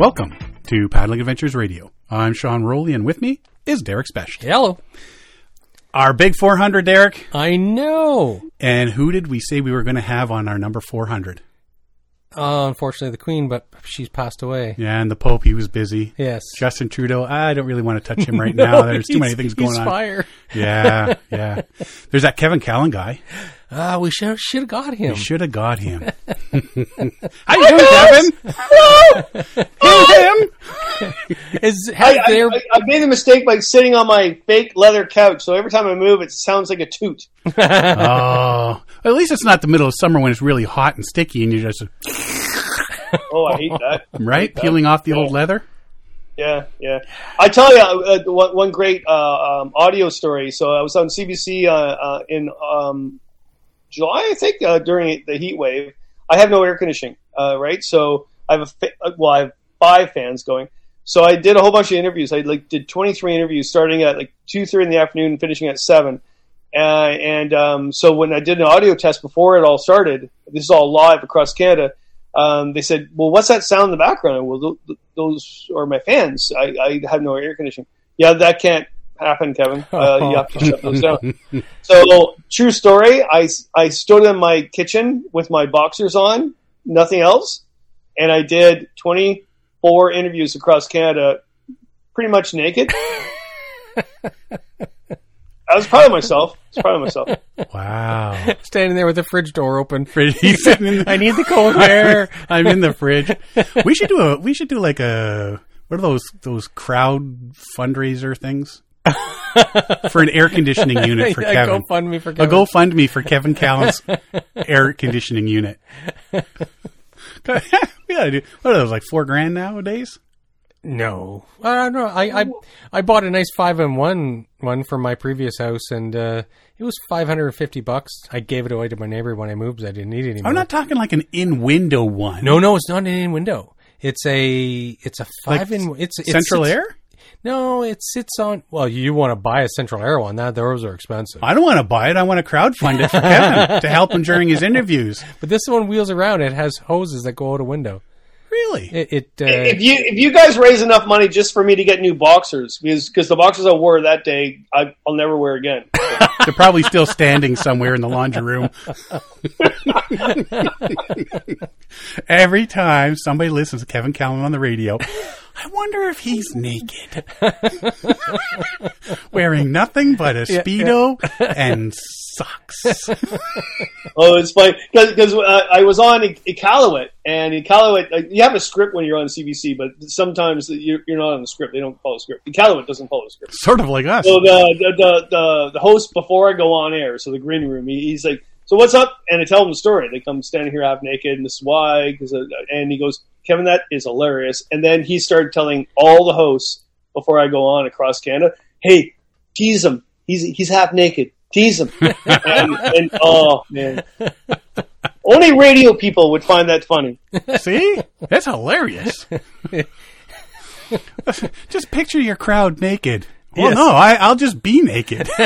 Welcome to Paddling Adventures Radio. I'm Sean Rowley, and with me is Derek Specht. Hello. Our big 400, Derek. I know. And who did we say we were going to have on our number 400? Uh, unfortunately, the Queen, but she's passed away. Yeah, and the Pope, he was busy. Yes. Justin Trudeau, I don't really want to touch him right now. There's too many things going he's on. Fire. Yeah, yeah. There's that Kevin Callan guy. Ah, we should should have got him. We should have got him. How you doing, Kevin? Hello. him. Is I, has I, there? I, I made the mistake by sitting on my fake leather couch, so every time I move, it sounds like a toot. Oh, at least it's not the middle of summer when it's really hot and sticky, and you're just Oh, I hate that. right peeling off the old leather. Yeah, yeah. I tell you, uh, one, one great uh, um, audio story. So I was on CBC uh, uh, in um, July, I think, uh, during the heat wave. I have no air conditioning, uh, right? So I have a uh, well, I have five fans going. So I did a whole bunch of interviews. I like did 23 interviews, starting at like two, three in the afternoon, and finishing at seven. Uh, and um, so when I did an audio test before it all started, this is all live across Canada. Um, they said, "Well, what's that sound in the background?" Well, th- th- those are my fans. I, I have no air conditioning. Yeah, that can't happen, Kevin. Uh, you have to shut those down. So, true story. I I stood in my kitchen with my boxers on, nothing else, and I did 24 interviews across Canada, pretty much naked. I was proud of myself. I was proud of myself. Wow. Standing there with the fridge door open. Fridge. the, I need the cold air. I'm in the fridge. We should do a. We should do like a. What are those those crowd fundraiser things for an air conditioning unit for A Kevin? GoFundMe for A Kevin. GoFundMe for Kevin Callan's air conditioning unit. we gotta. What are those like four grand nowadays? No, I don't know. I, I I bought a nice five and one one for my previous house, and uh, it was five hundred and fifty bucks. I gave it away to my neighbor when I moved. I didn't need it anymore. I'm not talking like an in window one. No, no, it's not an in window. It's a it's a five in. It's, it's central it's- air. No, it sits on. Well, you want to buy a central air one? That those are expensive. I don't want to buy it. I want to crowdfund it for Kevin to help him during his interviews. But this one wheels around. It has hoses that go out a window. Really? It, it uh, if you if you guys raise enough money just for me to get new boxers, because because the boxers I wore that day, I, I'll never wear again. They're probably still standing somewhere in the laundry room. Every time somebody listens to Kevin Callan on the radio, I wonder if he's naked. Wearing nothing but a Speedo and socks. Oh, it's funny because uh, I was on I- Iqaluit, and Iqaluit, like, you have a script when you're on CBC, but sometimes you're, you're not on the script. They don't follow the script. Iqaluit doesn't follow the script. Sort of like us. So the the, the the the host before I go on air, so the green room, he, he's like, "So what's up?" And I tell them the story. They come standing here half naked, and this is why. Because uh, and he goes, "Kevin, that is hilarious." And then he started telling all the hosts before I go on across Canada, "Hey, tease him. He's he's half naked. Tease him." and, and oh man, only radio people would find that funny. See? That's hilarious. just picture your crowd naked. Well, Yes. no, I, I'll just be naked.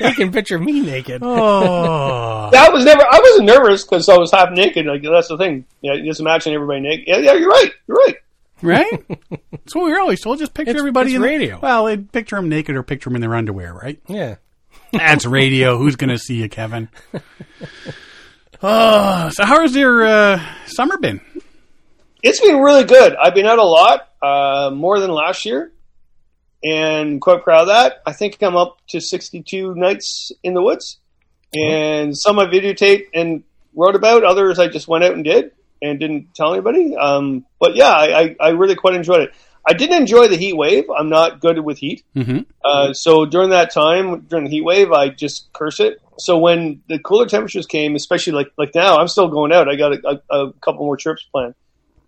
you can picture me naked. oh. That was never. I wasn't nervous because I was half naked. Like that's the thing. Yeah, you just imagine everybody naked. Yeah, yeah, you're right. You're right. right? That's what we were always told. Just picture It's- everybody it's in the- radio. well, they'd picture them naked or picture them in their underwear, right? Yeah. That's radio. Who's going to see you, Kevin? Oh, so how's your uh, summer been? It's been really good. I've been out a lot, uh, more than last year, and quite proud of that. I think I'm up to 62 nights in the woods, and some I videotaped and wrote about. Others I just went out and did and didn't tell anybody. Um, but yeah, I, I, really quite enjoyed it. I didn't enjoy the heat wave. I'm not good with heat. Mm-hmm. Uh, so during that time, during the heat wave, I just curse it. So when the cooler temperatures came, especially like like now, I'm still going out. I got a, a, a couple more trips planned.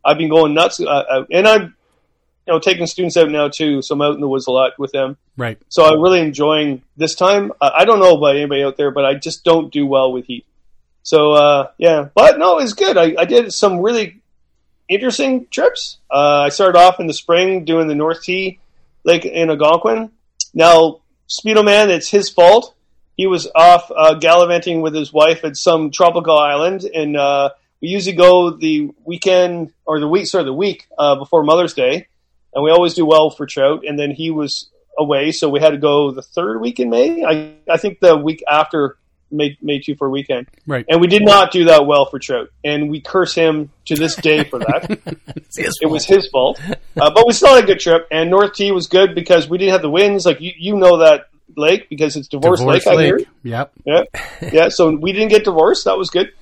I've been going nuts, uh, uh, and I'm you know taking students out now too. So I'm out in the woods a lot with them. Right. So I'm really enjoying this time. I don't know about anybody out there, but I just don't do well with heat. So uh, yeah, but no, it's good. I, I did some really interesting trips. Uh, I started off in the spring doing the North Tea Lake in Algonquin. Now, Speedo Man, it's his fault. He was off uh, gallivanting with his wife at some tropical island, and uh, we usually go the weekend or the week, sorry, the week uh, before Mother's Day, and we always do well for trout. And then he was away, so we had to go the third week in May. I I think the week after May May two for a weekend, Right. and we did not do that well for trout, and we curse him to this day for that. it was his fault, uh, but we still had a good trip. And North Tea was good because we didn't have the winds. Like you, you know that lake because it's divorced, Divorce lake. I hear. Lake. Yep. Yeah, yeah. So we didn't get divorced. That was good.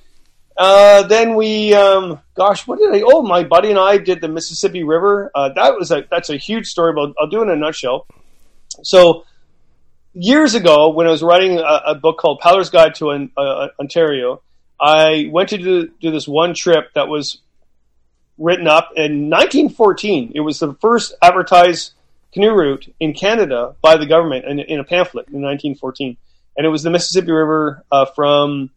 Uh, then we, um, gosh, what did I? Oh, my buddy and I did the Mississippi River. Uh, that was a that's a huge story, but I'll do it in a nutshell. So years ago, when I was writing a, a book called Paddler's Guide to an, uh, Ontario, I went to do, do this one trip that was written up in 1914. It was the first advertised canoe route in Canada by the government in, in a pamphlet in 1914, and it was the Mississippi River uh, from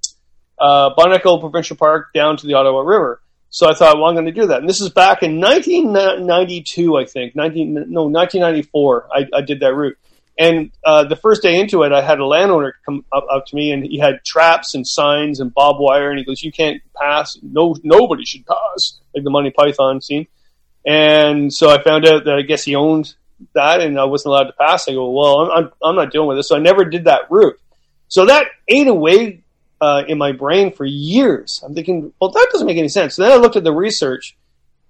uh, Bon Echo Provincial Park down to the Ottawa River. So I thought, well, I'm going to do that. And this is back in 1992, I think. 19, no, 1994. I, I did that route. And uh, the first day into it, I had a landowner come up, up to me, and he had traps and signs and barbed wire, and he goes, "You can't pass. No, nobody should pass." Like the Monty Python scene. And so I found out that I guess he owned that, and I wasn't allowed to pass. I go, "Well, I'm I'm, I'm not dealing with this." So I never did that route. So that ate away uh, in my brain for years. I'm thinking, well, that doesn't make any sense. So then I looked at the research.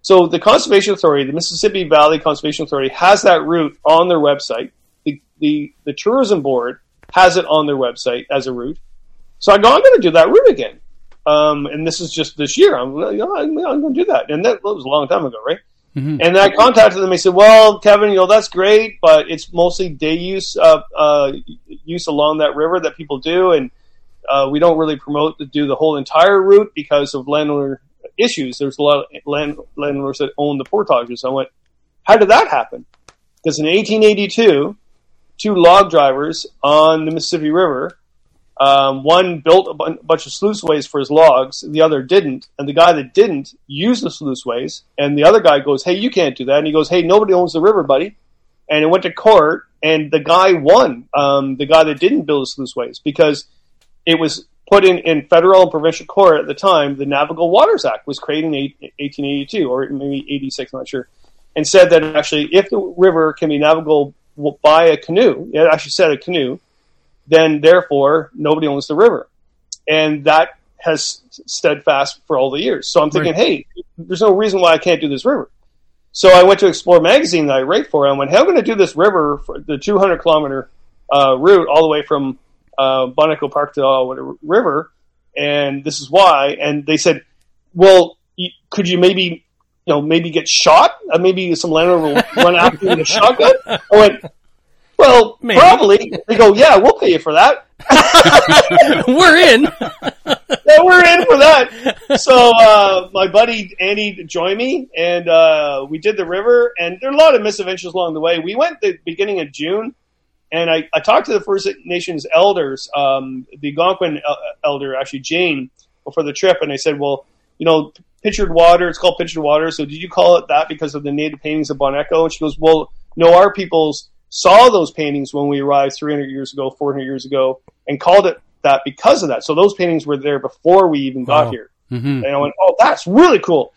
So the Conservation Authority, the Mississippi Valley Conservation Authority, has that route on their website. The the, the tourism board has it on their website as a route. So I go, I'm going to do that route again. Um, and this is just this year. I'm, you know, I'm, I'm going to do that. And that, was a long time ago, right? Mhm. And I contacted them. I said, "Well, Kevin, you know that's great, but it's mostly day use uh, uh, use along that river that people do, and uh, we don't really promote to do the whole entire route because of landowner issues. There's a lot of land, landowners that own the portages." I went, "How did that happen?" Because in 1882, two log drivers on the Mississippi River. Um, one built a bun- bunch of sluiceways for his logs, the other didn't, and the guy that didn't used the sluiceways, and the other guy goes, "Hey, you can't do that," and he goes, "Hey, nobody owns the river, buddy," and it went to court, and the guy won, um, the guy that didn't build the sluiceways, because it was put in in federal and provincial court at the time. The Navigable Waters Act was created in 1882 or maybe 86, I'm not sure, and said that actually, if the river can be navigable by a canoe, it actually said a canoe then therefore nobody owns the river. And that has steadfast for all the years. So I'm thinking, hey, there's no reason why I can't do this river. So I went to Explore Magazine that I write for. and I went, hey, I'm going to do this river for the 200 kilometer uh, route all the way from uh, to the River. And this is why. And they said, well, you, could you maybe, you know, maybe get shot? Uh, maybe some landowner will run after you with a shotgun? I went, well, Maybe. probably. They go, yeah, we'll pay you for that. We're in. yeah, we're in for that. So uh, my buddy Andy joined me, and uh, we did the river. And there are a lot of misadventures along the way. We went the beginning of June, and I, I talked to the First Nations elders, um, the Algonquin elder, actually Jane, before the trip, and I said, well, you know, pictured water. It's called pictured water. So did you call it that because of the native paintings of Bon Echo? And she goes, well, no, our peoples saw those paintings when we arrived 300 years ago, 400 years ago, and called it that because of that. So those paintings were there before we even got Wow. here. Mhm. And I went, oh, that's really cool.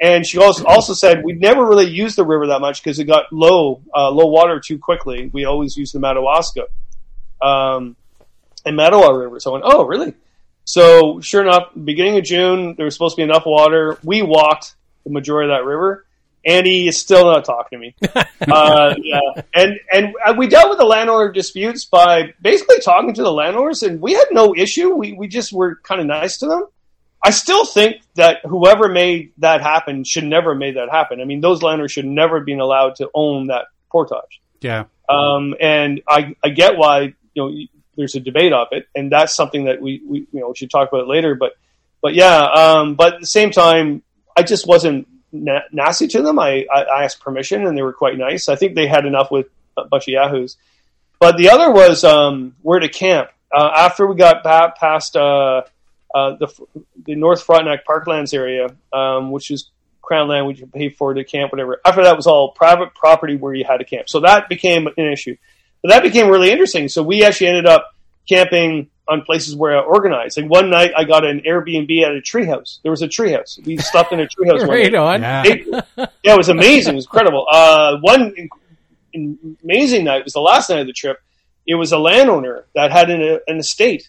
And she also also said we never really used the river that much because it got low uh, low water too quickly. We always used the Madawaska um, and Mattawa River. So I went, oh, really? So sure enough, beginning of June, there was supposed to be enough water. We walked the majority of that river. Andy is still not talking to me. uh, yeah, and and uh, we dealt with the landowner disputes by basically talking to the landowners, and we had no issue. We we just were kind of nice to them. I still think that whoever made that happen should never have made that happen. I mean, those landowners should never have been allowed to own that portage. Yeah. Um, and I, I get why you know there's a debate of it, and that's something that we, we you know we should talk about later. But but yeah, um, but at the same time, I just wasn't na- nasty to them. I, I, I asked permission, and they were quite nice. I think they had enough with a bunch of yahoos. But the other was um, where to camp uh, after we got past uh, uh, the the North Frontenac Parklands area, um, which is crown land, which you pay for to camp, whatever. After that was all private property where you had to camp. So that became an issue. But that became really interesting. So we actually ended up camping on places where I organize. Like one night, I got an Airbnb at a treehouse. There was a treehouse. We slept in a treehouse. one right night. on. Yeah. It- yeah, it was amazing. It was incredible. Uh, one in- in- amazing night was the last night of the trip. It was a landowner that had an, an estate,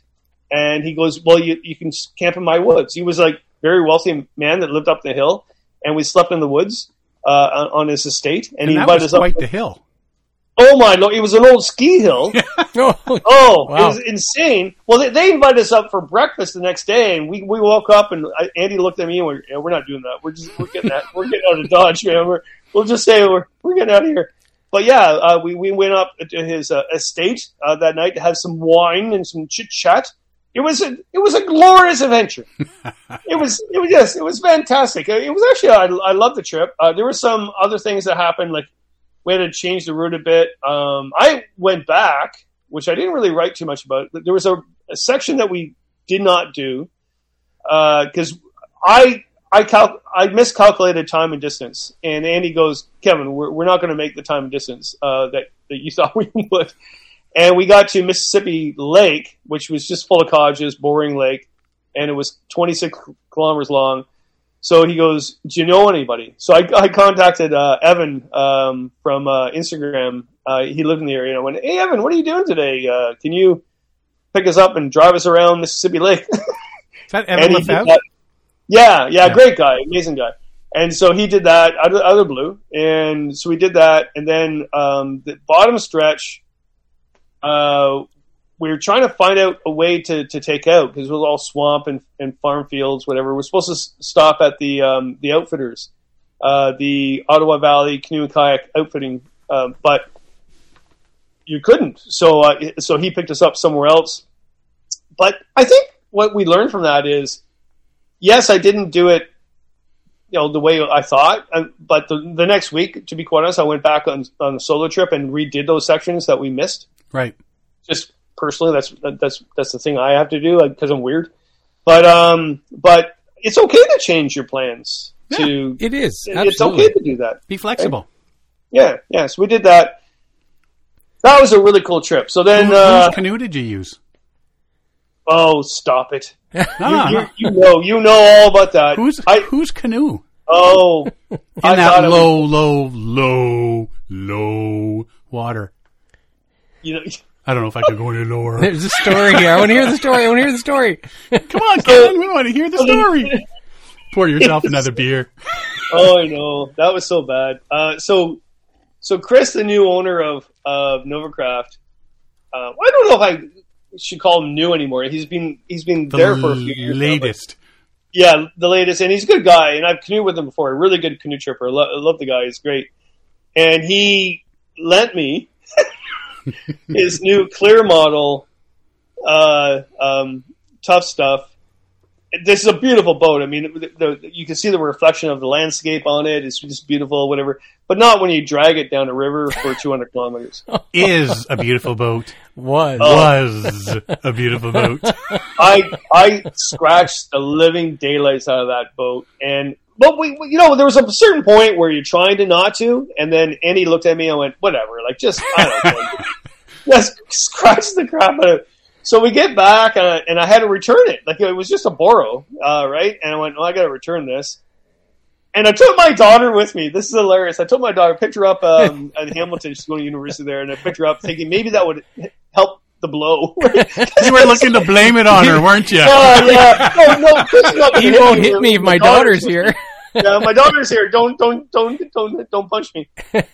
and he goes, "Well, you you can camp in my woods." He was like very wealthy man that lived up the hill, and we slept in the woods uh, on, his estate. And, And he invited us quite up. the hill. oh my lord! It was an old ski hill. Oh, Oh, Wow. it was insane. Well, they, they invited us up for breakfast the next day, and we, we woke up, and I, Andy looked at me and we're, yeah, we're not doing that. We're just we're getting that we're getting out of Dodge, man. We're, we'll just say we're we're getting out of here. But yeah, uh, we we went up to his uh, estate uh, that night to have some wine and some chit chat. It was a it was a glorious adventure. it was it was yes, it was fantastic. It was actually I, I loved the trip. Uh, there were some other things that happened, like we had to change the route a bit. Um, I went back, which I didn't really write too much about. There was a, a section that we did not do because I I cal- I miscalculated time and distance, and Andy goes, Kevin, we're, we're not going to make the time and distance uh, that that you thought we would. And we got to Mississippi Lake, which was just full of cottages, boring lake, and it was 26 kilometers long. So he goes, "Do you know anybody?" So I, I contacted uh, Evan um, from uh, Instagram. Uh, he lived in the area. And I went, "Hey Evan, what are you doing today? Uh, can you pick us up and drive us around Mississippi Lake?" Is that Evan he Lefebvre? that. Yeah, yeah, Yeah. great guy, amazing guy. And so he did that out of, out of blue, and so we did that, and then um, the bottom stretch, uh, we were trying to find out a way to, to take out because it was all swamp and, and farm fields, whatever. We're supposed to stop at the um, the outfitters, uh, the Ottawa Valley Canoe and Kayak Outfitting, um, but you couldn't. So uh, so he picked us up somewhere else. But I think what we learned from that is, yes, I didn't do it, you know, the way I thought. uh, But the, the next week, to be quite honest, I went back on on a solo trip and redid those sections that we missed. Right. Just personally, that's that's that's the thing I have to do because I'm weird. But um, but it's okay to change your plans. To it is. it's okay to do that. Be flexible. Yeah, yeah. So we did that. That was a really cool trip. So then, Who- uh, whose canoe did you use? oh, stop it! No, no, You, you know, you know all about that. Who's I whose canoe? oh, In I that it was- low, low, low, low water. You know, I don't know if I could go any lower. There's a story here. I want to hear the story. I want to hear the story. Come on, Kevin. We want to hear the story. Pour yourself another beer. oh, I know that was so bad. Uh, so, so Chris, the new owner of of Novacraft, uh, I don't know if I should call him new anymore. He's been he's been The there for a few years. now, latest. yeah, the latest, and he's a good guy, and I've canoed with him before. A really good canoe tripper. Lo- I love the guy; he's great. And he lent me his new clear model, uh, um, tough stuff. This is a beautiful boat. I mean, the, the, you can see the reflection of the landscape on it. It's just beautiful, whatever. But not when you drag it down a river for 200 kilometers. Is a beautiful boat. Was. Oh. Was a beautiful boat. I I scratched the living daylights out of that boat, and but we, you know, there was a certain point where you're trying to not to, and then Andy looked at me and went, "Whatever, like just I don't know, just scratch the crap out of it." So we get back, and I, and I had to return it. Like it was just a borrow, uh, right? And I went, "Well, I got to return this." And I took my daughter with me. This is hilarious. I took my daughter, picked her up um, at Hamilton. She's going to university there, and I picked her up, thinking maybe that would help the blow. You were looking to blame it on her, weren't you? Oh yeah, no, no, Chris is not gonna He won't hit me if my daughter's here. Yeah, my daughter's here. Don't, don't, don't, don't, don't punch me.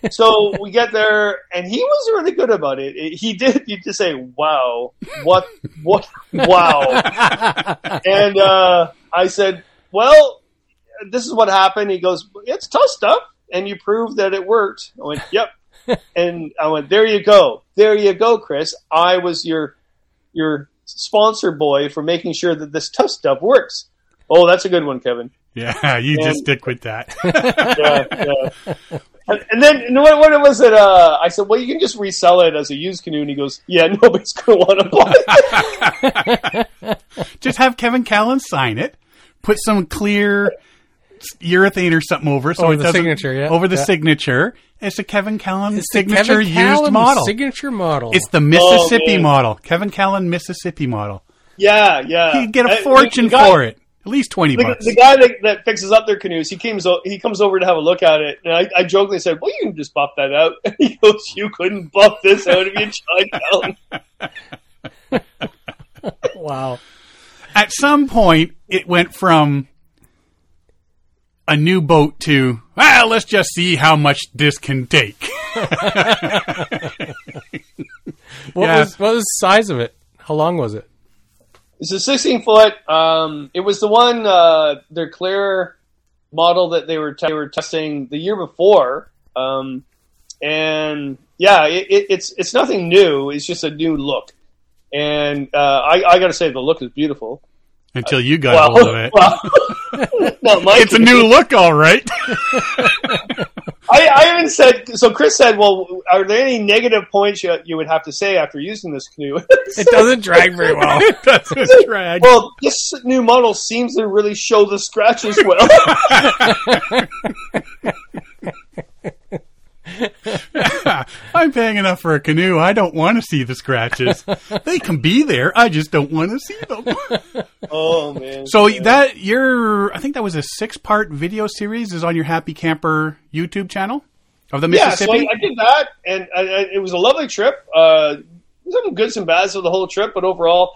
So we get there, and he was really good about it. He did. You just say, "Wow, what, what, wow," and uh, I said, "Well, this is what happened." He goes, "It's tough stuff, and you proved that it worked." I went, "Yep," and I went, "There you go, there you go, Chris. I was your your sponsor boy for making sure that this tough stuff works." Oh, that's a good one, Kevin. Yeah, you And- just stick with that. Yeah, yeah. And, and then and what, what was it? Uh, I said, "Well, you can just resell it as a used canoe." And he goes, "Yeah, nobody's going to want to buy it." just have Kevin Callan sign it. Put some clear urethane or something over it so Over it the doesn't- signature, yeah. Over the Yeah. signature. It's a Kevin Callan It's signature Kevin used Callan model. Signature model. It's the Mississippi man. model. Kevin Callan Mississippi model. Yeah, yeah. He'd get Uh, a the- fortune the guy- for it. At least twenty The, bucks. the guy that, that fixes up their canoes, he comes he comes over to have a look at it, and I, I jokingly said, "Well, you can just buff that out." And he goes, "You couldn't buff this out if you tried, Alan." Wow. At some point, it went from a new boat to ah, let's just see how much this can take. What Yeah. was what was the size of it? How long was it? It's a 16 foot. Um, it was the one uh, their clear model that they were they were testing the year before, um, and yeah, it, it, it's it's nothing new. It's just a new look, and uh, I, I got to say the look is beautiful. Until you got hold of it. well, It's a new look, all right. I, I even said so. Chris said, "Well, are there any negative points you, you would have to say after using this canoe?" It doesn't drag very well. it doesn't drag. well, this new model seems to really show the scratches well. I'm paying enough for a canoe. I don't want to see the scratches. they can be there. I just don't want to see them. Oh man! So Yeah. that your, I think that was a six-part video series is on your Happy Camper YouTube channel of the yeah, so Mississippi. I, I did that, and I, I, it was a lovely trip. Uh, some goods and bads of the whole trip, but overall,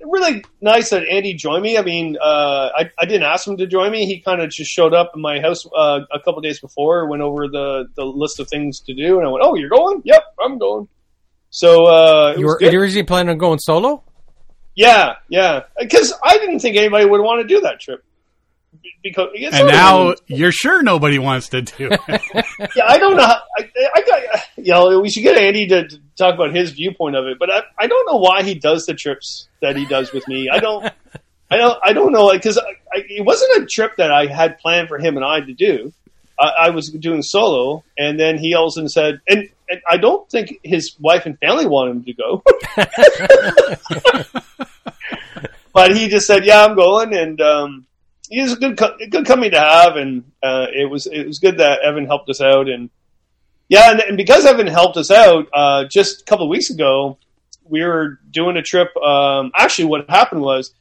really nice that Andy joined me. I mean, uh, I, I didn't ask him to join me; he kind of just showed up in my house uh, a couple days before, went over the the list of things to do, and I went, "Oh, you're going? Yep, I'm going." So uh, You was were you originally planning on going solo? Yeah, yeah. Because I didn't think anybody would want to do that trip. Because it's and now you're sure nobody wants to do it. yeah, I don't know. How, I, I got you know we should get Andy to, to talk about his viewpoint of it, but I, I don't know why he does the trips that he does with me. I don't. I don't. I don't know because I, I, it wasn't a trip that I had planned for him and I to do. I, I was doing solo, and then he all of a sudden said, and, and I don't think his wife and family wanted him to go. but he just said, "Yeah, I'm going," and um, he was a good co- good company to have, and uh, it was it was good that Evan helped us out, and yeah, and, and because Evan helped us out, uh, just a couple of weeks ago, we were doing a trip. Um, actually, what happened was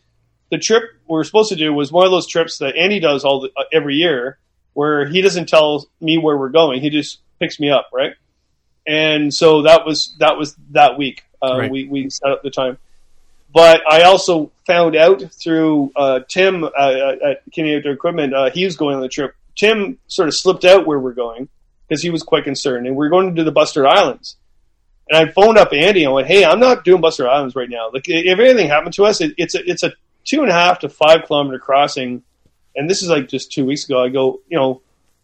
the trip we were supposed to do was one of those trips that Andy does all the, uh, every year, where he doesn't tell me where we're going; he just picks me up, right? And so that was that was that week. Uh, Right. We we set up the time. But I also found out through uh, Tim uh, at Canadian Outdoor Equipment, uh, he was going on the trip. Tim sort of slipped out where we're going because he was quite concerned, and we are going to do the Bustard Islands. And I phoned up Andy and went, "Hey, I'm not doing Bustard Islands right now. Like, if anything happened to us, it, it's a it's a two and a half to five kilometer crossing, and this is like just two weeks ago. I go, you know,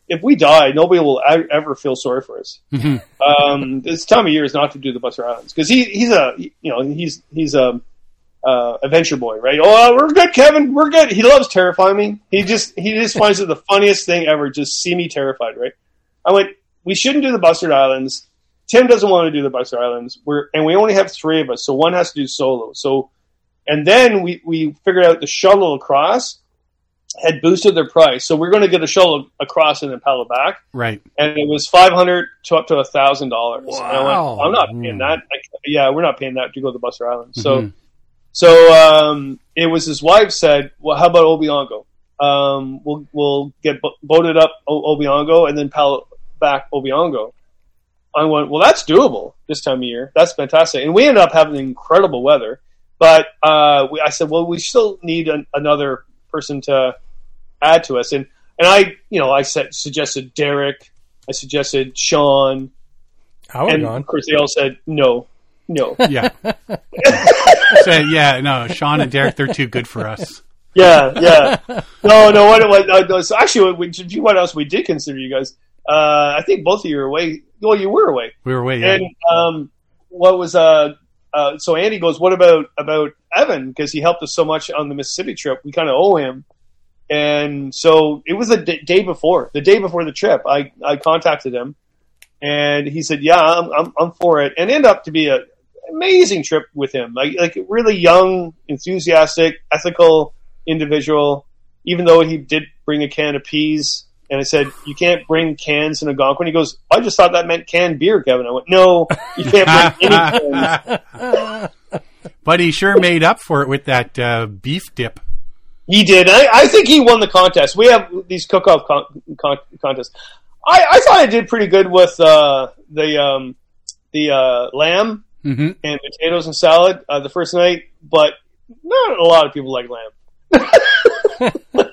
if we die, nobody will ever feel sorry for us. um, this time of year is not to do the Bustard Islands because he he's a you know he's he's a uh, adventure boy, right? Oh, we're good, Kevin. We're good. He loves terrifying me. He just he just finds it the funniest thing ever. Just see me terrified, right? I went. We shouldn't do the Bustard Islands. Tim doesn't want to do the Bustard Islands. We're and we only have three of us, so one has to do solo. So, and then we we figured out the shuttle across had boosted their price, so we're going to get a shuttle across and then paddle back right. and it was five hundred to up to a thousand dollars. Wow. I'm not paying that. I, yeah, we're not paying that to go to the Bustard Island. So, Mhm. So um, it was his wife said, "Well, how about Opeongo? Um, we'll we'll get bo- boated up o- Opeongo and then paddle back Opeongo." I went, "Well, that's doable this time of year. That's fantastic." And we ended up having incredible weather. But uh, we, I said, "Well, we still need an, another person to add to us." And and I, you know, I said suggested Derek. I suggested Sean, would and of course they all said no, no. Yeah. so, yeah, no, Sean and Derek, they're too good for us. yeah, yeah. No, no. What? what no, so actually, what, we- what else we did consider you guys? Uh, I think both of you were away. Well, you were away. We were away, yeah. And um, what was uh, uh, so Andy goes, what about about Evan because he helped us so much on the Mississippi trip. We kind of owe him. And so it was the d- day before, the day before the trip. I, I contacted him, and he said, "Yeah, I'm I'm, I'm for it." And end up to be a amazing trip with him. Like like a really young, enthusiastic, ethical individual. Even though he did bring a can of peas, and I said, "You can't bring cans in Algonquin." He goes, "I just thought that meant canned beer, Kevin." I went, "No, you can't bring any cans." but he sure made up for it with that uh, beef dip. He did. I, I think he won the contest. We have these cook-off con- con- contests. I, I thought I did pretty good with uh, the um, the uh, lamb hmm and potatoes and salad uh, the first night, but not a lot of people like lamb.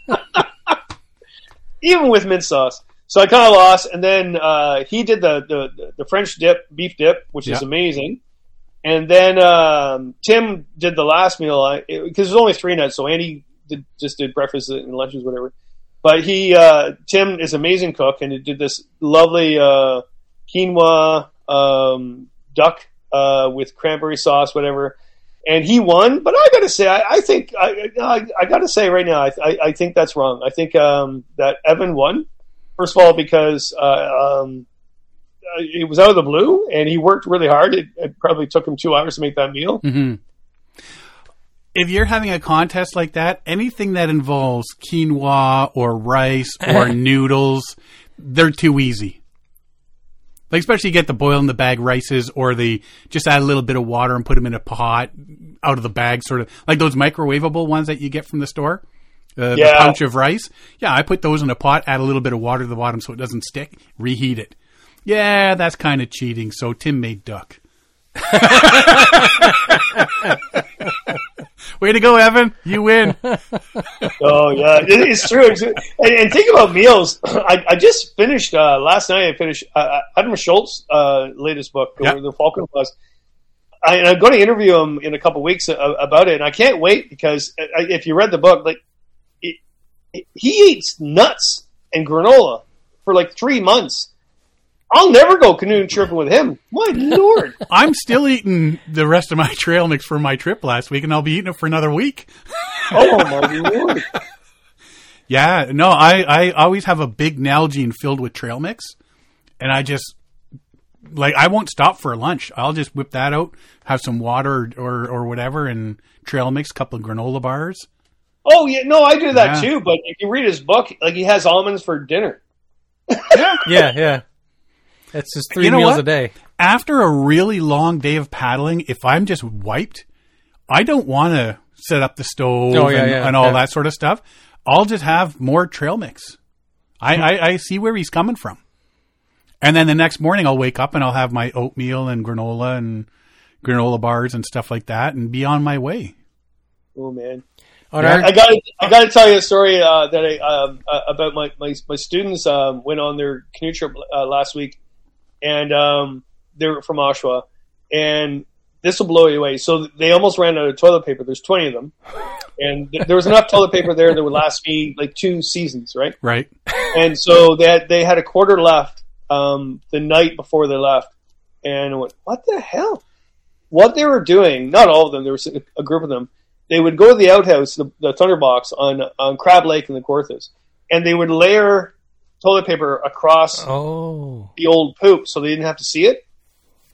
Even with mint sauce. So I kind of lost, and then uh, he did the, the the French dip, beef dip, which is amazing. And then um, Tim did the last meal because there's only three nights, so Andy did, just did breakfast and lunches, whatever. But he, uh, Tim, is an amazing cook, and he did this lovely uh, quinoa um, duck uh, with cranberry sauce, whatever. And he won, but I got to say, I, I think I, I, I got to say right now, I, I, I think that's wrong. I think um, that Evan won. First of all, because uh, um, uh, it was out of the blue, and he worked really hard. It, it probably took him two hours to make that meal. hmm If you're having a contest like that, anything that involves quinoa or rice or noodles, they're too easy. Like especially you get the boil in the bag rices or the just add a little bit of water and put them in a pot out of the bag, sort of like those microwavable ones that you get from the store. Uh, The Yeah. pouch of rice. Yeah, I put those in a pot, add a little bit of water to the bottom so it doesn't stick, reheat it. Yeah, that's kind of cheating. So Tim made duck. Way to go, Evan! You win. Oh yeah, it, it's true. It's- and, and think about meals. I, I just finished uh, last night. I finished uh, Adam Shoalts's uh, latest book, Yeah. The Falcon Claws. I, I'm going to interview him in a couple weeks uh, about it, and I can't wait because uh, if you read the book, like it, it- he eats nuts and granola for like three months. I'll never go canoe tripping with him. My lord! I'm still eating the rest of my trail mix from my trip last week, and I'll be eating it for another week. Oh my lord! Yeah, no, I, I always have a big Nalgene filled with trail mix, and I just like I won't stop for lunch. I'll just whip that out, have some water or or, or whatever, and trail mix, couple of granola bars. Oh yeah, no, I do that Yeah. too. But if you read his book, like he has almonds for dinner. Yeah. Yeah, yeah. That's just three You know meals what? a day. After a really long day of paddling, if I'm just wiped, I don't want to set up the stove Oh, yeah, and, yeah, and all yeah. that sort of stuff. I'll just have more trail mix. I, I, I see where he's coming from. And then the next morning I'll wake up and I'll have my oatmeal and granola and granola bars and stuff like that and be on my way. Oh man. On Yeah, our, I got I got to tell you a story uh, that I um, uh, about my my, my students um, went on their canoe trip uh, last week, and um, they're from Oshawa, and this will blow you away. So they almost ran out of toilet paper. There's 20 of them, and th- there was enough toilet paper there that would last me like two seasons, right? Right? And so they had, they had a quarter left um, the night before they left, and I went, "What the hell?" What they were doing? Not all of them. There was a, a group of them. They would go to the outhouse, the, the Thunderbox on on Crab Lake in the Kawarthas, and they would layer toilet paper across oh, the old poop so they didn't have to see it.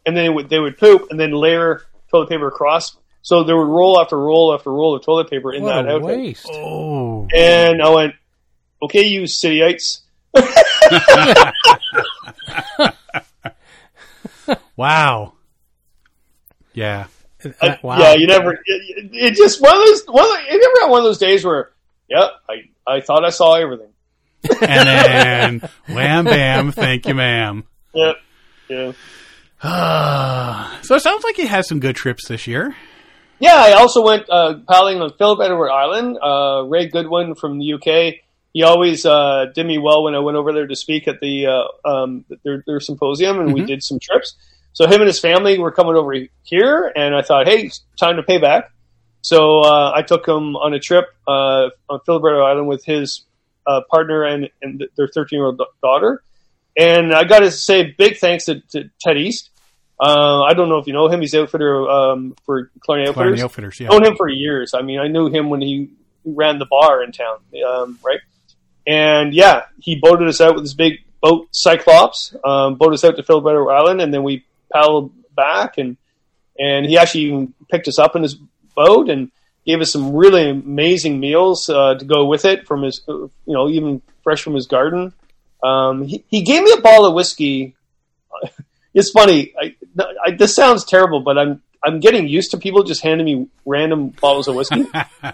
And then they would, they would poop and then layer toilet paper across. So there would roll after roll after roll of toilet paper in what that a outhouse. waste. Oh. And I went, okay, you cityites. Wow. Yeah. Uh, wow. Yeah, you never. It, it- it just one of those. One of the, you never had one of those days where, yeah, I I thought I saw everything. And then wham bam, thank you, ma'am. Yeah, yeah, so it sounds like you had some good trips this year. yeah. I also went uh, paddling on Philip Edward Island. Uh, Ray Goodwin from the UK. He always uh, did me well when I went over there to speak at the uh, um, their, their symposium, and we Mhm. did some trips. So him and his family were coming over here, and I thought, hey, it's time to pay back. So uh, I took him on a trip uh, on Philip Edward Island with his uh, partner and, and their 13 year old daughter. And I got to say, big thanks to, to Ted East. Uh, I don't know if you know him. He's outfitter um, for Killarney Outfitters. Outfitters, yeah. Known him for years. I mean, I knew him when he ran the bar in town, um, right? And yeah, he boated us out with his big boat, Cyclops. Um, boated us out to Philip Island, and then we paddled back. And and he actually even picked us up in his boat and gave us some really amazing meals uh, to go with it from his, uh, you know, even fresh from his garden. Um, he, he gave me a bottle of whiskey. It's funny. I, I, this sounds terrible, but I'm I'm getting used to people just handing me random bottles of whiskey. you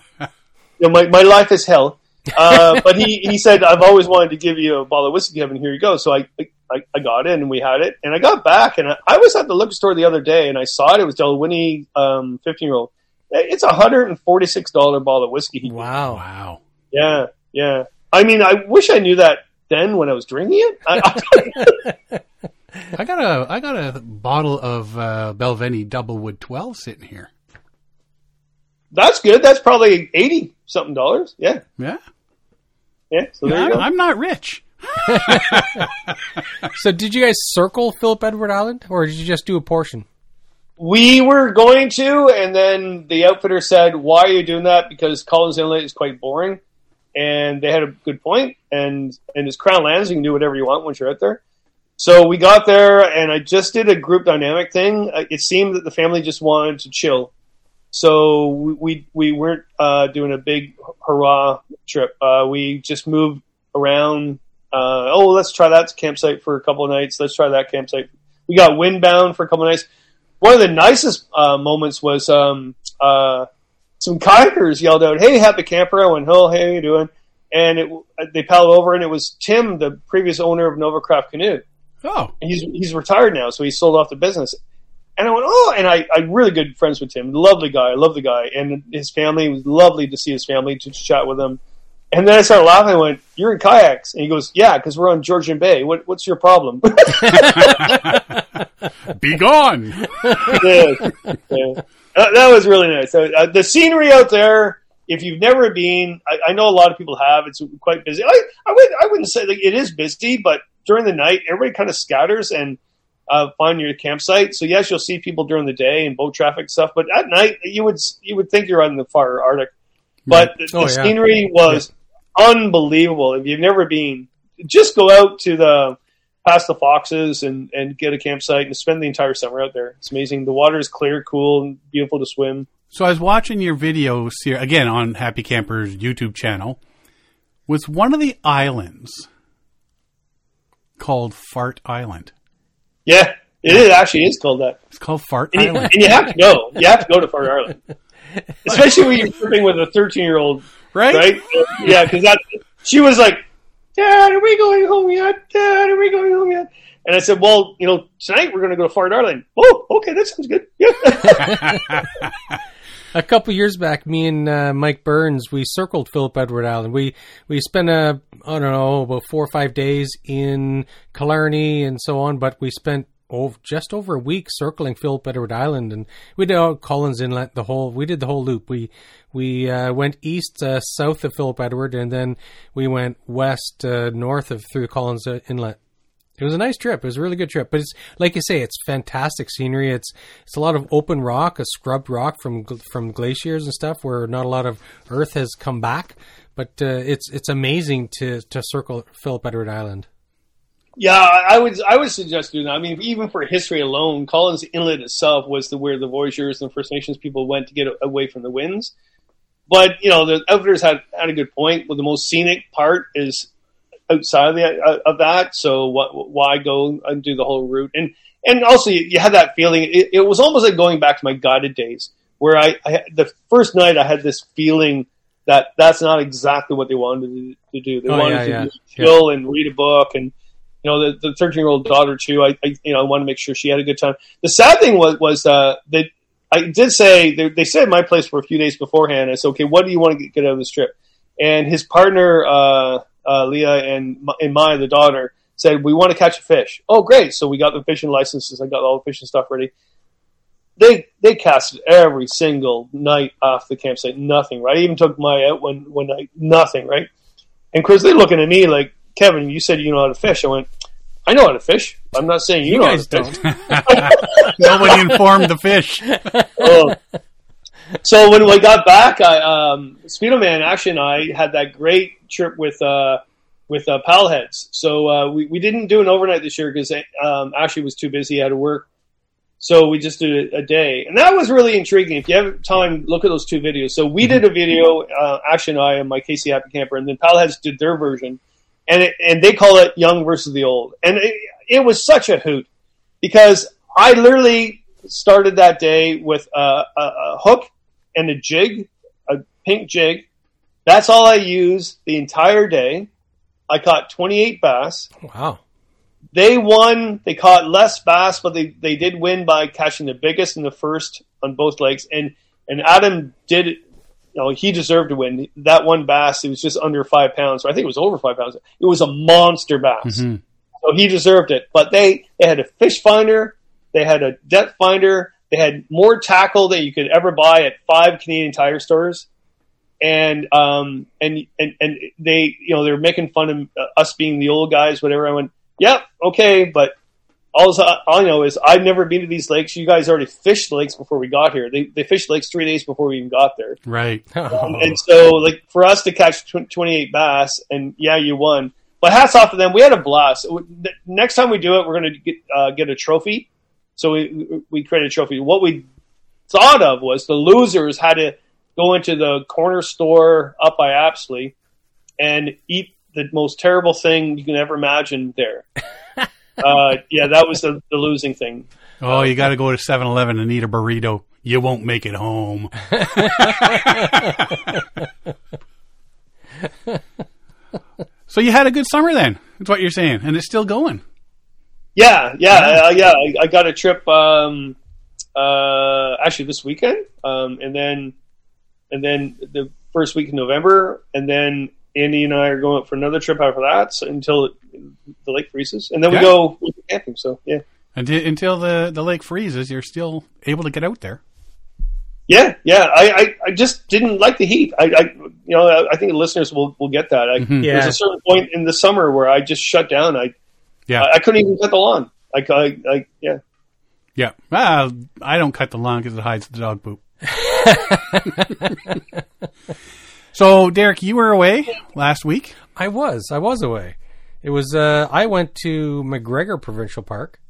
know, my my life is hell. Uh, but he, he said, I've always wanted to give you a bottle of whiskey, Kevin. Here you go. So I, I, I got in and we had it. And I got back and I, I was at the liquor store the other day and I saw it. It was Dalwhinnie, um, 15 year old. It's a $146 bottle of whiskey. he gave. Wow. Wow. Yeah, yeah. I mean, I wish I knew that then when I was drinking it. I, I, I got a I got a bottle of uh, Balvenie Doublewood 12 sitting here. that's good. That's probably 80 something dollars. Yeah, Yeah. yeah. So there I'm, you go. I'm not rich. So did you guys circle Philip Edward Island, or did you just do a portion? We were going to, and then the outfitter said, "Why are you doing that? Because Collins Inlet is quite boring." And they had a good point, and and it's Crown Lands. You can do whatever you want once you're out there. So we got there, and I just did a group dynamic thing. Uh, It seemed that the family just wanted to chill, so we we, we weren't uh, doing a big hurrah trip. Uh, we just moved around. Uh, oh, let's try that campsite for a couple of nights. Let's try that campsite. We got windbound for a couple of nights one of the nicest uh, moments was um, uh, some kayakers yelled out, "Hey, happy camper!" I went, "Oh, hey, how you doing?" And it, they paddled over, and it was Tim, the previous owner of Novacraft Canoe. Oh, And he's he's retired now, so he sold off the business. And I went, "Oh!" And I I'm really good friends with Tim, lovely guy, I love the guy, and his family it was lovely to see his family to chat with them. And then I started laughing. I went, "You're in kayaks?" And he goes, "Yeah, because we're on Georgian Bay. What, what's your problem?" be gone. yeah, yeah. Uh, that was really nice. So, uh, the scenery out there, if you've never been, I, I know a lot of people have. It's quite busy. I, I would I wouldn't say like it is busy, but during the night, everybody kind of scatters and uh, find your campsite. So yes, you'll see people during the day and boat traffic stuff, but at night you would you would think you're on the far Arctic. But the, the Oh, yeah. scenery was unbelievable. If you've never been, just go out to the past the foxes and, and get a campsite and spend the entire summer out there. It's amazing. The water is clear, cool, and beautiful to swim. So I was watching your videos here again on Happy Camper's YouTube channel. Was one of the islands called Fart Island? Yeah, it is, actually is called that. It's called Fart And you, Island. and you have to go. You have to go to Far Island, especially when you're tripping with a 13 year old, Right? right? Yeah, because that she was like, "Dad, are we going home yet? Dad, are we going home yet?" And I said, "Well, you know, tonight we're going to go to Far Island." Oh, okay, that sounds good. Yeah. A couple years back, me and uh, Mike Burns, we circled Philip Edward Island. We we spent a I don't know about four or five days in Killarney and so on, but we spent over, just over a week circling Philip Edward Island, and we did Collins Inlet, the whole. We did the whole loop. We we uh, went east, uh, south of Philip Edward, and then we went west, uh, north of through Collins uh, Inlet. It was a nice trip. It was a really good trip. But it's like you say, it's fantastic scenery. It's it's a lot of open rock, a scrubbed rock from from glaciers and stuff, where not a lot of earth has come back. But uh, it's it's amazing to to circle Philip Edward Island. Yeah, I would I would suggest doing that. I mean, even for history alone, Collins Inlet itself was the where the voyageurs and First Nations people went to get away from the winds. But you know, the outfitters had had a good point. Well, the most scenic part is outside of, the, uh, of that. So what, why go and do the whole route? And and also you, you had that feeling. It, it was almost like going back to my guided days, where I, I the first night I had this feeling that that's not exactly what they wanted to, to do. They Oh, wanted yeah, to yeah. chill and read a book and you know, the, the 13 year old daughter too. I, I, you know, I want to make sure she had a good time. The sad thing was, was, uh, that I did say, they, they said my place for a few days beforehand. I said, okay, what do you want to get, get out of this trip? And his partner, uh, uh, Leah and, and Maya, the daughter, said, we want to catch a fish. Oh, great. So we got the fishing licenses. I got all the fishing stuff ready. They, they casted every single night off the campsite. Nothing, right? I even took Maya out one, one night. Nothing, right? And Chris, they're looking at me like, Kevin, you said you know how to fish. I went, I know how to fish. I'm not saying you, You know guys how to fish. don't. Nobody informed the fish. Oh. So when we got back, I, um, Speedo Man Action and I had that great trip with uh, with uh, Palheads. So uh, we we didn't do an overnight this year because um, Ashley was too busy, had to work. So we just did a, a day, and that was really intriguing. If you have time, look at those two videos. So we did a video, uh, Ashley and I, and my Casey Happy Camper, and then Palheads did their version, and it, and they call it Young versus the Old, and it, it was such a hoot because I literally started that day with a, a, a hook and a jig, a pink jig. That's all I used the entire day. I caught 28 bass. Wow. They won. They caught less bass, but they, they did win by catching the biggest and the first on both legs. And and Adam did. You know, he deserved to win. That one bass, it was just under five pounds. Or I think it was over five pounds. It was a monster bass. Mhm. So he deserved it. But they, they had a fish finder, they had a depth finder, they had more tackle that you could ever buy at five Canadian tire stores. And um and and and they you know they're making fun of us being the old guys whatever I went yep okay but all I know is I've never been to these lakes you guys already fished the lakes before we got here they they fished lakes three days before we even got there Right. and so, like for us to catch tw- 28 bass, and yeah, you won. But hats off to them. We had a blast. The- Next time we do it, we're going to get uh, get a trophy. So we we created a trophy. What we thought of was the losers had to go into the corner store up by Apsley and eat the most terrible thing you can ever imagine there. uh, yeah, that was the, the losing thing. Oh, you got to go to 7-Eleven and eat a burrito. You won't make it home. so you had a good summer then. That's what you're saying, and it's still going. Yeah, yeah, uh, yeah. I, I got a trip um, uh, actually this weekend, um, and then and then the first week in November, and then Andy and I are going out for another trip after that so, until the lake freezes, and then Yeah. we go camping. So yeah, Until, until the, the lake freezes, you're still able to get out there. yeah, yeah. I, I, I just didn't like the heat. I, I you know I, I think the listeners will will get that. I, Mhm. Yeah. There's a certain point in the summer where I just shut down. I Yeah. I, I couldn't even cut the lawn. I, I, I yeah. Yeah. Well, I don't cut the lawn because it hides the dog poop. so, Derek, you were away last week. I was. I was away. It was. Uh, I went to MacGregor Provincial Park,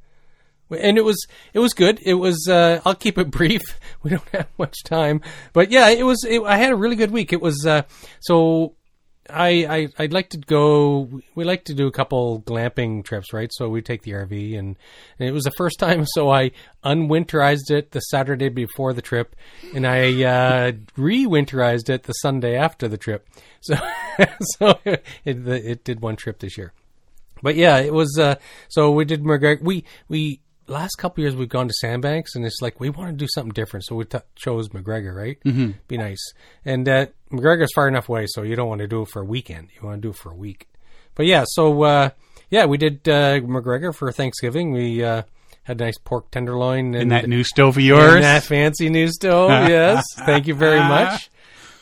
and it was. It was good. It was. Uh, I'll keep it brief. We don't have much time, but yeah, it was. It, I had a really good week. It was. Uh, so. I, I I'd like to go. We like to do a couple glamping trips, right? So we take the RV, and, and it was the first time. So I unwinterized it the Saturday before the trip, and I uh, re-winterized it the Sunday after the trip. So so it it did one trip this year. But yeah, it was. Uh, so we did MacGregor. We we last couple years we've gone to Sandbanks, and it's like we want to do something different, so we t- chose MacGregor. Right? Mm-hmm. Be nice. And uh, MacGregor's far enough away, so you don't want to do it for a weekend. You want to do it for a week. But yeah, so uh, yeah, we did uh, MacGregor for Thanksgiving. We uh, had a nice pork tenderloin In that new stove of yours. in that fancy new stove. yes, thank you very much.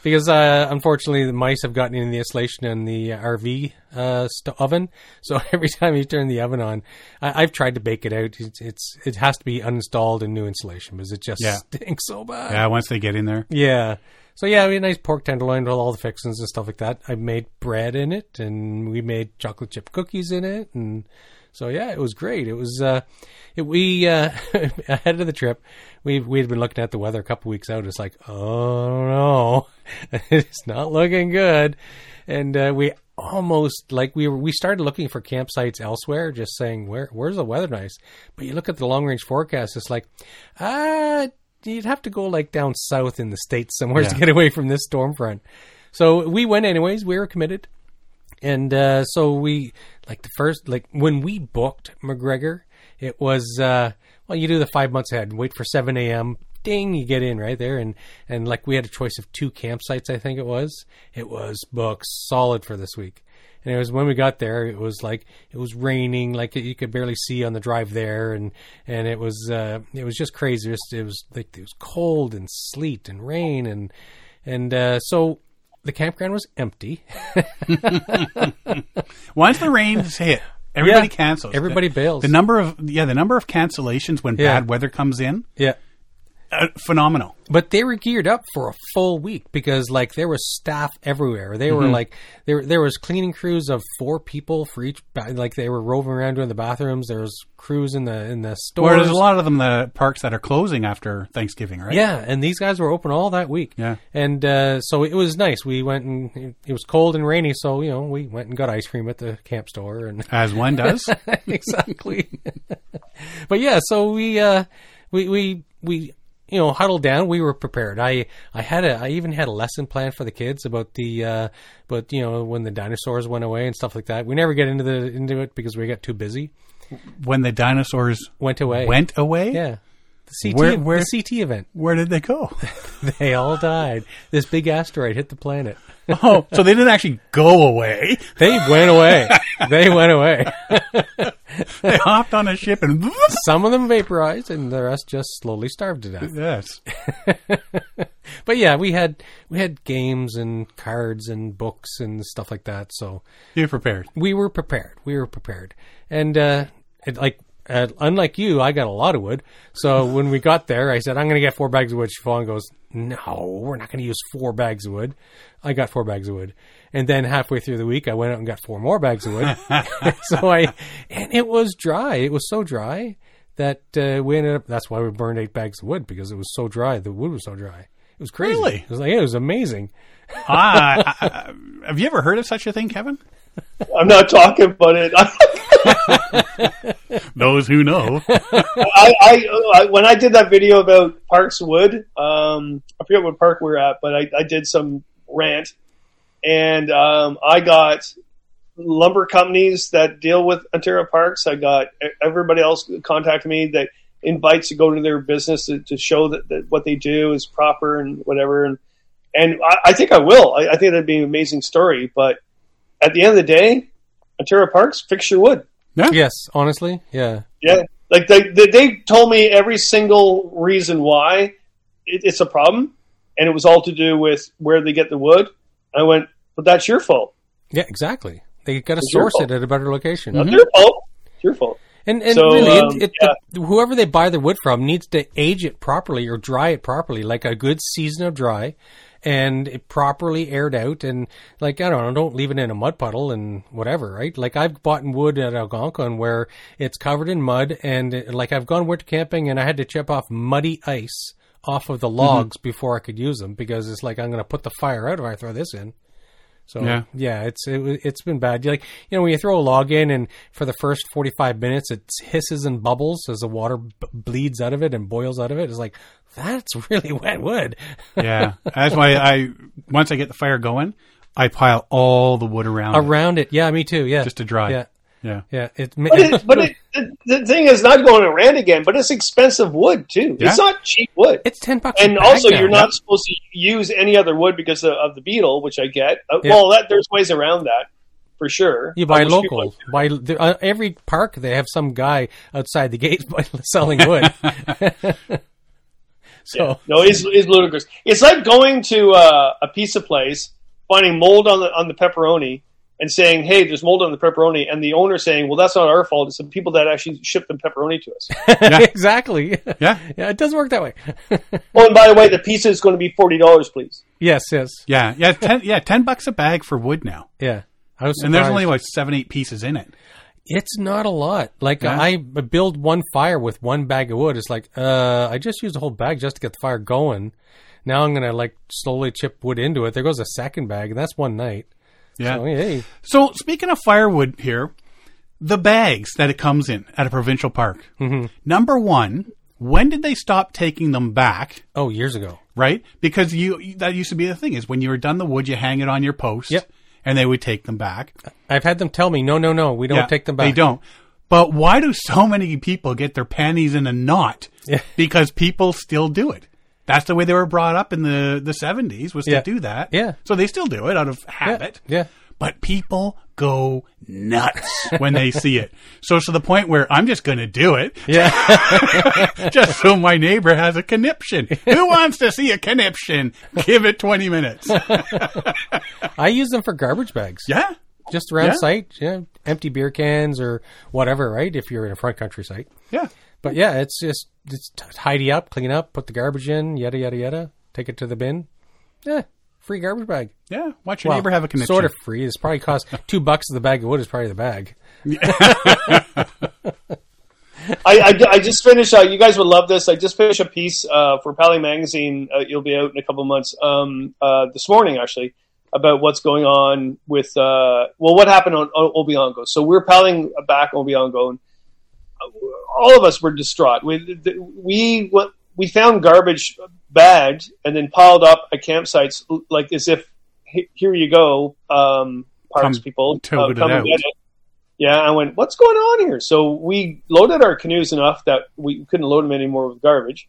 Because uh, unfortunately, the mice have gotten in the insulation in the RV uh, st- oven. So every time you turn the oven on, I- I've tried to bake it out. It's, it's it has to be uninstalled and new insulation because it just Yeah. stinks so bad. yeah, once they get in there. Yeah. So yeah, we had a nice pork tenderloin with all the fixings and stuff like that. I made bread in it, and we made chocolate chip cookies in it, and so yeah, it was great. It was uh, it, we uh, ahead of the trip, we we had been looking at the weather a couple weeks out. It's like, oh no, it's not looking good, and uh, we almost like we were we started looking for campsites elsewhere, just saying where where's the weather nice. But you look at the long range forecast, it's like, ah, you'd have to go like down south in the states somewhere to get away from this storm front. So we went anyways. We were committed, and uh, so we like the first like when we booked MacGregor, it was uh, well you do the five months ahead, wait for seven a.m. Ding, you get in right there, and and like we had a choice of two campsites. I think it was. It was booked solid for this week. And it was when we got there, it was like it was raining, like you could barely see on the drive there, and and it was uh, it was just crazy. It was, it was like it was cold and sleet and rain, and and uh, so the campground was empty. Once the rains hit, everybody Yeah. cancels. Everybody the, bails. The number of yeah, the number of cancellations when Yeah. bad weather comes in, yeah, uh, phenomenal. but they were geared up for a full week because like there was staff everywhere. They were like there there was cleaning crews of four people for each. Ba- like they were roving around doing the bathrooms. There was crews in the in the stores. Where there's a lot of them the parks that are closing after Thanksgiving, right? Yeah, and these guys were open all that week. Yeah. and uh, so it was nice. We went and it was cold and rainy, so you know we went and got ice cream at the camp store and As one does. exactly. but yeah, so we uh, we we we you know huddled down. We were prepared. I I had a I even had a lesson plan for the kids about the uh, but you know when the dinosaurs went away and stuff like that. We never get into the into it because we got too busy. When the dinosaurs Went away. went away, Yeah. The CT Where- where- the CT event. where did they go? They all died. This big asteroid hit the planet. Oh, so they didn't actually go away. They went away. they went away. They hopped on a ship and Some of them vaporized, and the rest just slowly starved to death. yes, But yeah, we had we had games and cards and books and stuff like that. So you're prepared. we were prepared. We were prepared, and uh, it, like uh, unlike you, I got a lot of wood. So when we got there, I said, "I'm going to get four bags of wood." Siobhan goes, "No, we're not going to use four bags of wood." I got four bags of wood, and then halfway through the week, I went out and got four more bags of wood. so I, and it was dry. It was so dry that uh, we ended up. That's why we burned eight bags of wood because it was so dry. The wood was so dry. It was crazy. Really? It was like it was amazing. ah, I- I- have you ever heard of such a thing, Kevin? I'm not talking about it. Those who know. I, I, I when I did that video about Parks Wood, um, I forget what park we're at, but I, I did some rant, and um, I got lumber companies that deal with Ontario Parks. I got everybody else contact me that invites to go to their business to, to show that, that what they do is proper and whatever. And and I, I think I will. I, I think that'd be an amazing story. But at the end of the day, Ontario Parks, fix your wood. Yes, honestly, yeah. Yeah, like they they, they told me every single reason why it, it's a problem, and it was all to do with where they get the wood. I went, but that's your fault. Yeah, exactly. They got to It's source it at a better location. Not your fault. It's your fault. And, and So, really, um, it, it, yeah. the, whoever they buy the wood from needs to age it properly or dry it properly, like a good season of dry, and it properly aired out. And like I don't know, don't leave it in a mud puddle and whatever, right? Like I've bought wood at Algonquin where it's covered in mud, and it, like I've gone winter camping and I had to chip off muddy ice off of the mm-hmm. logs before I could use them because it's like I'm going to put the fire out if I throw this in. So Yeah. yeah, it's it, it's been bad. Like you know, when you throw a log in, and for the first forty five minutes, it hisses and bubbles as the water b- bleeds out of it and boils out of it. It's like that's really wet wood. Yeah, that's why I once I get the fire going, I pile all the wood around, it Around it, yeah, me too. Yeah, just to dry. yeah, yeah. yeah. It, But it, but it, the, the thing is not going to rand again. But it's expensive wood too. Yeah. It's not cheap wood. it's ten bucks. and bag also, now. you're not supposed to use any other wood because of, of the beetle, which I get. Uh, Yeah. Well, that there's ways around that for sure. You buy I local. Buy uh, every park. They have some guy outside the gate selling wood. so No, it's, it's ludicrous. It's like going to uh, a pizza place, finding mold on the on the pepperoni, and saying, "Hey, there's mold on the pepperoni," and the owner saying, "Well, that's not our fault. It's the people that actually ship the pepperoni to us." exactly. Yeah. yeah, it does work that way. oh, and by the way, the pizza is going to be forty dollars, please. yes, yes, Yeah, yeah, ten, yeah, ten bucks a bag for wood now, yeah. I was and there's only like seven, eight pieces in it. It's not a lot. Like Yeah. I build one fire with one bag of wood. It's like uh, I just used a whole bag just to get the fire going. Now I'm gonna like slowly chip wood into it. There goes a second bag, and that's one night. Yeah. So, hey, So speaking of firewood here, the bags that it comes in at a provincial park. Mm-hmm. Number one, when did they stop taking them back? oh, years ago. Right, because you that used to be the thing is when you were done the wood, you hang it on your post. Yep. And they would take them back. I've had them tell me, no, no, no, we don't Yeah, take them back. They don't. But why do so many people get their panties in a knot? Yeah. Because people still do it. That's the way they were brought up in the, the 70s was Yeah. to do that. Yeah. So they still do it out of Yeah, habit. yeah. But people go nuts when they see it. So to the point where I'm just going to do it Yeah. just so my neighbor has a conniption. Who wants to see a conniption? Give it 20 minutes. I use them for garbage bags. Yeah. Just around Yeah. site, yeah, empty beer cans or whatever, right? If you're in a front country site. Yeah. But yeah, it's just it's tidy up, clean up, put the garbage in, yada yada yada. Take it to the bin. Yeah, free garbage bag. Yeah. Watch your Well, neighbor have a conniption. Sort of free. It's probably cost two bucks. The bag of wood is probably the bag. I, I, I just finished. Uh, you guys would love this. I just finished a piece uh, for Paddling Magazine. Uh, you'll be out in a couple months. Um, uh, this morning, actually, about what's going on with uh, well, what happened on O- Opeongo. So we're palling back Opeongo. And uh, all of us were distraught. We we we found garbage bagged and then piled up at campsites like as if here you go, um, parks Come people it come and get it. Yeah, I went, what's going on here? So we loaded our canoes enough that we couldn't load them anymore with garbage.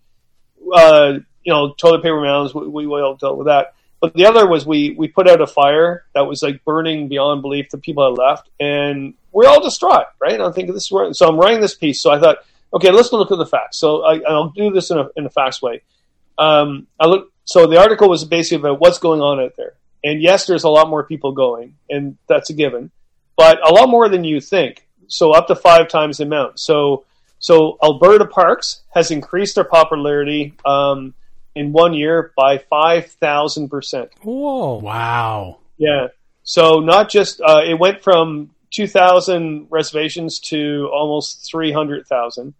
Uh, you know, toilet paper mounds, we, we all dealt with that. But the other was we, we put out a fire that was like burning beyond belief. The people had left, and we're all distraught, right? And I'm thinking this is where. So I'm writing this piece. So I thought, okay, let's look at the facts. So I, I'll do this in a in a facts way. Um, I look. So the article was basically about what's going on out there. And yes, there's a lot more people going, and that's a given, but a lot more than you think. So up to five times the amount. So so Alberta Parks has increased their popularity um, in one year by five thousand percent. Whoa. Wow. Yeah. So not just uh, it went from two thousand reservations to almost three hundred thousand.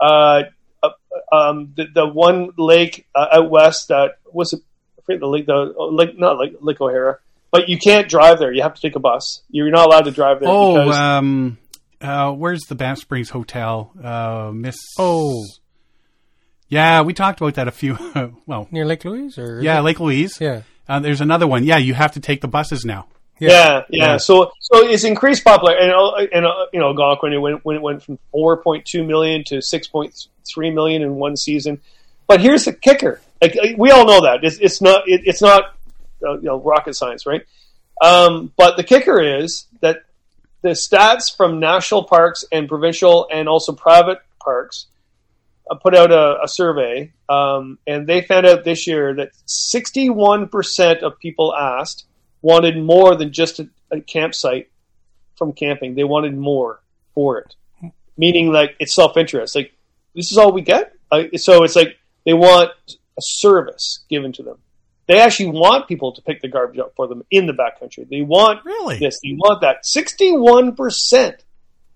Uh, uh, um, the, the one lake uh, out west that was I forget the lake, the oh, lake, not Lake, lake O'Hara, but you can't drive there. You have to take a bus. You're not allowed to drive there. Oh, because, um, uh, where's the Banff Springs Hotel? Uh, Miss. Oh. yeah, we talked about that a few. well, Near Lake Louise? or yeah, Lake Louise. Yeah. Uh, there's another one. Yeah, you have to take the buses now. Yeah, yeah. Yeah. So, so it's increased popularity, and uh, and uh, you know, Algonquin it went when it went from 4.2 million to 6.3 million in one season. But here's the kicker: like uh, we all know that it's, it's not it, it's not uh, you know rocket science, right? Um, but the kicker is that the stats from national parks and provincial and also private parks uh, put out a, a survey, um, and they found out this year that 61% of people asked wanted more than just a, a campsite from camping. They wanted more for it, meaning like it's self interest. Like this is all we get. So it's like they want a service given to them. They actually want people to pick the garbage up for them in the backcountry. They want Really? this. They want that. Sixty-one percent,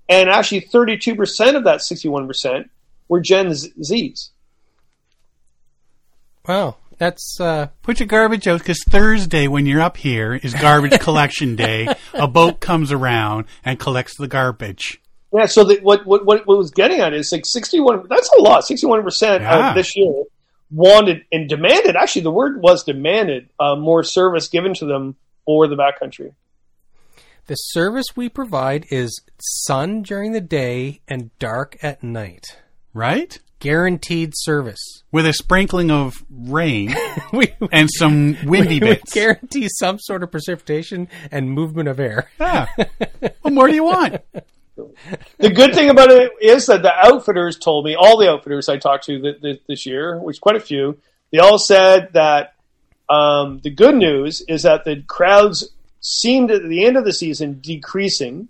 and actually thirty-two percent of that sixty-one percent were Gen Z- Zs. Wow. That's uh Put your garbage out because Thursday, when you're up here, is garbage collection day. A boat comes around and collects the garbage. Yeah, so the, what, what what what was getting at is like sixty one. That's a lot. Sixty one percent of this year wanted and demanded. Actually, the word was demanded uh, more service given to them for the backcountry. the service we provide is sun during the day and dark at night. Right? Guaranteed service. With a sprinkling of rain we and some windy we bits. guarantee some sort of precipitation and movement of air. Yeah. What more do you want? The good thing about it is that the outfitters told me all the outfitters I talked to th- th- this year, which quite a few, they all said that um, the good news is that the crowds seemed at the end of the season decreasing,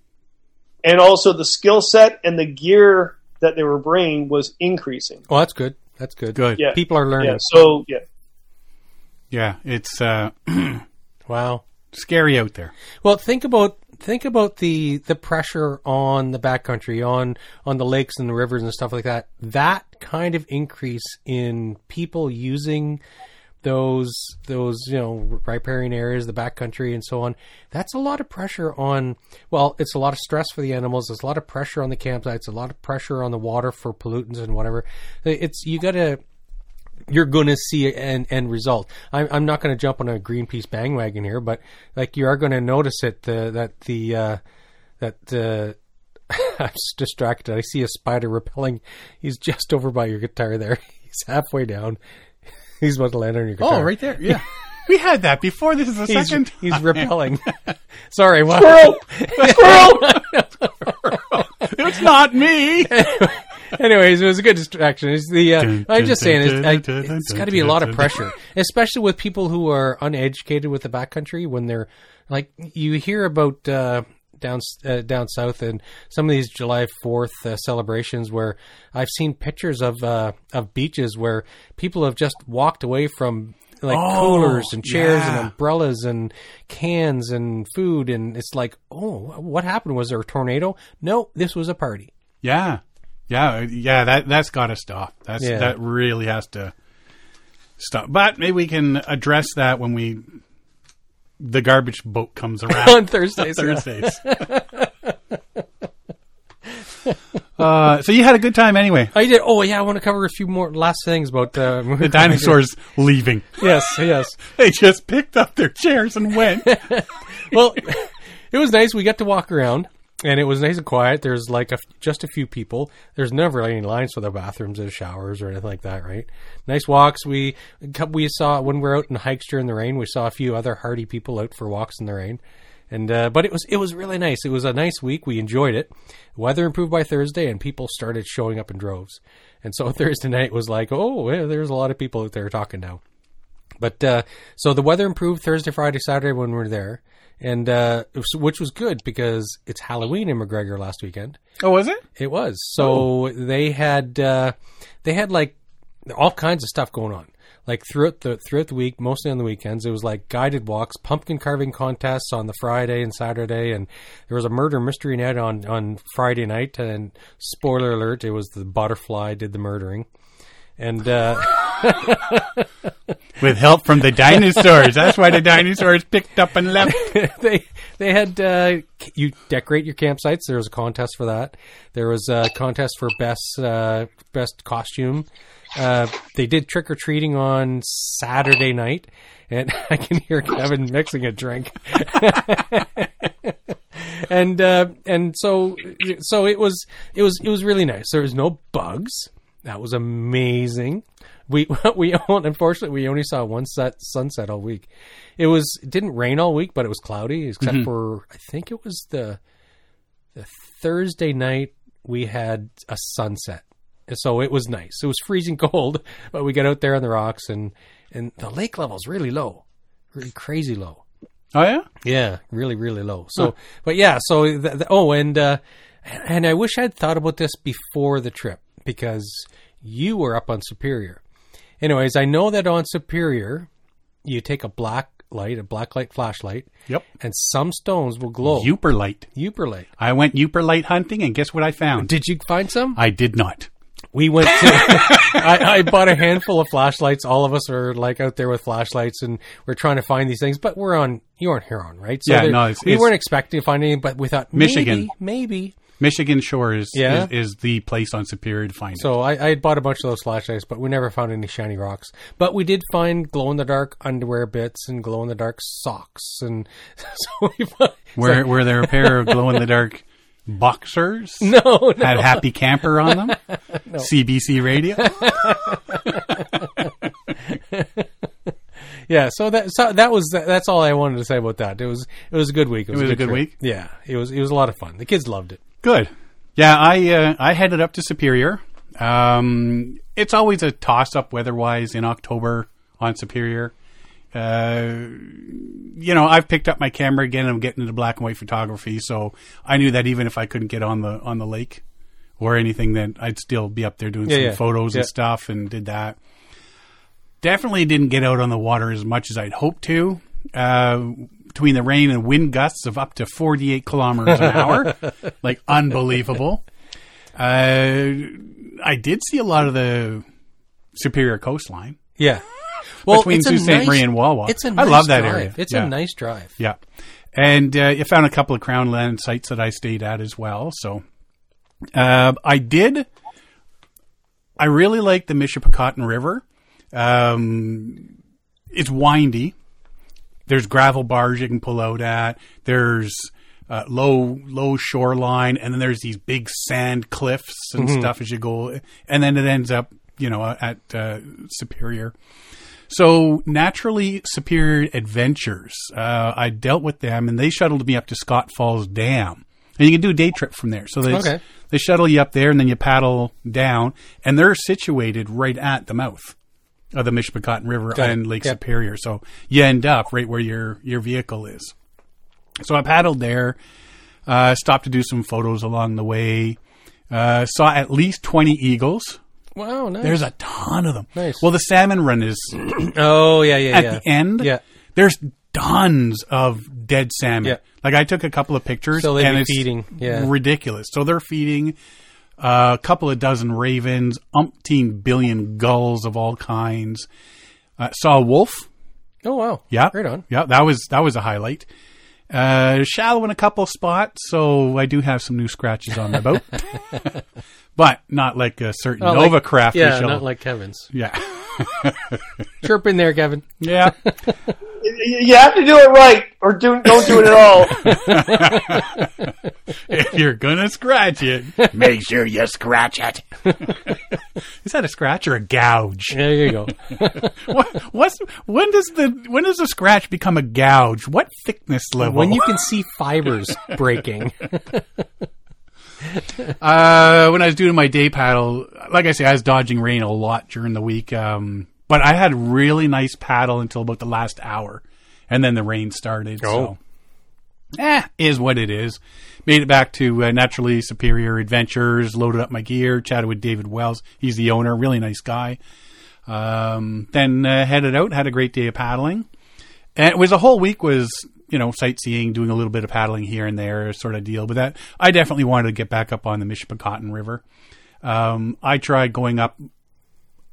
and also the skill set and the gear that they were bringing was increasing. Well, that's good. That's good. Good. Yeah. People are learning. Yeah. So yeah. Yeah, it's uh, Wow. scary out there. Well, think about think about the the pressure on the backcountry, on on the lakes and the rivers and stuff like that. That kind of increase in people using those those you know riparian areas, the backcountry, and so on. That's a lot of pressure on. Well, it's a lot of stress for the animals. There's a lot of pressure on the campsites. A lot of pressure on the water for pollutants and whatever. It's you got to you're going to see an end result. I'm, I'm not going to jump on a Greenpeace bandwagon here, but like you are going to notice it uh, that the uh, that uh, I'm distracted. I see a spider repelling. He's just over by your guitar there. He's halfway down. He's about to land on your guitar. Oh, right there. Yeah. we had that before. This is the He's, second. he's repelling. Sorry, what? Squirrel! Squirrel! it's not me. Anyways, it was a good distraction. It's the uh, Dun, I'm just dun, saying dun, it's, dun, I, dun, it's got to be a lot of pressure, especially with people who are uneducated with the backcountry. When they're like, you hear about uh, down uh, down south and some of these July Fourth uh, celebrations where I've seen pictures of uh, of beaches where people have just walked away from like Oh, coolers and chairs and umbrellas and cans and food and it's like oh what happened was there a tornado no this was a party Yeah, yeah, yeah. That that's got to stop. That's Yeah. that really has to stop. But maybe we can address that when we the garbage boat comes around on Thursdays. Thursdays. Uh, so you had a good time anyway. I did. Oh yeah, I want to cover a few more last things about uh, The dinosaurs leaving. yes, yes. They just picked up their chairs and went. Well, it was nice. We got to walk around, and it was nice and quiet. There's like a, just a few people. There's never any lines for the bathrooms or showers or anything like that, right? Nice walks. We we saw when we were out in hikes during the rain. We saw a few other hardy people out for walks in the rain. And uh, but it was it was really nice. It was a nice week. We enjoyed it. Weather improved by Thursday, and people started showing up in droves. And so Thursday night was like, oh, yeah, there's a lot of people out there talking now. But uh, so the weather improved Thursday, Friday, Saturday when we were there, and uh, was- which was good because it's Halloween in MacGregor last weekend. Oh, was it? It was so they had uh, they had like all kinds of stuff going on. Like throughout the throughout the week, mostly on the weekends, it was like guided walks, pumpkin carving contests on the Friday and Saturday, and there was a murder mystery night on on Friday night. And spoiler alert, it was the butterfly did the murdering, and uh, With help from the dinosaurs. That's why the dinosaurs picked up and left. they they had uh, you decorate your campsites. There was a contest for that. There was a contest for best uh, best costume. Uh, they did trick or treating on Saturday night, and I can hear Kevin mixing a drink. and uh, and so so it was it was it was really nice. There was no bugs. That was amazing. We we unfortunately we only saw one set sunset all week. It was it didn't rain all week, but it was cloudy except for I think it was the the Thursday night we had a sunset. So it was nice. It was freezing cold, but we got out there on the rocks and and the lake level's really low. Really crazy low. Oh, yeah? Yeah, really, really low. So, but yeah, so th- th- oh, and uh, and I wish I'd thought about this before the trip because you were up on Superior. Anyways, I know that on Superior, you take a black light, a black light flashlight, Yep. and some stones will glow. Yooperlite. Uper light. I went Yooperlite hunting, and guess what I found? Did you find some? I did not. We went to. I, I bought a handful of flashlights. All of us are like out there with flashlights, and we're trying to find these things. But we're on. You're on Huron, right? So Yeah, no, it's- we it's- weren't expecting to find anything, but we thought Michigan. maybe, maybe. Michigan Shore is, Yeah? is, is the place on Superior to find it. So I, I had bought a bunch of those flashlights, but we never found any shiny rocks. But we did find glow in the dark underwear bits and glow in the dark socks, and so we found, Were, were there a pair of glow in the dark boxers? no, no, Had Happy Camper on them? CBC radio? yeah. So that so that was that's all I wanted to say about that. It was it was a good week. It was, was a good trip. week? Yeah, it was it was a lot of fun. The kids loved it. Good. Yeah, I uh, I headed up to Superior. Um, it's always a toss up weather wise in October on Superior. Uh, you know, I've picked up my camera again. I'm getting into black and white photography, so I knew that even if I couldn't get on the on the lake or anything, that I'd still be up there doing Yeah, some yeah. photos Yeah. and stuff, and did that. Definitely didn't get out on the water as much as I'd hoped to. Uh, between the rain and wind gusts of up to 48 kilometers an hour, like unbelievable. Uh, I did see a lot of the Superior coastline Yeah. Well, between it's Sault Ste. nice- Marie and Wawa. It's a I nice love that drive. area. It's Yeah. a nice drive. Yeah. And uh, you found a couple of Crown Land sites that I stayed at as well. So uh, I did. I really like the Michipicoten River. Um, it's windy. There's gravel bars you can pull out at. There's uh, low low shoreline, and then there's these big sand cliffs and stuff as you go, and then it ends up, you know, at uh, Superior. So naturally, Superior Adventures. Uh, I dealt with them, and they shuttled me up to Scott Falls Dam, and you can do a day trip from there. So they Okay. they shuttle you up there, and then you paddle down, and they're situated right at the mouth of the Michipicoten River Got it. and Lake Yep. Superior. So you end up right where your your vehicle is. So I paddled there, uh, stopped to do some photos along the way. Uh, saw at least twenty eagles. Wow, nice. There's a ton of them. Nice. Well, the salmon run is oh yeah, yeah, yeah. at yeah. the end. Yeah. There's tons of dead salmon. Yeah. Like I took a couple of pictures So it's feeding, yeah. ridiculous. So they're feeding a couple of dozen ravens, umpteen billion gulls of all kinds. Uh, saw a wolf. Oh wow. Yeah. Right on. Yeah, that was that was a highlight. Uh, shallow in a couple spots, so I do have some new scratches on my boat, but not like a certain Not Nova like- craft. Yeah, not like Kevin's. yeah, Chirp in there, Kevin. yeah. You you have to do it right, or do, don't do it at all. if you're gonna scratch it, make sure you scratch it. Is that a scratch or a gouge? There you go. What, what's when does the when does a scratch become a gouge? What thickness level? when you can see fibers breaking. uh, when I was doing my day paddle, like I say, I was dodging rain a lot during the week. Um, but I had really nice paddle until about the last hour, and then the rain started. So, eh, is what it is. Made it back to uh, Naturally Superior Adventures. Loaded up my gear. Chatted with David Wells. He's the owner. Really nice guy. Um, then uh, headed out. Had a great day of paddling. And it was a whole week was you know sightseeing, doing a little bit of paddling here and there, sort of deal. But that I definitely wanted to get back up on the Michipicoten River. Um, I tried going up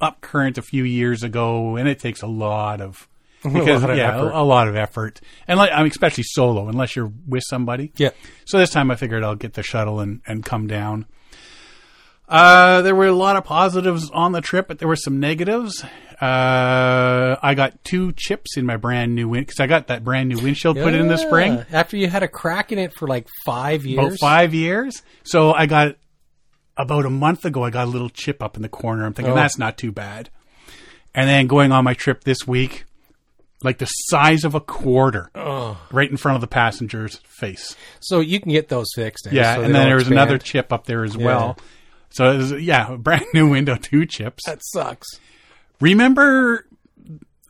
up current a few years ago, and it takes a lot of because lot of yeah, effort. a, a lot of effort, and like, I'm especially solo, unless you're with somebody. yeah. So this time I figured I'll get the shuttle and, and come down. Uh, there were a lot of positives on the trip, but there were some negatives. Uh, I got two chips in my brand new wind because I got that brand new windshield put in the spring After you had a crack in it for like five years. about five years. So I got about a month ago. I got a little chip up in the corner. I'm thinking Oh. that's not too bad. And then going on my trip this week, like the size of a quarter, right in front of the passenger's face. So you can get those fixed. eh? Yeah, So and then there was another chip up there as well. So was, yeah, brand new window, two chips. That sucks. Remember,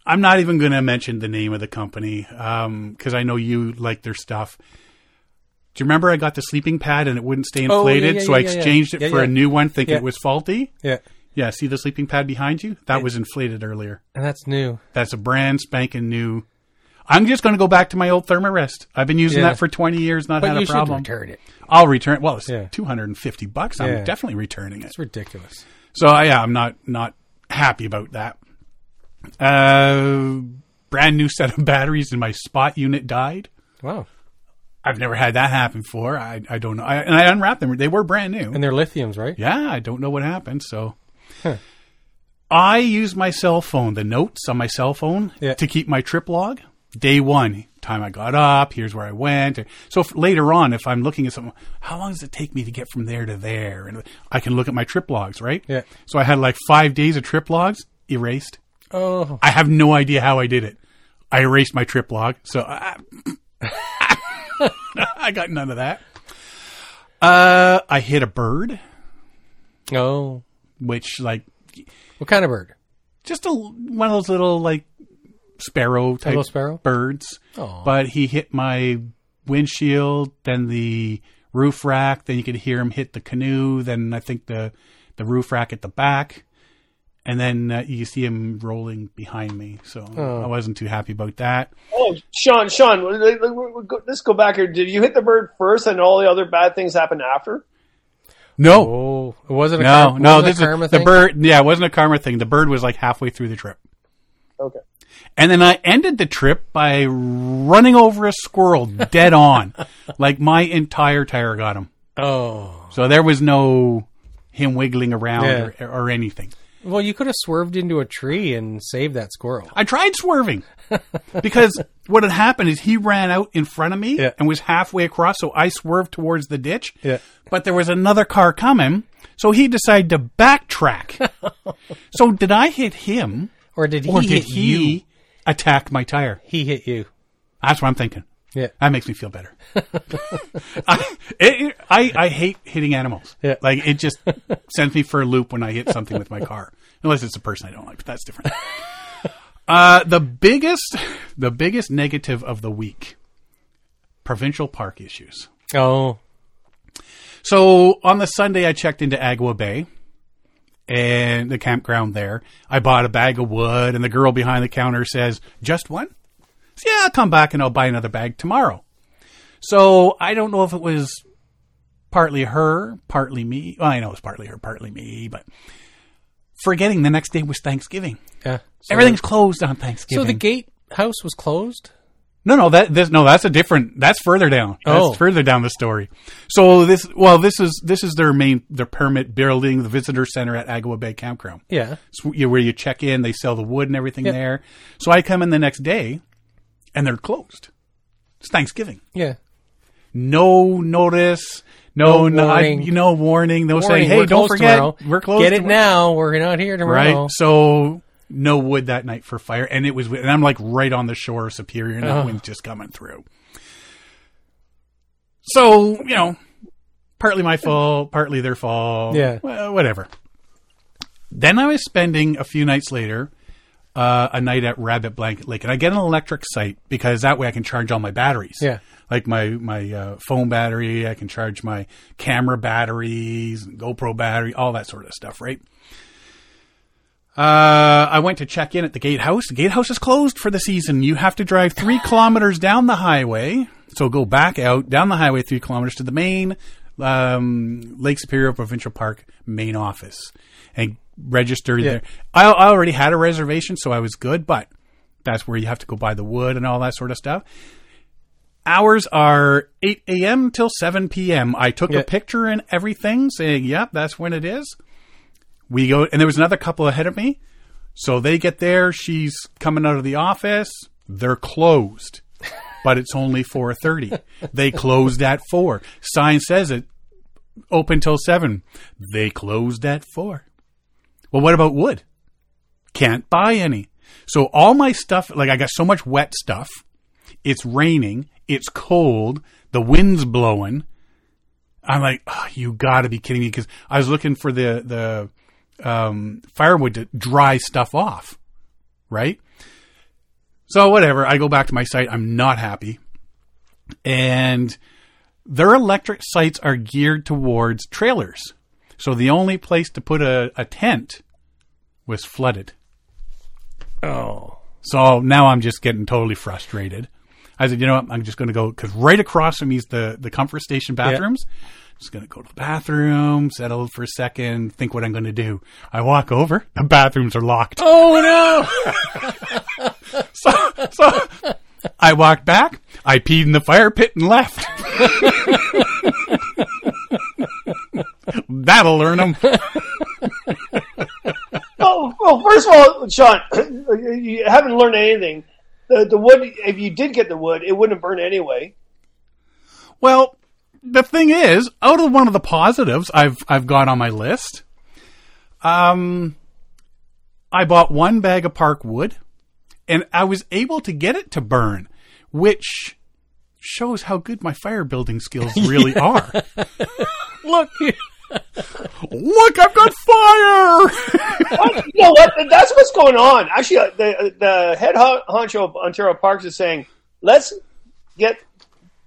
I'm not even going to mention the name of the company um, because I know you like their stuff. Do you remember I got the sleeping pad and it wouldn't stay Oh, yeah, inflated, yeah, so I yeah, yeah, yeah. exchanged it Yeah, for yeah. a new one, thinking Yeah. it was faulty? Yeah. Yeah, see the sleeping pad behind you? That was inflated earlier. And that's new. That's a brand spanking new. I'm just going to go back to my old Thermarest. I've been using Yeah. that for 20 years, not But had you a should problem. return it. I'll return. Well, it's Yeah. 250 bucks. I'm definitely returning it. It's ridiculous. So yeah, I'm not not happy about that. Uh, brand new set of batteries in my spot unit died. Wow. I've never had that happen before. I I don't know. I, and I unwrapped them. They were brand new. And they're lithiums, right? yeah, I don't know what happened. So. Huh. I use my cell phone, the notes on my cell phone, Yeah. to keep my trip log. Day one, time I got up, here's where I went. So if, later on, if I'm looking at something, how long does it take me to get from there to there? And I can look at my trip logs, right? Yeah. So I had like five days of trip logs erased. Oh. I have no idea how I did it. I erased my trip log, so I, I got none of that. Uh, I hit a bird, Oh. which like What kind of bird? just a one of those little like sparrow type Little sparrow? birds. Aw. But he hit my windshield, then the roof rack. Then you could hear him hit the canoe. Then I think the the roof rack at the back, and then uh, you see him rolling behind me. So I wasn't too happy about that. Oh, Sean, Sean, let's go back here. Did you hit the bird first, and all the other bad things happened after? No, Oh. It wasn't a no, car- no. wasn't a This is karma the thing? bird. Yeah, it wasn't a karma thing. The bird was like halfway through the trip. Okay. And then I ended the trip by running over a squirrel dead on. like my entire tire got him. Oh. So there was no him wiggling around Yeah. or, or anything. Well, you could have swerved into a tree and saved that squirrel. I tried swerving because what had happened is he ran out in front of me Yeah. and was halfway across. So I swerved towards the ditch. Yeah. But there was another car coming. So he decided to backtrack. so did I hit him Or did he or did hit he attack my tire? He hit you. That's what I'm thinking. Yeah. That makes me feel better. I, it, I I hate hitting animals. Yeah. Like it just sends me for a loop when I hit something with my car, unless it's a person I don't like. But that's different. uh, the biggest the biggest negative of the week: provincial park issues. Oh. So on the Sunday, I checked into Agawa Bay and the campground there. I bought a bag of wood, and the girl behind the counter says, "Just one." So, yeah, I'll come back and I'll buy another bag tomorrow. So I don't know if it was partly her, partly me. Well, I know it was partly her, partly me, but forgetting the next day was Thanksgiving. Yeah. So Everything's closed on Thanksgiving. So the gate house was closed? No, no, that this no, that's a different. That's further down. That's Oh. further down the story. So this, well, this is this is their main their permit building, the visitor center at Agawa Bay Campground. Yeah. So where you check in, they sell the wood and everything Yeah. there. So I come in the next day, and they're closed. It's Thanksgiving. Yeah. No notice. No, No I- warning. you know, warning. Saying, Warning, hey, we're don't forget, tomorrow. we're closed. Get it tomorrow." now. We're not here tomorrow." right? tomorrow. So no wood that night for fire, and it was, and I'm like right on the shore of Superior, and Uh-huh. wind's just coming through. So you know, partly my fault, partly their fault. Yeah. well, whatever. Then I was spending a few nights later. Uh, a night at Rabbit Blanket Lake, and I get an electric site because that way I can charge all my batteries. Yeah. like my my uh, phone battery, I can charge my camera batteries, GoPro battery, all that sort of stuff, right? Uh, I went to check in at the gatehouse. The gatehouse is closed for the season. You have to drive three kilometers down the highway. So go back out down the highway three kilometers to the main um, Lake Superior Provincial Park main office and register there. I, I already had a reservation, so I was good. But that's where you have to go buy the wood and all that sort of stuff. Hours are 8 a.m. till 7 p.m. I took Yeah. a picture and everything saying, yep, that's when it is. We go, and there was another couple ahead of me. So they get there. She's coming out of the office. They're closed, but it's only 4:30. They closed at four. Sign says it open till seven. They closed at four. Well, what about wood? Can't buy any. So all my stuff, like I got so much wet stuff. It's raining. It's cold. The wind's blowing. I'm like, oh, you got to be kidding me! Because I was looking for the the um, firewood to dry stuff off, right? So whatever. I go back to my site. I'm not happy, and their electric sites are geared towards trailers. So the only place to put a, a tent was flooded. Oh. So now I'm just getting totally frustrated. I said, you know what? I'm just going to go because right across from me is the the comfort station bathrooms. Just going to go to the bathroom, settle for a second, think what I'm going to do. I walk over, the bathrooms are locked. Oh no! So, so I walked back, I peed in the fire pit and left. That'll learn them. Oh, well, first of all, Sean, you haven't learned anything. The, the wood, if you did get the wood, it wouldn't burn anyway. Well, the thing is, out of one of the positives I've I've got on my list, um, I bought one bag of park wood, and I was able to get it to burn, which shows how good my fire building skills really are. Look, Look, I've got fire. What? you know what? That's what's going on. Actually, uh, the the head honcho of Ontario Parks is saying, let's get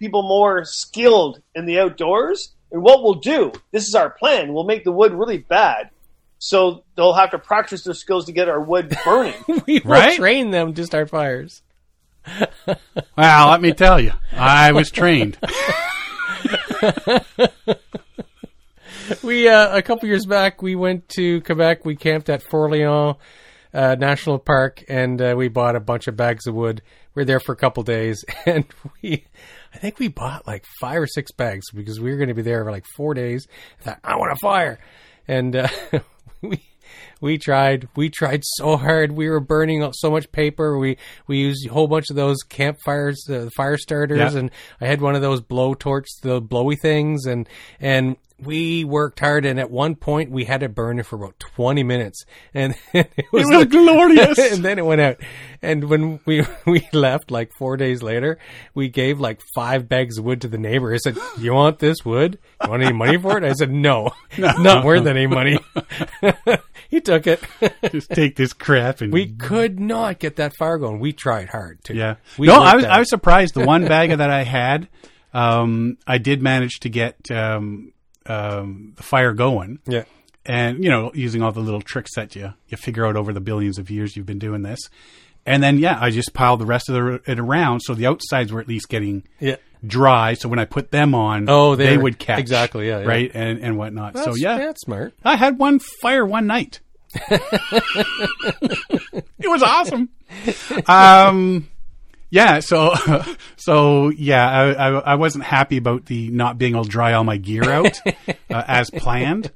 people more skilled in the outdoors. And what we'll do, this is our plan. We'll make the wood really bad, so they'll have to practice their skills to get our wood burning. we will Right? train them to start fires. well, let me tell you, I was trained. We uh, a couple years back we went to Quebec. We camped at Forillon uh, National Park, and uh, we bought a bunch of bags of wood. We are there for a couple days, and we, I think we bought like five or six bags because we were going to be there for like four days. I thought I want a fire, and uh, we we tried we tried so hard. We were burning so much paper. We we used a whole bunch of those campfires, uh, fire starters, Yeah. and I had one of those blow torch, the blowy things, and and we worked hard. And at one point, we had it burning for about twenty minutes, and it was, It was glorious. and then it went out. And when we we left, like four days later, we gave like five bags of wood to the neighbor. I said, "You want this wood? You want any money for it?" I said, "No, not worth any money." he took it. Just take this crap and we could not get that fire going. We tried hard too. Yeah. we no, I was I was surprised. The one bag that I had, um, I did manage to get um, um, the fire going, yeah. and you know, using all the little tricks that you you figure out over the billions of years you've been doing this. And then yeah, I just piled the rest of the, it around, so the outsides were at least getting Yeah. dry. So when I put them on, Oh, they would catch exactly, yeah, yeah. right, and and whatnot. so yeah, that's smart. I had one fire one night. it was awesome. um, Yeah, so so yeah, I, I, I wasn't happy about the not being able to dry all my gear out uh, as planned.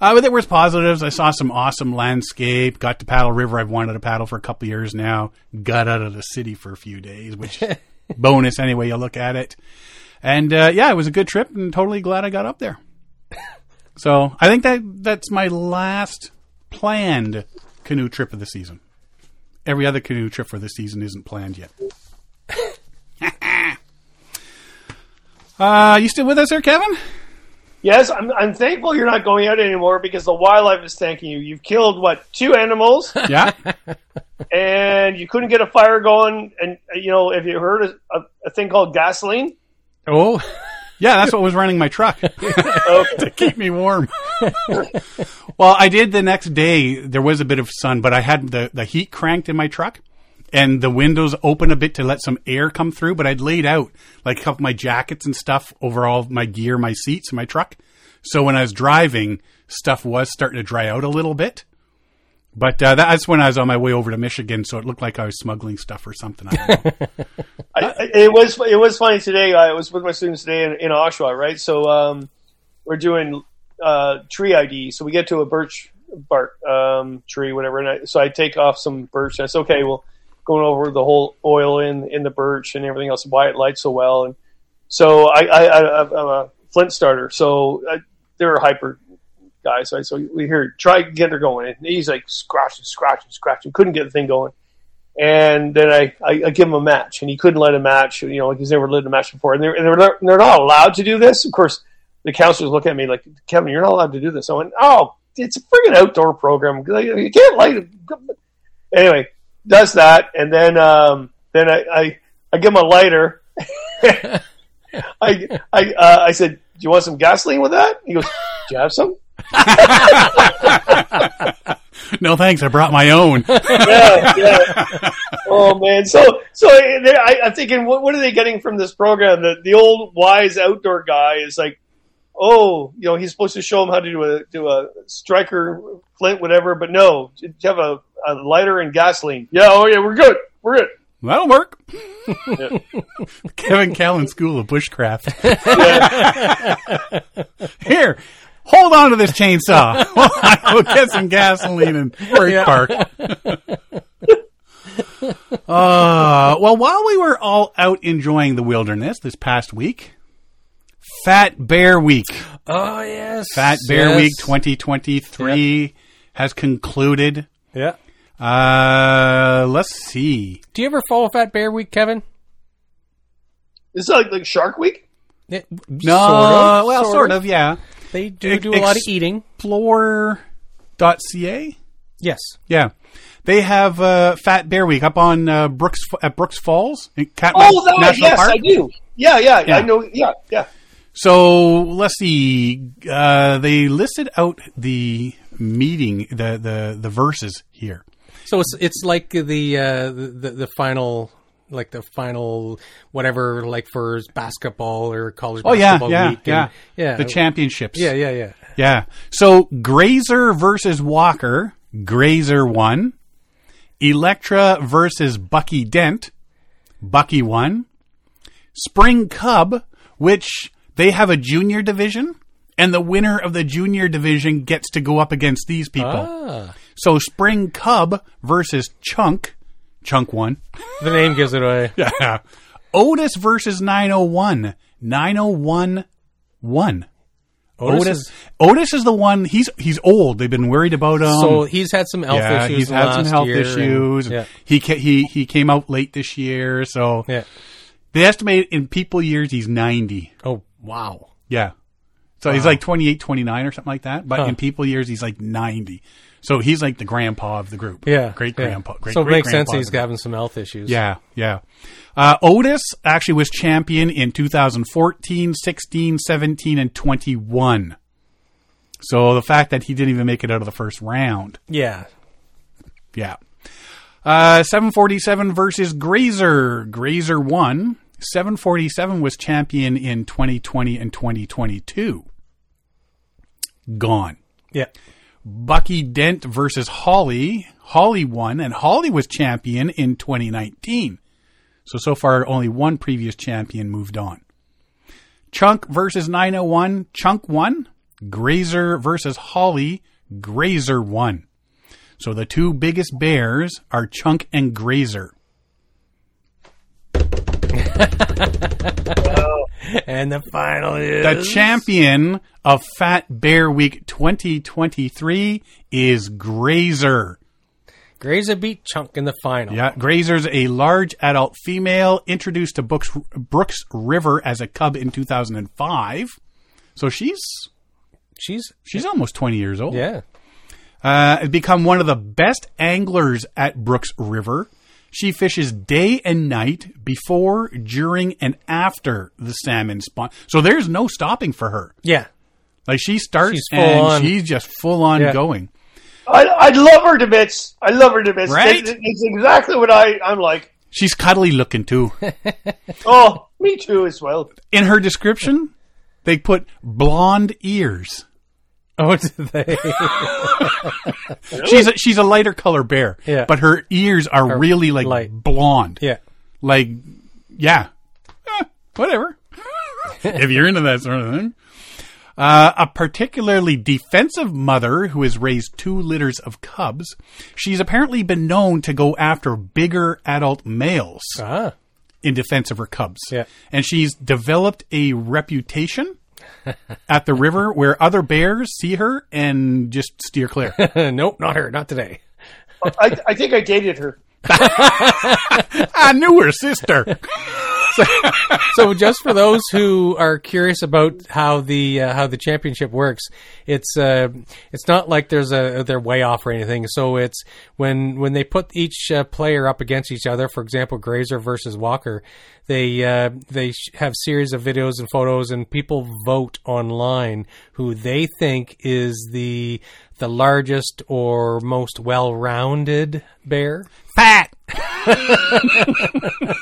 Uh, but there was positives. I saw some awesome landscape. Got to paddle river. I've wanted to paddle for a couple years now. Got out of the city for a few days, which bonus anyway you look at it. And uh, yeah, it was a good trip, and totally glad I got up there. So I think that that's my last planned canoe trip of the season. Every other canoe trip for the season isn't planned yet. uh, you still with us there, Kevin? Yes, I'm, I'm thankful you're not going out anymore because the wildlife is thanking you. You've killed what two animals, Yeah. and you couldn't get a fire going. And you know, have you heard of a, a thing called gasoline? Oh, Yeah, that's what was running my truck to keep me warm. well, I did the next day. There was a bit of sun, but I had the, the heat cranked in my truck and the windows open a bit to let some air come through. But I'd laid out like a couple of my jackets and stuff over all of my gear, my seats in my truck. So when I was driving, stuff was starting to dry out a little bit. But uh, that's when I was on my way over to Michigan, so it looked like I was smuggling stuff or something. I don't know. I, I- it was it was funny today. I was with my students today in, in Oshawa, right? So um, we're doing uh, tree ID. So we get to a birch bark um, tree, whatever. And I, so I take off some birch. And I said, okay, well, going over the whole oil in in the birch and everything else, why it lights so well. And so I, I, I'm a flint starter. So I, they're a hyper guy. So I so we hear try get her going. And he's like scratching, scratching, scratching. Couldn't get the thing going. And then I, I, I give him a match, and he couldn't light a match. You know, like he's never lit a match before, and they're and they're not, they're not allowed to do this. Of course, the counselors look at me like, Kevin, you're not allowed to do this. I went, oh, it's a friggin' outdoor program. You can't light it. Anyway, does that, and then um, then I, I I give him a lighter. I I uh, I said, do you want some gasoline with that? He goes, do you have some? no thanks, I brought my own. yeah, yeah. Oh man, so so I, I'm thinking, what, what are they getting from this program? The the old wise outdoor guy is like, oh, you know, he's supposed to show them how to do a do a striker flint, whatever. But no, you have a, a lighter and gasoline. Yeah, oh yeah, we're good, we're good. That'll work. Yeah. Kevin Callan School of Bushcraft. Yeah. Here, hold on to this chainsaw. I will get some gasoline and Birch Park. uh, well, while we were all out enjoying the wilderness this past week, Fat Bear Week, oh yes, Fat Bear Yes. Week 2023 has concluded. Yeah. Uh, let's see. Do you ever follow Fat Bear Week, Kevin? It's like like Shark Week. Yeah, No, sort of, well, sort, of. yeah. They do Ex- do a lot of ex- eating. Explore.ca. Yes. Yeah. They have uh, Fat Bear Week up on uh, Brooks at Brooks Falls in Katmai Oh, that National yes, Park. I do. Yeah, yeah, Yeah. I know. Yeah, yeah. So let's see. Uh, they listed out the meeting, the the the verses here. So it's it's like the uh, the, the final like the final whatever like for basketball or college Oh yeah, yeah, week. yeah, and- yeah, The championships. yeah, yeah, yeah. yeah. So Grazer versus Walker. Grazer won. Electra versus Bucky Dent. Bucky won. Spring Cub, which they have a junior division, and the winner of the junior division gets to go up against these people. Ah, So Spring Cub versus Chunk. Chunk won. the name gives it away. Yeah. Otis versus 901. 901 won. Otis Otis is- Otis is the one he's he's old. They've been worried about him. so he's had some health yeah, issues. he's had some health year and- issues. yeah, He he he came out late this year, so yeah. they estimate in people years he's 90. Oh wow. Yeah. So he's like 28, 29 or something like that, but Huh. in people years he's like 90. So he's like the grandpa of the group. Yeah, Great yeah. grandpa. Great, grandpa. so it great makes sense he's of the group. having some health issues. Yeah, yeah. Uh, Otis actually was champion in 2014, 16, 17, and 21. So the fact that he didn't even make it out of the first round. yeah. Yeah. Uh, 747 versus Grazer. Grazer won. 747 was champion in 2020 and 2022. Gone. Yeah. Bucky Dent versus Holly. Holly won, and Holly was champion in 2019. So, so far, only one previous champion moved on. Chunk versus 901, Chunk won. Grazer versus Holly, Grazer won. So the two biggest bears are Chunk and Grazer. And the final is The champion of Fat Bear Week 2023 is Grazer. Grazer beat Chunk in the final. Yeah, Grazer's a large adult female introduced to Brooks, Brooks River as a cub in 2005. So she's She's she's almost 20 years old. yeah. Uh, become one of the best anglers at Brooks River. She fishes day and night before, during, and after the salmon spawn. So there's no stopping for her. Yeah. Like she starts She's and on. she's just full on Yeah. going. I, I love her to bits. I love her to bits. Right? It- it's exactly what I, I'm like. She's cuddly looking too. Oh, me too as well. In her description, they put blonde ears. Oh, did they? She's a, she's a lighter color bear, Yeah. but her ears are really like light. blonde. yeah. Like, yeah, Eh, whatever. if you're into that sort of thing. Uh, a particularly defensive mother who has raised two litters of cubs. She's apparently been known to go after bigger adult males Ah. in defense of her cubs. Yeah. And she's developed a reputation at the river where other bears see her and just steer clear. nope, not her. Not today. I, I think I dated her. I knew her sister. so just for those who are curious about how the uh, how the championship works, it's uh, it's not like there's a they're way off or anything. So it's when when they put each uh, player up against each other. For example, Grazer versus Walker, they uh, they have series of videos and photos, and people vote online who they think is the the largest or most well-rounded bear. Fat.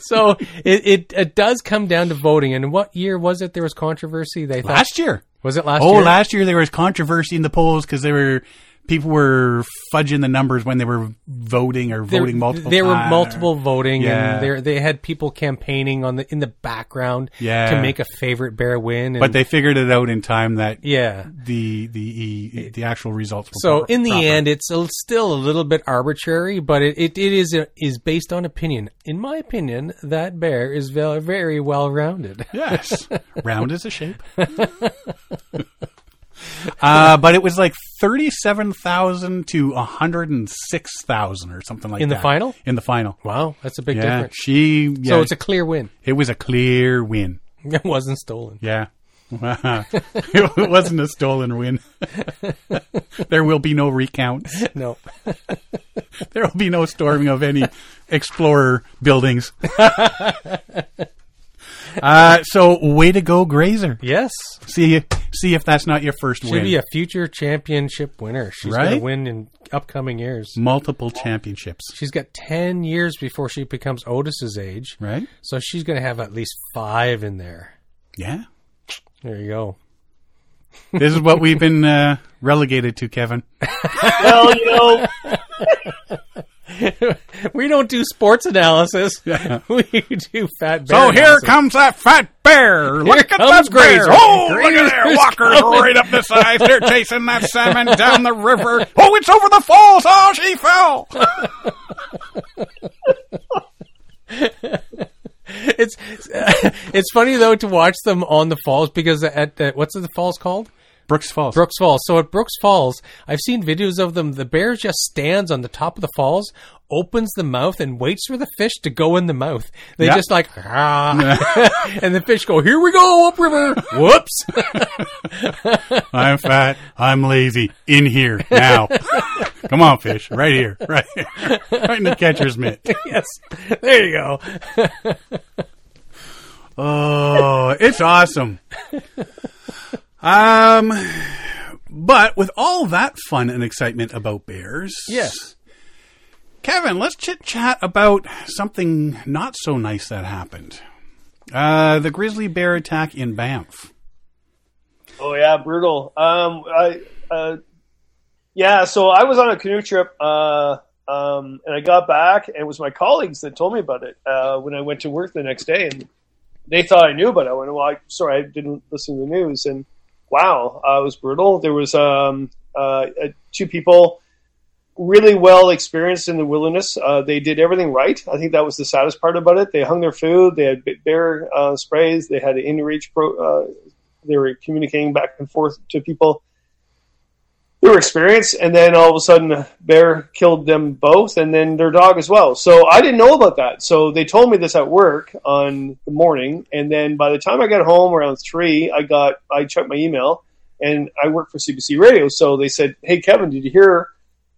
So it, it it does come down to voting. And what year was it? There was controversy. They thought Last year. was it last year? oh, year? last year there was controversy in the polls because they were people were fudging the numbers when they were voting or there, voting multiple. Times. There were multiple voting, Yeah. and they had people campaigning on the in the background Yeah. to make a favorite bear win. And, but they figured it out in time that yeah. the the the actual results. Were So proper- in the proper. end, it's a, still a little bit arbitrary, but it, it, it is is based on opinion. In my opinion, that bear is very, very well rounded. yes, round is a shape. uh, but it was like thirty-seven thousand to hundred and six thousand or something like that. In the final? In the final, Wow, that's a big yeah, difference. she. Yeah, So it's a clear win. it was a clear win. It wasn't stolen. Yeah. it wasn't a stolen win. there will be no recount. No. There will be no storming of any explorer buildings. uh, so, way to go, Grazer. Yes. See, see if that's not your first Should win. be a future championship winner. She's going to win in upcoming years. Multiple championships, She's got 10 years before she becomes Otis's age. right? So she's going to have at least five in there. Yeah. There you go. This is what we've been uh, relegated to, Kevin. Well, you know, we don't do sports analysis. we do fat bear. So here analysis. comes that fat bear. Look at that. Grazer. Oh, look at Grazer's there. Walker's coming. right up the side. They're chasing that salmon down the river. Oh, it's over the falls. Oh, she fell. It's it's funny though to watch them on the falls because at the, what's the falls called? Brooks Falls. Brooks Falls. So at Brooks Falls, I've seen videos of them. The bear just stands on the top of the falls, opens the mouth, and waits for the fish to go in the mouth. They Yeah. just like, ah. and the fish go, here we go, upriver. Whoops. I'm fat. I'm lazy. In here now. Come on, fish. Right here. Right here. Right in the catcher's mitt. yes. There you go. Oh, it's awesome. Um, but with all that fun and excitement about bears, Yes. Kevin, let's chit chat about something not so nice that happened. Uh, the grizzly bear attack in Banff. oh yeah, brutal. Um, I, uh, yeah, so I was on a canoe trip uh, Um, and I got back, and it was my colleagues that told me about it uh, when I went to work the next day, and they thought I knew about it. I went, "Well, I, sorry, I didn't listen to the news." And wow, uh, it was brutal. There was um, uh, two people really well experienced in the wilderness. Uh, they did everything right. I think that was the saddest part about it. They hung their food. They had bear uh, sprays. They had inReach. Pro, uh, they were communicating back and forth to people. They were experienced, and then all of a sudden, a bear killed them both, and then their dog as well. So I didn't know about that. So they told me this at work on the morning, and then by the time I got home around three, I got I checked my email, and I work for CBC Radio. So they said, "Hey, Kevin, did you hear?"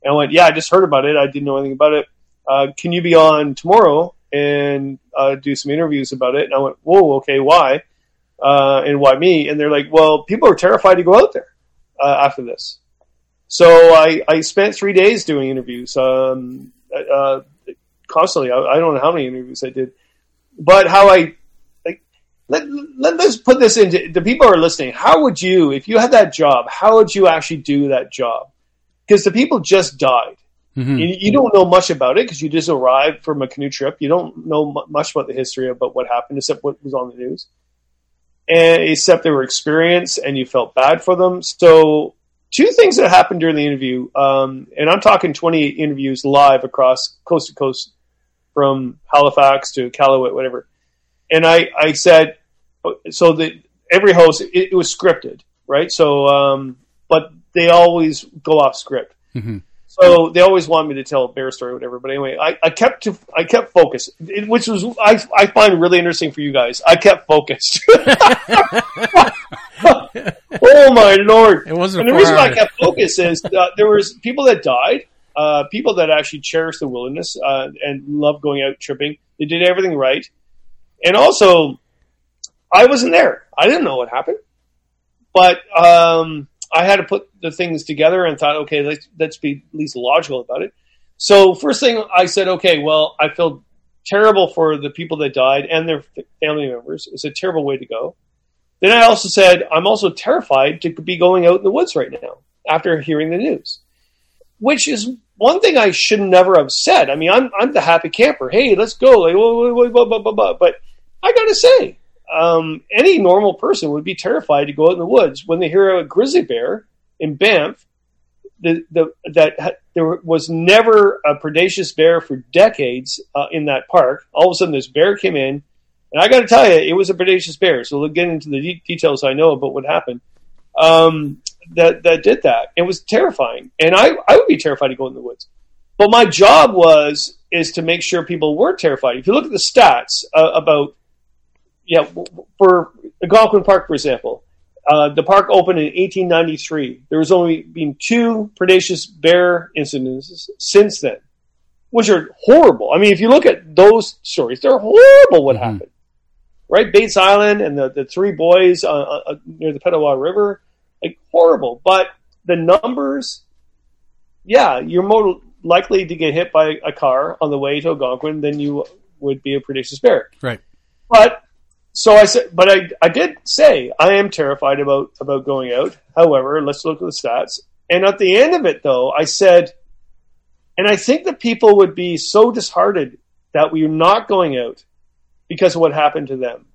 And I went, yeah, I just heard about it. I didn't know anything about it. Uh, can you be on tomorrow and uh, do some interviews about it? And I went, whoa, okay, why? Uh, and why me? And they're like, well, people are terrified to go out there uh, after this. So I, I spent three days doing interviews um, uh, constantly. I, I, don't know how many interviews I did, but how I like, let, let, us put this into the people who are listening. How would you, if you had that job, how would you actually do that job? because the people just died. Mm-hmm. You, you, don't know much about it because you just arrived from a canoe trip. You don't know m- much about the history about what happened, except what was on the news, and except they were experienced, and you felt bad for them. So, two things that happened during the interview, um, and I'm talking 20 interviews live across coast to coast, from Halifax to Iqaluit, whatever. And I, I said, so that every host, it, it was scripted, right? So, um, but they always go off script. Mm-hmm. So they always want me to tell a bear story or whatever. But anyway, I, I kept to, I kept focused, which was I, I find really interesting for you guys. I kept focused. oh my lord! It wasn't. And the reason why I kept focused is uh, there was people that died, uh, people that actually cherished the wilderness uh, and loved going out tripping. They did everything right, and also I wasn't there. I didn't know what happened, but um, I had to put the things together and thought, okay, let's let's be at least logical about it. So first thing I said, okay, well, I feel terrible for the people that died and their family members. It's a terrible way to go. Then I also said, I'm also terrified to be going out in the woods right now after hearing the news, which is one thing I should never have said. I mean, I'm I'm the happy camper. Hey, let's go. Like, blah, blah, blah, but I got to say, um, any normal person would be terrified to go out in the woods when they hear a grizzly bear in Banff. The, the, that there was never a predaceous bear for decades uh, in that park. All of a sudden, this bear came in, and I got to tell you, it was a predaceous bear. So we'll get into the de- details I know about what happened. Um, that that did that. It was terrifying, and I I would be terrified to go in the woods. But my job was is to make sure people were terrified. If you look at the stats uh, about yeah, for Algonquin Park, for example, uh, the park opened in 1893. There has only been two predaceous bear incidences since then, which are horrible. I mean, if you look at those stories, they're horrible. What mm-hmm. happened, right? Bates Island and the, the three boys uh, uh, uh, near the Petawawa River, like horrible. But the numbers, yeah, you're more likely to get hit by a car on the way to Algonquin than you would be a predaceous bear. Right. But so I said, but I, I did say I am terrified about about going out. However, let's look at the stats. And at the end of it, though, I said, and I think that people would be so disheartened that we are not going out because of what happened to them.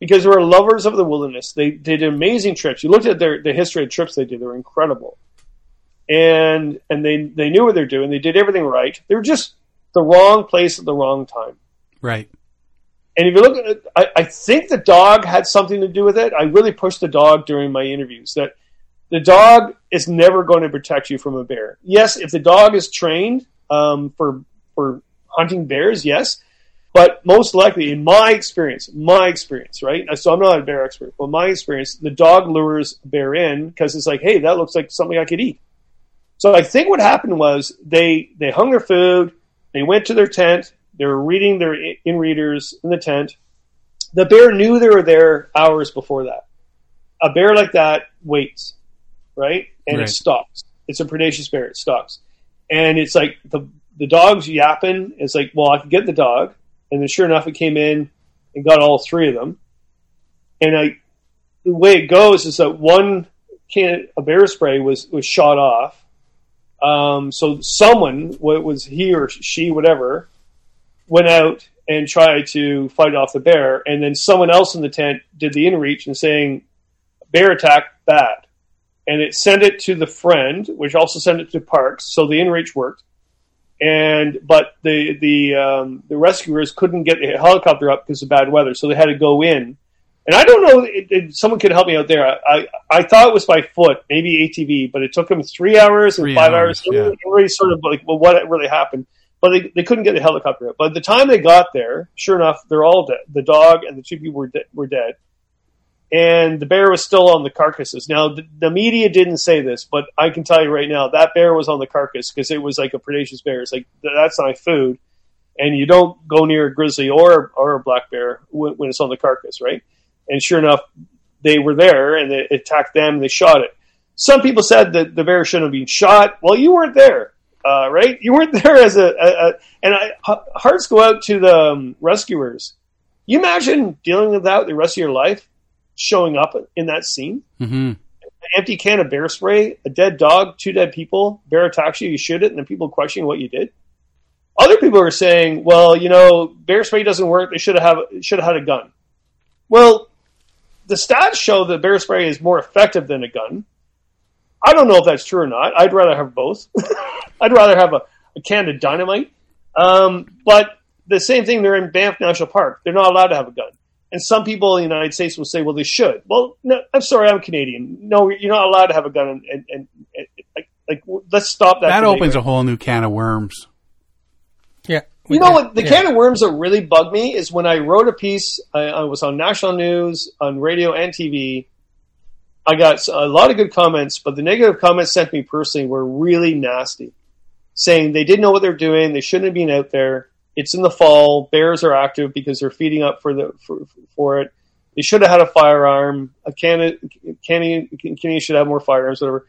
Because they were lovers of the wilderness. They did amazing trips. You looked at their the history of trips they did; they were incredible. And and they they knew what they're doing. They did everything right. They were just the wrong place at the wrong time. Right. And if you look at it, I, I, think the dog had something to do with it. I really pushed the dog during my interviews that the dog is never going to protect you from a bear. Yes, if the dog is trained um, for for hunting bears, yes, but most likely, in my experience, my experience, right? So I'm not a bear expert, but my experience, the dog lures bear in because it's like, hey, that looks like something I could eat. So I think what happened was they they hung their food, they went to their tent, they were reading their in readers in the tent. The bear knew they were there hours before that. A bear like that waits, right? And right. it stalks. It's a predaceous bear. It stalks. And it's like the the dog's yapping. It's like, well, I can get the dog. And then sure enough, it came in and got all three of them. And I, the way it goes is that one can a bear spray was was shot off, Um, so someone, what was he or she, whatever, went out and tried to fight off the bear, and then someone else in the tent did the inReach and saying, "Bear attack, bad," and it sent it to the friend, which also sent it to Parks. So the inReach worked, and but the the um, the rescuers couldn't get the helicopter up because of bad weather, so they had to go in. And I don't know if if someone could help me out there. I, I, I thought it was by foot, maybe ATV, but it took them three hours and Three five hours, hours. yeah. It really sort of like, well, what really happened? But they, they couldn't get the helicopter up. By the time they got there, sure enough, they're all dead. The dog and the two people were, de- were dead. And the bear was still on the carcasses. Now, the, the media didn't say this, but I can tell you right now, that bear was on the carcass because it was like a predaceous bear. It's like, that's not food. And you don't go near a grizzly or, or a black bear when, when it's on the carcass, right? And sure enough, they were there and they attacked them and they shot it. Some people said that the bear shouldn't have been shot. Well, you weren't there, uh, right? You weren't there as a, a, a and I, hearts go out to the um, rescuers. You imagine dealing with that the rest of your life, showing up in that scene, hmm empty can of bear spray, a dead dog, two dead people, bear attacks you, you shoot it, and then people questioning what you did. Other people are saying, well, you know, bear spray doesn't work. They should have should have had a gun. Well, the stats show that bear spray is more effective than a gun. I don't know if that's true or not. I'd rather have both. I'd rather have a, a can of dynamite. Um, but the same thing, they're in Banff National Park. They're not allowed to have a gun. And some people in the United States will say, well, they should. Well, no, I'm sorry, I'm Canadian. No, you're not allowed to have a gun. And, and, and, and like, like, let's stop that. That debate opens right a whole new can of worms. Yeah. You know what? The Yeah. can of worms that really bugged me is when I wrote a piece. I, I was on national news, on radio and TV. I got a lot of good comments, but the negative comments sent me personally were really nasty, saying they didn't know what they're doing. They shouldn't have been out there. It's in the fall. Bears are active because they're feeding up for the for, for it. They should have had a firearm. A can Kenny Kenny should have more firearms. Whatever.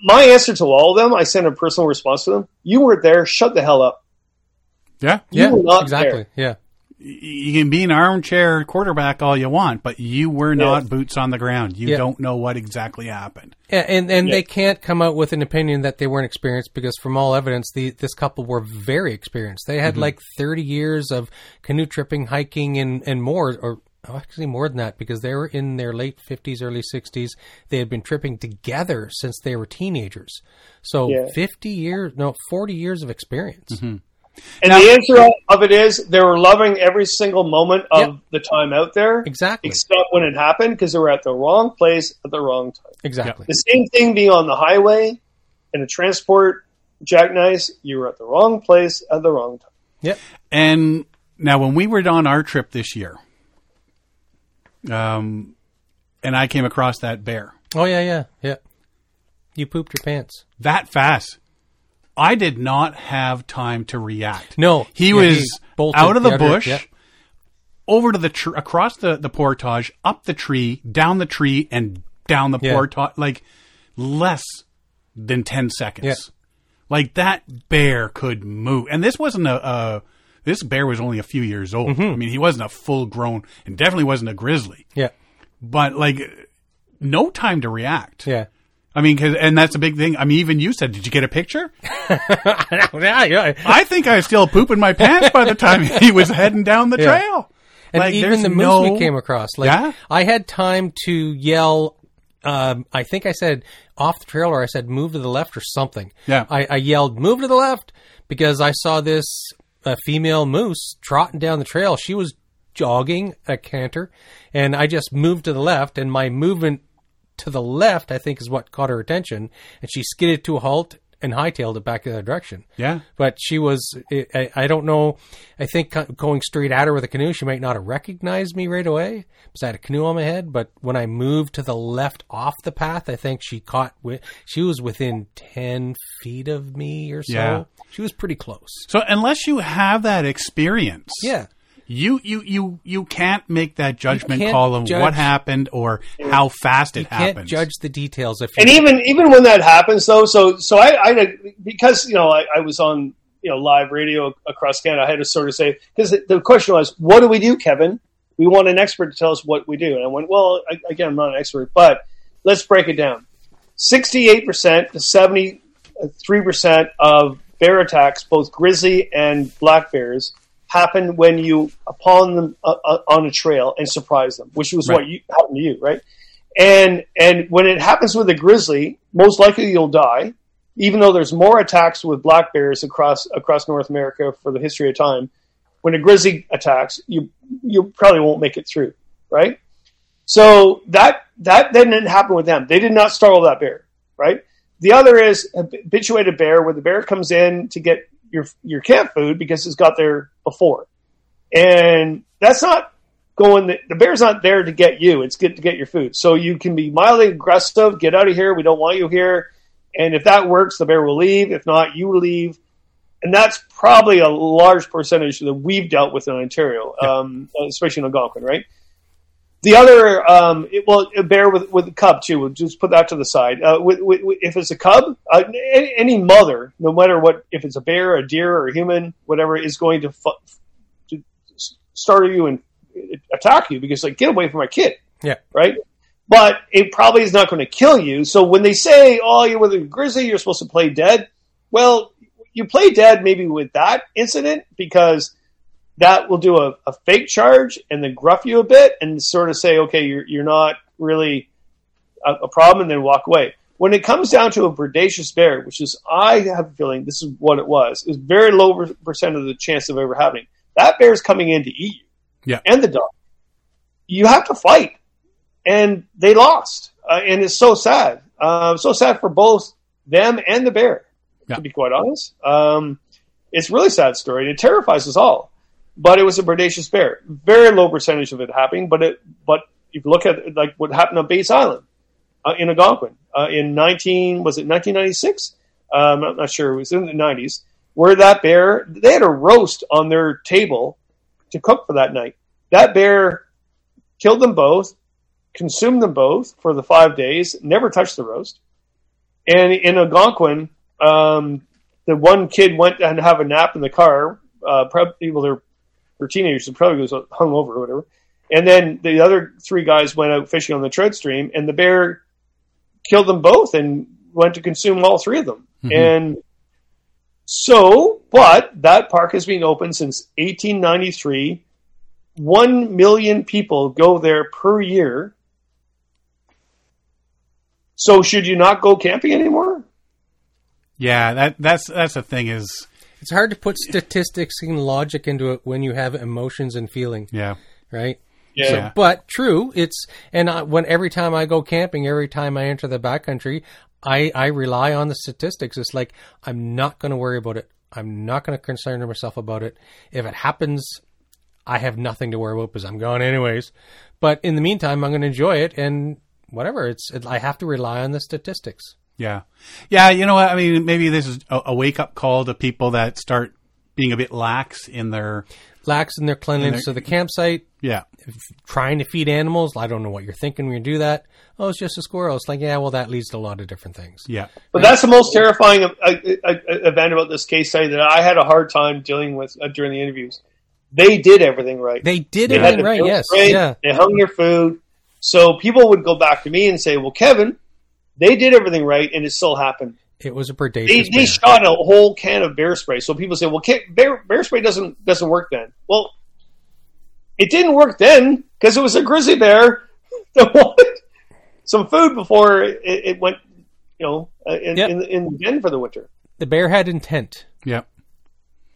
My answer to all of them, I sent a personal response to them. You weren't there. Shut the hell up. Yeah. You Yeah, exactly. there. Yeah. You can be an armchair quarterback all you want, but you were not Yeah. boots on the ground. You Yeah. don't know what exactly happened. Yeah, and and Yeah. they can't come out with an opinion that they weren't experienced because from all evidence, the this couple were very experienced. They had mm-hmm. like thirty years of canoe tripping, hiking, and and more, or oh, actually more than that because they were in their late fifties, early sixties. They had been tripping together since they were teenagers. So Yeah. fifty years, no, forty years of experience. Mm-hmm. And Now- the answer of it is they were loving every single moment of Yep. the time out there, Exactly, except when it happened because they were at the wrong place at the wrong time. exactly. The same thing being on the highway in a transport jackknife, you were at the wrong place at the wrong time. Yep. And now, when we were on our trip this year, um, and I came across that bear Oh yeah, yeah, yeah. You pooped your pants. that fast, I did not have time to react. No, he yeah, was he out of the the other- bush, yeah. over to the tr- across the the portage, up the tree, down the tree, and down the Yeah. portage, like less than ten seconds. Like that bear could move, and this wasn't a. a this bear was only a few years old. Mm-hmm. I mean, he wasn't a full grown, and definitely wasn't a grizzly. Yeah, But like, no time to react. yeah. I mean, 'cause- and that's a big thing. I mean, even you said, "Did you get a picture?" I think I was still pooping my pants by the time he was heading down the Yeah. trail. And Like, even the moose no- we came across, like Yeah? I had time to yell. Um, I think I said off the trail, or I said move to the left, or something. Yeah. I, I yelled move to the left because I saw this uh, female moose trotting down the trail. She was jogging a canter, and I just moved to the left, and my movement to the left, I think, is what caught her attention, and she skidded to a halt and hightailed it back in the direction Yeah. but she was I, I don't know i think going straight at her with a canoe she might not have recognized me right away because i had a canoe on my head but when i moved to the left off the path i think she caught she was within 10 feet of me or so Yeah. she was pretty close So unless you have that experience, yeah you you you you can't make that judgment call of judge- what happened or how fast it you can't happens. judge the details if And even even when that happens, though, so so I, I because you know I, I was on you know live radio across Canada, I had to sort of say because the, the question was, what do we do, Kevin? We want an expert to tell us what we do, and I went, well, I, again, I'm not an expert, but let's break it down. Sixty-eight percent to seventy three percent of bear attacks, both grizzly and black bears, happen when you upon them uh, uh, on a trail and surprise them, which was what you, happened to you, right? And and when it happens with a grizzly, most likely you'll die. Even though there's more attacks with black bears across across North America for the history of time, when a grizzly attacks, you you probably won't make it through, right? So that that didn't happen with them. They did not startle that bear, right? The other is habituated bear, where the bear comes in to get your your camp food because it's got there before, and that's not going. The, the bear's not there to get you; it's good to get your food. So you can be mildly aggressive. Get out of here. We don't want you here. And if that works, the bear will leave. If not, you leave. And that's probably a large percentage that we've dealt with in Ontario, um, especially in Algonquin, right? The other, um, it, well, a bear with with a cub too. We'll just put that to the side. Uh, with, with, if it's a cub, uh, any, any mother, no matter what, if it's a bear, a deer, or a human, whatever, is going to, fu- to startle you and attack you because like get away from my kid, Yeah. right? But it probably is not going to kill you. So when they say, "Oh, you're with a grizzly, you're supposed to play dead," well, you play dead maybe with that incident because that will do a, a fake charge and then gruff you a bit and sort of say, okay, you're, you're not really a, a problem and then walk away. When it comes down to a predaceous bear, which is, I have a feeling this is what it was, is very low percent of the chance of ever happening. That bear is coming in to eat you Yeah. and the dog. You have to fight. And they lost. Uh, and it's so sad. Uh, so sad for both them and the bear, Yeah. to be quite honest. Um, it's a really sad story. and It terrifies us all but it was a predaceous bear. Very low percentage of it happening, but it but if you look at like what happened on Bates Island uh, in Algonquin uh, in nineteen was it nineteen ninety six? Um, I'm not sure. It was in the nineties where that bear they had a roast on their table to cook for that night. That bear killed them both, consumed them both for the five days, never touched the roast. And in Algonquin, um, the one kid went and have a nap in the car. Uh, well, they're or teenagers, so probably was hungover or whatever. And then the other three guys went out fishing on the trout stream, and the bear killed them both and went to consume all three of them. Mm-hmm. And so, but that park has been open since 1893. One million people go there per year. So, should you not go camping anymore? Yeah, that that's that's the thing is It's hard to put statistics and logic into it when you have emotions and feeling, yeah. right? Yeah. But true, it's and I, when every time I go camping, every time I enter the backcountry, I I rely on the statistics. It's like I'm not going to worry about it. I'm not going to concern myself about it. If it happens, I have nothing to worry about because I'm gone anyways. But in the meantime, I'm going to enjoy it and whatever. It's it, I have to rely on the statistics. Yeah. Yeah, you know what? I mean, maybe this is a, a wake up call to people that start being a bit lax in their Lax in their cleanliness of the campsite, yeah. trying to feed animals. I don't know what you're thinking when you do that. Oh, it's just a squirrel. It's like, yeah, well, that leads to a lot of different things. Yeah. But that's the most terrifying uh, uh, uh, event about this case study that I had a hard time dealing with uh, during the interviews. They did everything right. They did They everything right. Yes. right, Yeah. They hung their food. So people would go back to me and say, "Well, Kevin, they did everything right, and it still happened. It was a They, predaceous they shot a whole can of bear spray." So people say, "Well, ca- bear, bear spray doesn't doesn't work then." Well, it didn't work then because it was a grizzly bear that wanted some food before it, it went, you know, uh, in, Yep. in, in the den for the winter. the bear had intent. Yeah.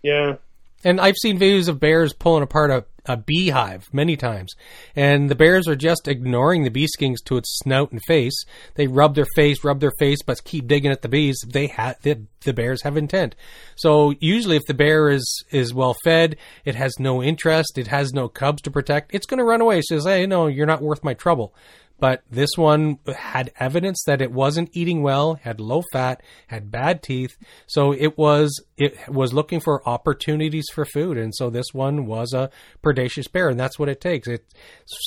Yeah. And I've seen videos of bears pulling apart a, a beehive many times. And the bears are just ignoring the bee stings to its snout and face. They rub their face, rub their face, but keep digging at the bees. They ha- the, the bears have intent. So usually if the bear is, is well fed, it has no interest, it has no cubs to protect, it's going to run away. It says, hey, no, you're not worth my trouble. But this one had evidence that it wasn't eating well, had low fat, had bad teeth. So it was it was looking for opportunities for food, and so this one was a predaceous bear, and that's what it takes. It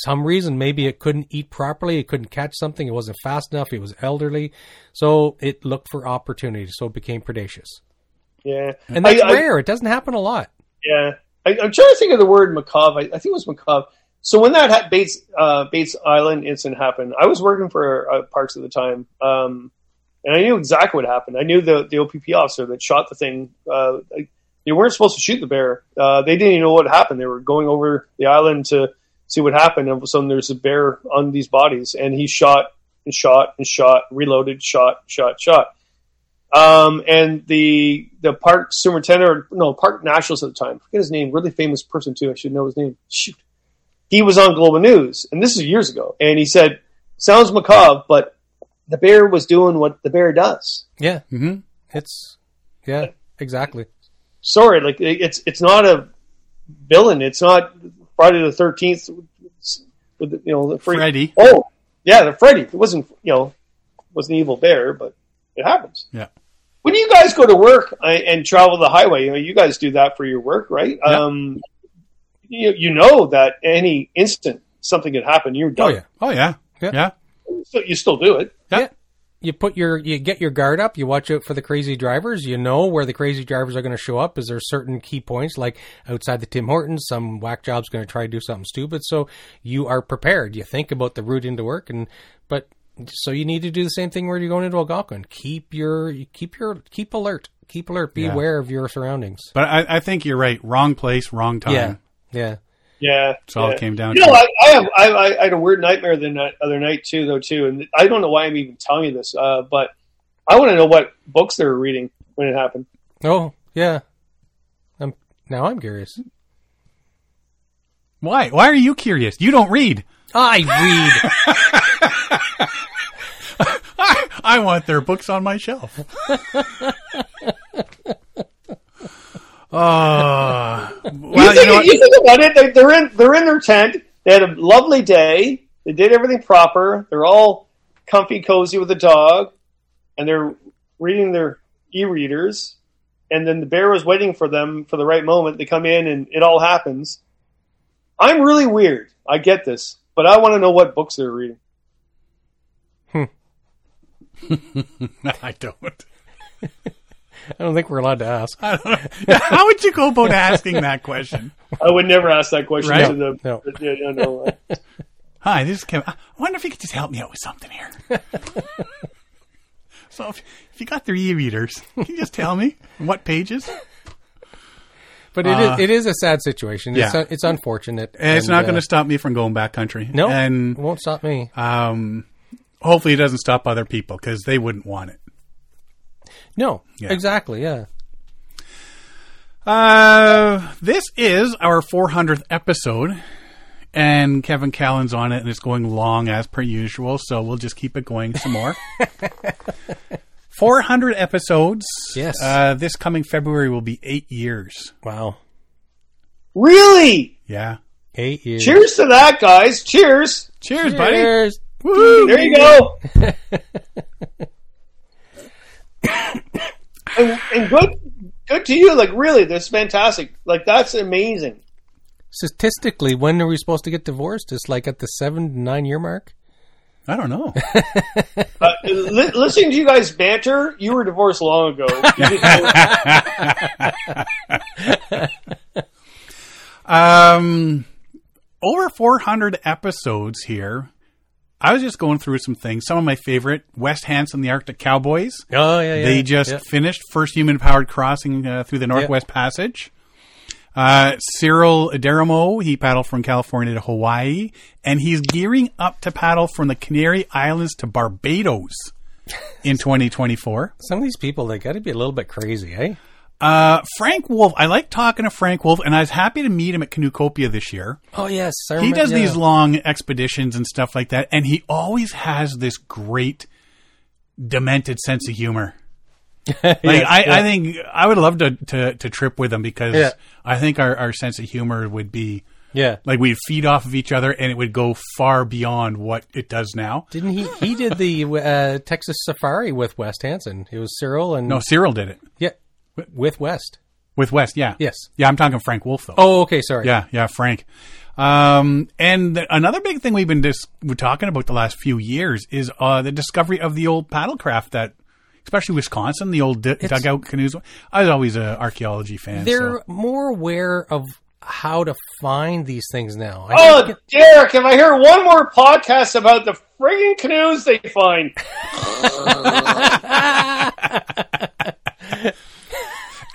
some reason maybe it couldn't eat properly, it couldn't catch something, it wasn't fast enough, it was elderly, so it looked for opportunities, so it became predaceous, Yeah. and that's I- I- rare. it doesn't happen a lot. Yeah, I, I'm trying to think of the word macabre. I, I think it was macabre. So when that ha- Bates uh, Bates Island incident happened, I was working for uh, Parks at the time, um, and I knew exactly what happened. I knew the the OPP officer that shot the thing. Uh, they weren't supposed to shoot the bear. Uh, they didn't even know what happened. They were going over the island to see what happened. And all of a sudden, there's a bear on these bodies, and he shot and shot and shot, reloaded, shot, shot, shot. Um, and the the park superintendent, no, park naturalist at the time, I forget his name, really famous person too. I should know his name. Shoot, he was on Global News, and this is years ago, and he said, "Sounds macabre, but the bear was doing what the bear does." Yeah, hmm it's yeah, exactly. Sorry, like it's it's not a villain. It's not Friday the Thirteenth. You know, the Fre- Freddy. Oh, yeah, the Freddy. It wasn't you know was an evil bear, but it happens. Yeah. When you guys go to work and travel the highway, you know, you guys do that for your work, right? Yeah. Um, you, you know that any instant something could happen, you're oh, done. Oh yeah, Oh yeah. Yeah. Yeah. So you still do it. Yeah. yeah. You put your you get your guard up. You watch out for the crazy drivers. You know where the crazy drivers are going to show up. Is there certain key points like outside the Tim Hortons? Some whack job's going to try to do something stupid. So you are prepared. You think about the route into work, and but so you need to do the same thing where you're going into Algonquin. Keep your keep your keep alert. Keep alert. Be Yeah. aware of your surroundings. But I, I think you're right. Wrong place, wrong time. Yeah, yeah. Yeah, That's all yeah. came down You to. know, I, I have I, I had a weird nightmare the night, other night too, though too, and I don't know why I'm even telling you this, uh, but I want to know what books they were reading when it happened. Oh yeah. I'm now I'm curious. Why? Why are you curious? You don't read. I read. I want their books on my shelf. Oh, well, you, you think, know you think about it. They, they're in they're in their tent. They had a lovely day. They did everything proper. They're all comfy, cozy with the dog, and they're reading their e-readers. And then the bear was waiting for them for the right moment. They come in, and it all happens. I'm really weird. I get this, but I want to know what books they're reading. Hmm. I don't. I don't think we're allowed to ask. I don't know. How would you go about asking that question? I would never ask that question Right. to the. No. Yeah, yeah, no. Hi, this is Kevin. I wonder if you could just help me out with something here. so, if, if you got their e-readers, can you just tell me what pages? But it is it is a sad situation. It's, yeah. un- it's unfortunate. And it's and, not uh, going to stop me from going backcountry. No, and it won't stop me. um, hopefully it doesn't stop other people because they wouldn't want it. No, Yeah. exactly. Yeah. Uh, this is our 400th episode, and Kevin Callan's on it, and it's going long as per usual. So we'll just keep it going some more. 400 episodes. Yes. Uh, this coming February will be eight years. Wow. Really? Yeah. Eight years. Cheers to that, guys. Cheers. Cheers, buddy. Cheers. Woo! There you go. and, and good, good to you. Like really, that's fantastic. Like that's amazing. Statistically, when are we supposed to get divorced? It's like at the seven to nine year mark. I don't know. Uh, li- listening to you guys banter, you were divorced long ago. Um, over 400 episodes here. I was just going through some things. Some of my favorite: West Hansen, the Arctic Cowboys. Oh yeah, yeah. They just yeah. finished first human powered crossing uh, through the Northwest Passage. Uh, Cyril Derreumaux, he paddled from California to Hawaii, and he's gearing up to paddle from the Canary Islands to Barbados in 2024. Some of these people they got to be a little bit crazy, eh? Uh, Frank Wolf, I like talking to Frank Wolf, and I was happy to meet him at Canoecopia this year. Oh yes, I He remember- does yeah. these long expeditions and stuff like that, and he always has this great, demented sense of humor. Like Yes, I, yeah. I think I would love to, to, to trip with him because Yeah. I think our, our sense of humor would be yeah. like we'd feed off of each other and it would go far beyond what it does now. Didn't he? He did the uh, Texas Safari with West Hansen. It was Cyril and No, Cyril did it yeah, with West. with West. Yeah, Yes. yeah. I'm talking Frank Wolf though. Oh, okay. Sorry. Yeah, yeah, Frank. Um, and th- another big thing we've been dis- we're talking about the last few years is uh, the discovery of the old paddlecraft that, especially Wisconsin, the old d- dugout canoes. I was always an archaeology fan. they're so. more aware of how to find these things now. I Oh, think Derek, if I hear one more podcast about the friggin' canoes they find,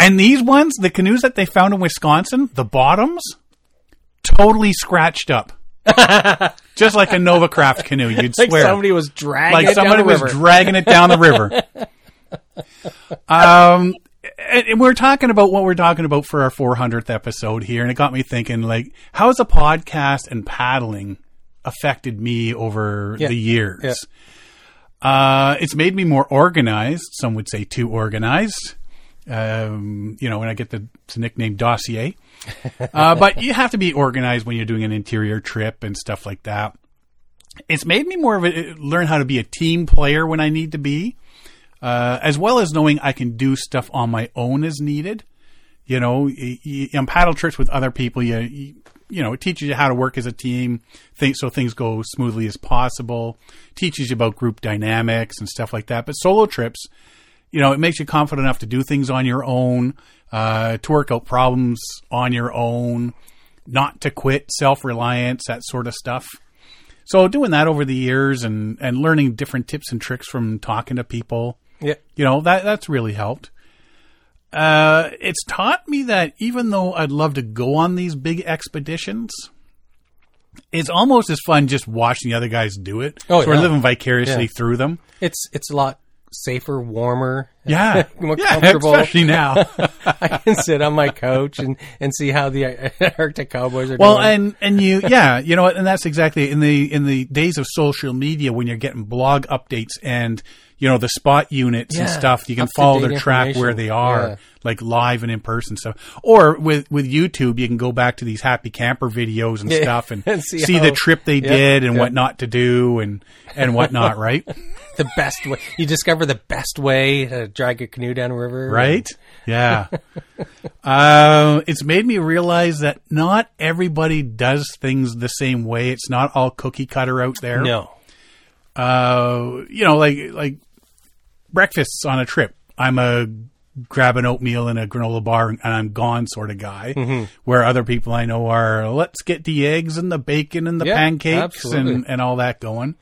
And these ones, the canoes that they found in Wisconsin, the bottoms, totally scratched up. Just like a Nova Craft canoe, you'd like swear. somebody was dragging like it down somebody the was river. dragging it down the river. um, and and we're talking about what we're talking about for our 400th episode here, and it got me thinking, like, how has a podcast and paddling affected me over Yeah. the years? Yeah. Uh, it's made me more organized. Some would say too organized. Um, you know, when I get the, the nickname dossier. Uh, but you have to be organized when you're doing an interior trip and stuff like that it's made me more of a learn how to be a team player when I need to be, uh, as well as knowing I can do stuff on my own as needed. You know, y- y- on paddle trips with other people, you, you you know, it teaches you how to work as a team, think so things go smoothly as possible. Teaches you about group dynamics and stuff like that. But solo trips, you know, it makes you confident enough to do things on your own, uh, to work out problems on your own, not to quit, self reliance, that sort of stuff. So doing that over the years and, and learning different tips and tricks from talking to people, Yeah. you know, that that's really helped. Uh, it's taught me that even though I'd love to go on these big expeditions, it's almost as fun just watching the other guys do it. Oh, so we're living vicariously Yeah. through them. It's it's a lot safer, warmer. Yeah, More yeah, comfortable. especially now. I can sit on my couch and, and see how the Arctic Cowboys are Well, doing. and and you, yeah, you know, and that's exactly in the in the days of social media when you're getting blog updates and you know the spot units and stuff, you can follow their track where they are, Yeah. like live and in person stuff. Or with with YouTube, you can go back to these happy camper videos and Yeah, stuff and, and see, see the trip they did and what not to do and and whatnot, right? the best way you discover the best way to drag a canoe down a river. right? Yeah. uh, it's made me realize that not everybody does things the same way. It's not all cookie cutter out there. No. Uh, you know, like like breakfasts on a trip. I'm a grab an oatmeal and a granola bar and I'm gone sort of guy. Mm-hmm. Where other people I know are let's get the eggs and the bacon and the Yeah, pancakes absolutely. and, and all that going.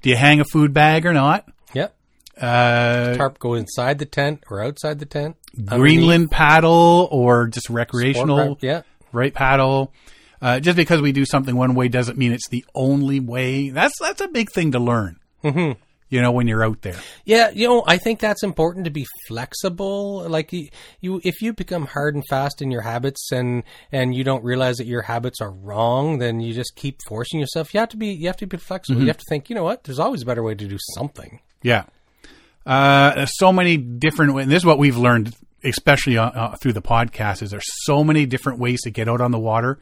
Do you hang a food bag or not? Yep. Uh, Tarp go inside the tent or outside the tent. Greenland paddle or just recreational Sport Yeah. right paddle. Uh, just because we do something one way doesn't mean it's the only way. That's that's a big thing to learn. Mm-hmm. You know, when you're out there. Yeah, you know, I think that's important to be flexible. Like you, you, if you become hard and fast in your habits and and you don't realize that your habits are wrong, then you just keep forcing yourself. You have to be, you have to be flexible. You have to think, you know what? There's always a better way to do something. Yeah. Uh, there's so many different, and this is what we've learned, especially uh, uh, through the podcast, is there's so many different ways to get out on the water.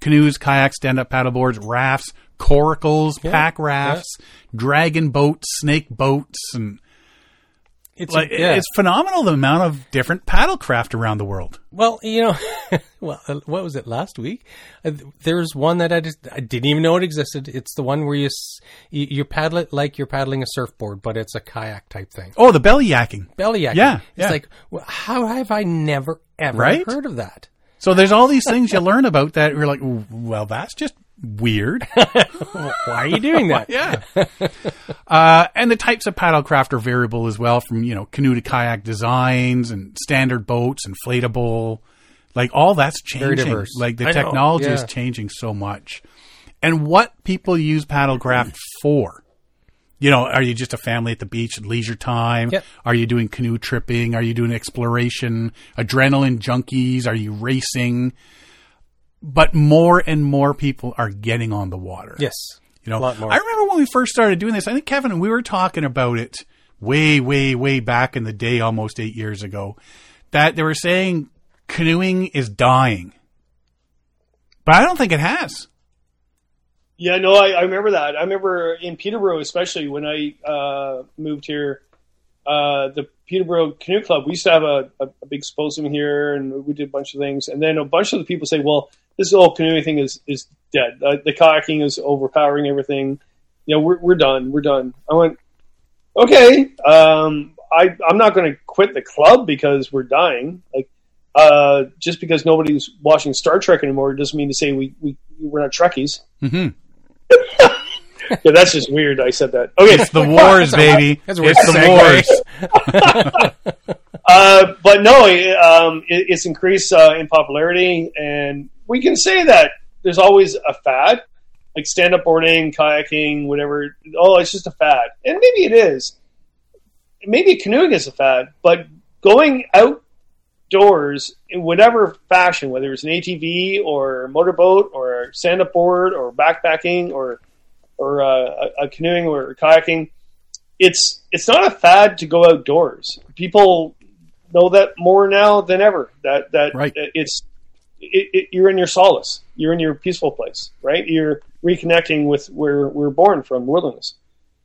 Canoes, kayaks, stand-up paddleboards, rafts, coracles, pack rafts, dragon boats, snake boats, and It's like yeah. it's phenomenal the amount of different paddle craft around the world. Well, you know, well, uh, what was it last week? Uh, There's one that I just I didn't even know it existed. It's the one where you you, paddle it like you're paddling a surfboard, but it's a kayak type thing. Oh, the belly yakking. Belly yakking. Yeah, it's yeah. like well, how have I never ever Right? heard of that? So there's all these things you learn about that you're like, well, that's just weird. Why are you doing that? yeah. uh, and the types of paddlecraft are variable as well from, you know, canoe to kayak designs and standard boats, inflatable. Like all that's changing. Like the I technology is changing so much. And what people use paddlecraft for. You know, are you just a family at the beach, leisure time? Yep. Are you doing canoe tripping? Are you doing exploration? Adrenaline junkies? Are you racing? But more and more people are getting on the water. Yes. You know, A lot more. I remember when we first started doing this. I think Kevin and we were talking about it way, way, way back in the day, almost eight years ago. That they were saying canoeing is dying, but I don't think it has. Yeah, no, I, I remember that. I remember in Peterborough, especially when I uh, moved here, uh, the Peterborough Canoe Club. We used to have a, a, a big symposium here, and we did a bunch of things. And then a bunch of the people say, "Well, this whole canoeing thing is is dead. Uh, the kayaking is overpowering everything. You know, we're we're done. We're done." I went, "Okay, um, I I'm not going to quit the club because we're dying. Like, uh, just because nobody's watching Star Trek anymore doesn't mean to say we, we we're not Trekkies. hmm Yeah, that's just weird. I said that. Okay, It's the wars, baby. That's weird it's the wars. uh, but no, it, um, it, it's increased uh, in popularity, and we can say that there's always a fad, like stand up boarding, kayaking, whatever. Oh, it's just a fad, and maybe it is. Maybe canoeing is a fad, but going outdoors in whatever fashion, whether it's an ATV or motorboat or stand up board or backpacking or or uh, a, a canoeing or kayaking, it's it's not a fad to go outdoors. People know that more now than ever. That that Right. it's it, it, you're in your solace. You're in your peaceful place, right? You're reconnecting with where we're born from, wilderness.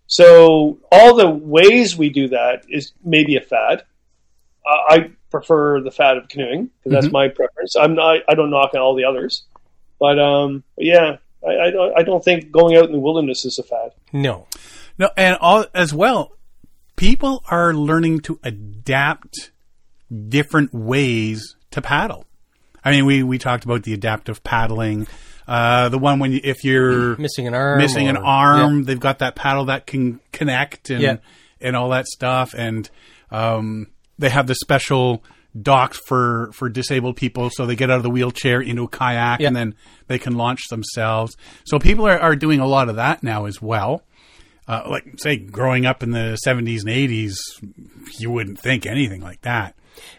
So all the ways we do that is maybe a fad. Uh, I prefer the fad of canoeing because that's Mhm. my preference. I'm not. I don't knock on all the others, but um, but yeah, I, I don't. I don't think going out in the wilderness is a fad. No. No, and all as well, people are learning to adapt different ways to paddle. I mean, we we talked about the adaptive paddling. Uh, the one when you, if you're Missing an arm. missing an or- arm, they've got that paddle that can connect and Yeah. and all that stuff. And um, they have the special docks for for disabled people, so they get out of the wheelchair into a kayak Yeah. and then they can launch themselves. So people are, are doing a lot of that now as well. Uh, like say, growing up in the seventies and eighties, you wouldn't think anything like that.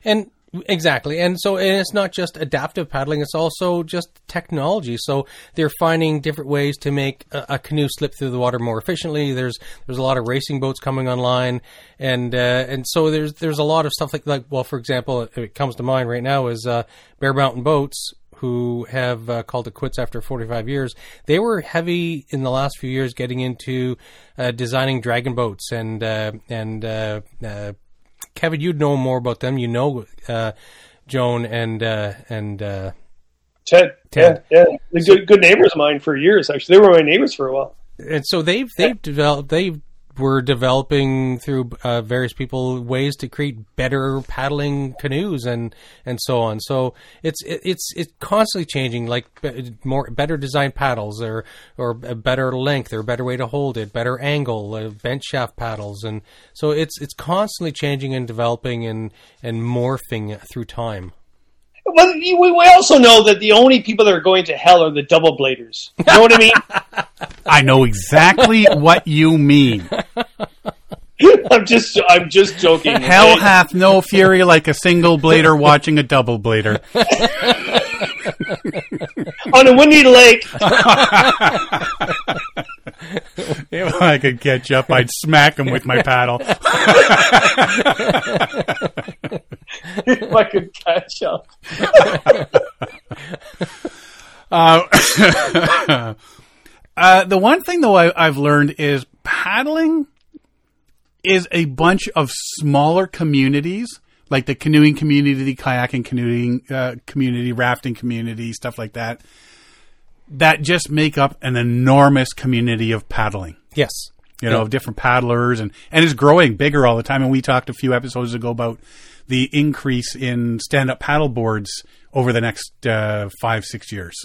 And exactly. And so and it's not just adaptive paddling, it's also just technology. So they're finding different ways to make a, a canoe slip through the water more efficiently. There's there's a lot of racing boats coming online and uh, and so there's there's a lot of stuff like like well for example it comes to mind right now is uh, Bear Mountain Boats who have uh, called it quits after 45 years. They were heavy in the last few years getting into uh, designing dragon boats and uh, and uh, uh, Kevin, you'd know more about them. You know uh, Joan and uh, and uh, Ted, Ted. yeah, yeah, They're good, good neighbors of mine for years. Actually, they were my neighbors for a while. and so they've they've developed they were developing through uh, various people ways to create better paddling canoes and and so on. So it's it, it's it's constantly changing, like more better designed paddles or or a better length or a better way to hold it, better angle, uh, bent shaft paddles, and so it's it's constantly changing and developing and and morphing through time. But we, we also know that the only people that are going to hell are the double bladers. You know what I mean? I know exactly what you mean. I'm just, I'm just joking. Hell okay? hath no fury like a single blader watching a double blader. on a windy lake. If I could catch up, I'd smack him with my paddle. if I could catch up. Uh, uh, the one thing though I, I've learned is paddling is a bunch of smaller communities, like the canoeing community, the kayaking canoeing uh, community, rafting community, stuff like that, that just make up an enormous community of paddling. Yes. you know, of different paddlers and, and is growing bigger all the time. And we talked a few episodes ago about the increase in stand up paddle boards over the next uh, five, six years.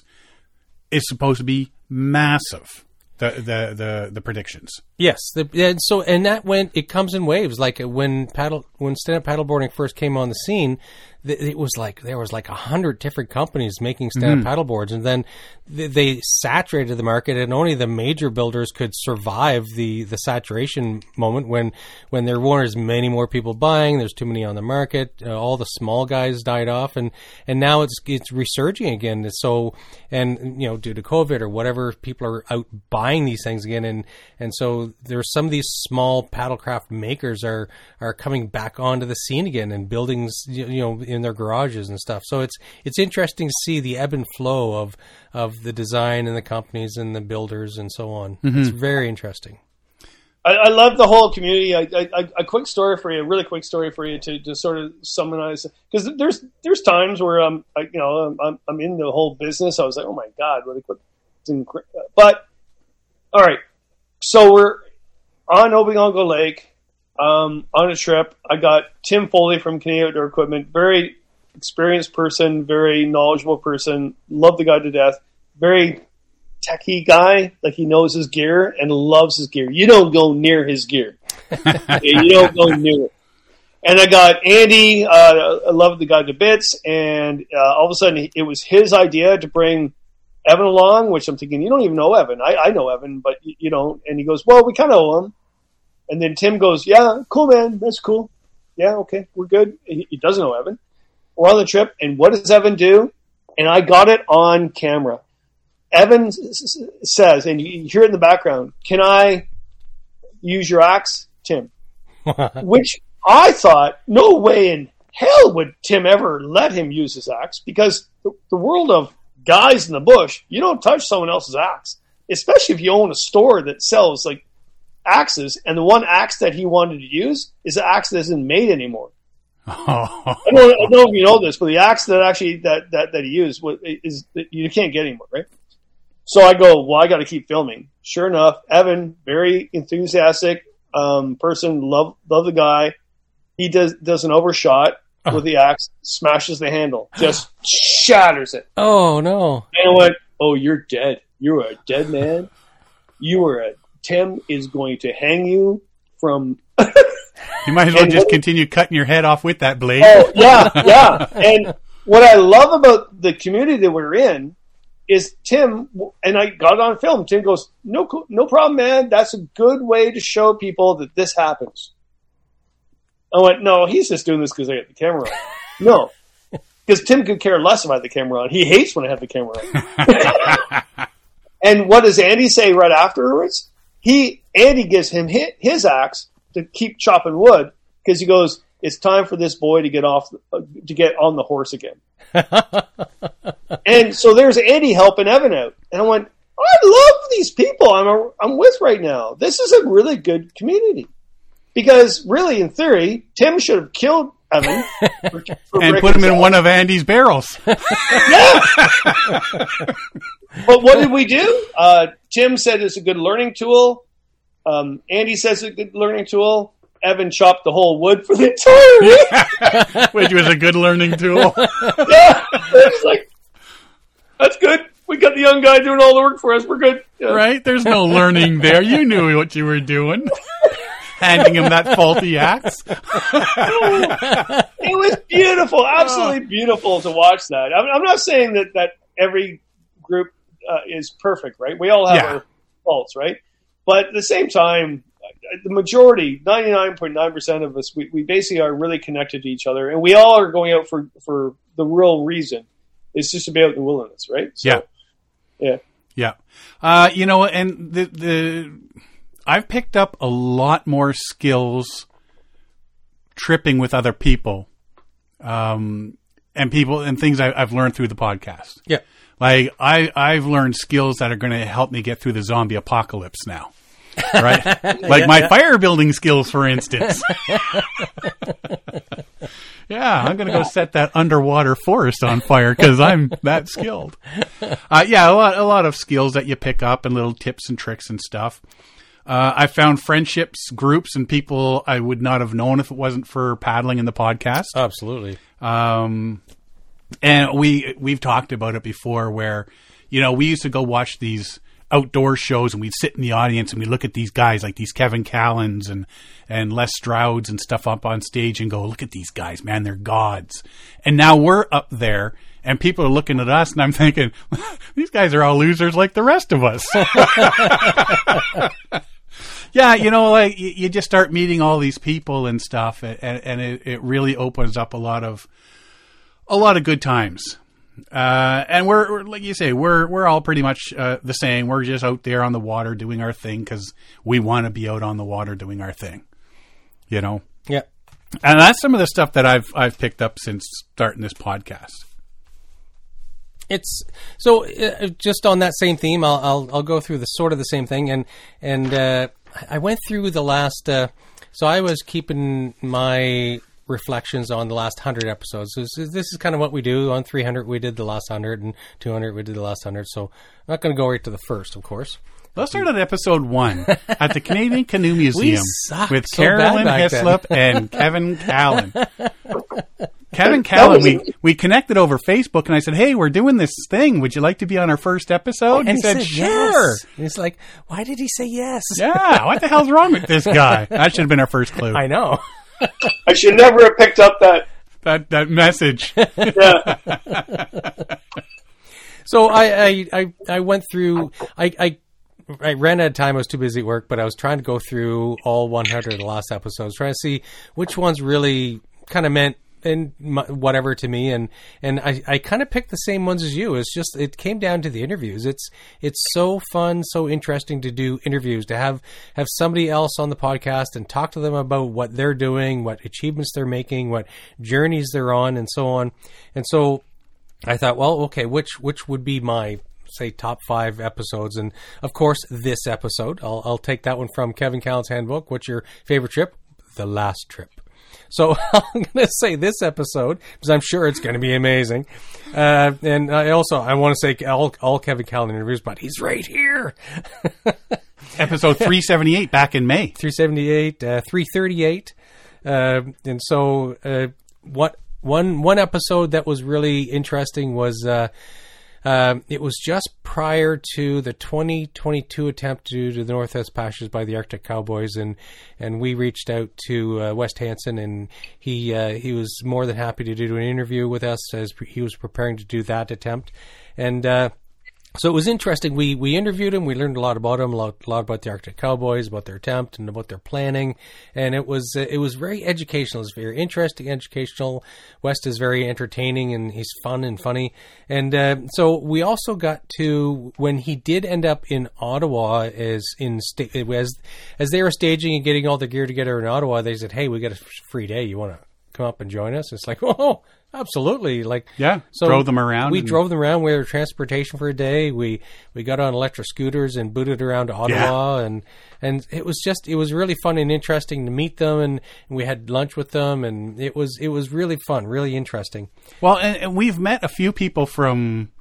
It's supposed to be massive, the, the, the, the predictions. Yes, the, and so and that went. It comes in waves. Like when paddle when stand up paddleboarding first came on the scene, th- it was like there was like a hundred different companies making stand up paddleboards, and then th- they saturated the market, and only the major builders could survive the the saturation moment when when there weren't as many more people buying. There's too many on the market. Uh, all the small guys died off, and and now it's it's resurging again. So and you know due to COVID or whatever, people are out buying these things again, and and so there's some of these small paddlecraft makers are are coming back onto the scene again and buildings you know in their garages and stuff. So it's it's interesting to see the ebb and flow of of the design and the companies and the builders and so on. Mm-hmm. It's very interesting. I, I love the whole community. I, I, I, a quick story for you, a really quick story for you to, to sort of summarize. Because there's there's times where I'm, I, you know, I'm, I'm in the whole business. I was like, oh my god, really quick. It's incre- But all right, so we're on Opeongo Lake um, on a trip. I got Tim Foley from Canadian Outdoor Equipment, very experienced person, very knowledgeable person. Love the guy to death. Very techie guy, like he knows his gear and loves his gear. You don't go near his gear. you don't go near it. And I got Andy. Uh, I love the guy to bits. And uh, all of a sudden, it was his idea to bring Evan along, which I'm thinking, you don't even know Evan. I, I know Evan, but you, you don't. And he goes, well, we kind of owe him. And then Tim goes, yeah, cool, man. That's cool. Yeah, okay, we're good. He, he doesn't know Evan. We're on the trip. And what does Evan do? And I got it on camera. Evan says, and you hear it in the background, can I use your axe, Tim? Which I thought, no way in hell would Tim ever let him use his axe because the, the world of guys in the bush, you don't touch someone else's axe, especially if you own a store that sells like axes. And the one axe that he wanted to use is an axe that isn't made anymore. I don't, I don't know if you know this, but the axe that actually that that, that he used was, is you can't get anymore, right? So I go, well, I got to keep filming. Sure enough, Evan, very enthusiastic um, person, love love the guy. He does does an overshot with the axe, smashes the handle, just shatters it. Oh no! And I went, "Oh, you're dead. You are a dead man. You are a Tim is going to hang you from You might as well just continue cutting your head off with that blade. Oh yeah, yeah. And what I love about the community that we're in is Tim, and I got it on film. Tim goes, "No, no problem, man. That's a good way to show people that this happens." I went, "No, he's just doing this because I got the camera on." no, because Tim could care less about the camera on. He hates when I have the camera on. and what does Andy say right afterwards? He Andy gives him hi- his axe to keep chopping wood because he goes, "It's time for this boy to get off uh, to get on the horse again." and so there's Andy helping Evan out, and I went, "I love these people I'm a, I'm with right now. This is a really good community." Because really, in theory, Tim should have killed Evan for, for and put him in one of Andy's barrels. But what did we do? Uh, Tim said it's a good learning tool. Um, Andy says it's a good learning tool. Evan chopped the whole wood for the entire which was a good learning tool. yeah, it's like that's good. We got the young guy doing all the work for us. We're good. Yeah. right? There's no learning there. You knew what you were doing. Handing him that faulty axe. It was beautiful, absolutely beautiful to watch that. I'm, I'm not saying that that every group uh, is perfect, right? We all have Yeah. our faults, right? But at the same time, uh, the majority, 99.9% of us, we, we basically are really connected to each other, and we all are going out for for the real reason. It's just to be out in the wilderness, right? So, Yeah. yeah. Yeah. Uh, you know, and the the I've picked up a lot more skills tripping with other people. Um and people and things I, I've learned through the podcast. Yeah. Like I, I've learned skills that are going to help me get through the zombie apocalypse now. Right? like my fire building skills, for instance. yeah, I'm going to go set that underwater forest on fire because I'm that skilled. Uh, yeah, a lot, a lot of skills that you pick up and little tips and tricks and stuff. Uh, I found friendships, groups, and people I would not have known if it wasn't for paddling in the podcast. Absolutely. Um, and we we've talked about it before, where you know we used to go watch these outdoor shows, and we'd sit in the audience and we look at these guys like these Kevin Callans and and Les Strouds and stuff up on stage, and go, look at these guys, man, they're gods. And now we're up there. And people are looking at us, and I'm thinking, these guys are all losers like the rest of us. yeah, you know, like you, you just start meeting all these people and stuff, and, and it, it really opens up a lot of a lot of good times. Uh, and we're, we're like you say, we're we're all pretty much uh, the same. We're just out there on the water doing our thing because we want to be out on the water doing our thing. You know, Yeah. and that's some of the stuff that I've I've picked up since starting this podcast. It's so uh, just on that same theme. I'll, I'll I'll go through the sort of the same thing, and and uh, I went through the last. Uh, so I was keeping my reflections on the last hundred episodes. This is, this is kind of what we do. On three hundred, we did the last hundred, and two hundred, we did the last hundred. So I'm not going to go right to the first, of course. Let's start on episode one at the Canadian Canoe Museum with so Carolyn back then. Hislop and Kevin Callan. Kevin Callan, we, we connected over Facebook, and I said, "Hey, we're doing this thing. Would you like to be on our first episode?" And he said, yes. "Sure." And He's like, why did he say yes? Yeah, what the hell's wrong with this guy? That should have been our first clue. I know. I should never have picked up that. That that message. Yeah. So I, I, I, I went through. I, I, I ran out of time. I was too busy at work, but I was trying to go through all 100 of the last episodes, trying to see which ones really kind of meant and whatever to me. And and I, I kind of picked the same ones as you. It's just it came down to the interviews. It's it's so fun, so interesting to do interviews, to have have somebody else on the podcast and talk to them about what they're doing, what achievements they're making, what journeys they're on, and so on. And so I thought, well, okay, which which would be my say top five episodes? And of course, this episode, I'll, I'll take that one from Kevin Callan's handbook. What's your favorite trip? The last trip. So I'm going to say this episode because I'm sure it's going to be amazing. Uh, and I also I want to say all, all Kevin Callan interviews, but he's right here. Episode three seventy eight back in May. 378, uh, 338. Uh, and so, uh, what one one episode that was really interesting was uh, um, it was just prior to the 2022 attempt to do the Northwest Passage by the Arctic Cowboys, and and we reached out to uh, West Hansen, and he uh, he was more than happy to do an interview with us as he was preparing to do that attempt, and. Uh, so it was interesting. We we interviewed him. We learned a lot about him, a lot, a lot about the Arctic Cowboys, about their attempt, and about their planning. And it was uh, it was very educational. It was very interesting, educational. West is very entertaining, and he's fun and funny. And uh, so we also got to when he did end up in Ottawa as in sta- as as they were staging and getting all the gear together in Ottawa. They said, "Hey, we got a free day. You want to come up and join us?" It's like, oh. Absolutely, like Yeah, so drove them around We and- drove them around. We had transportation for a day. We we got on electric scooters and booted around to Ottawa, and and it was just it was really fun and interesting to meet them, and, we had lunch with them, and it was it was really fun, really interesting. Well, and, and we've met a few people from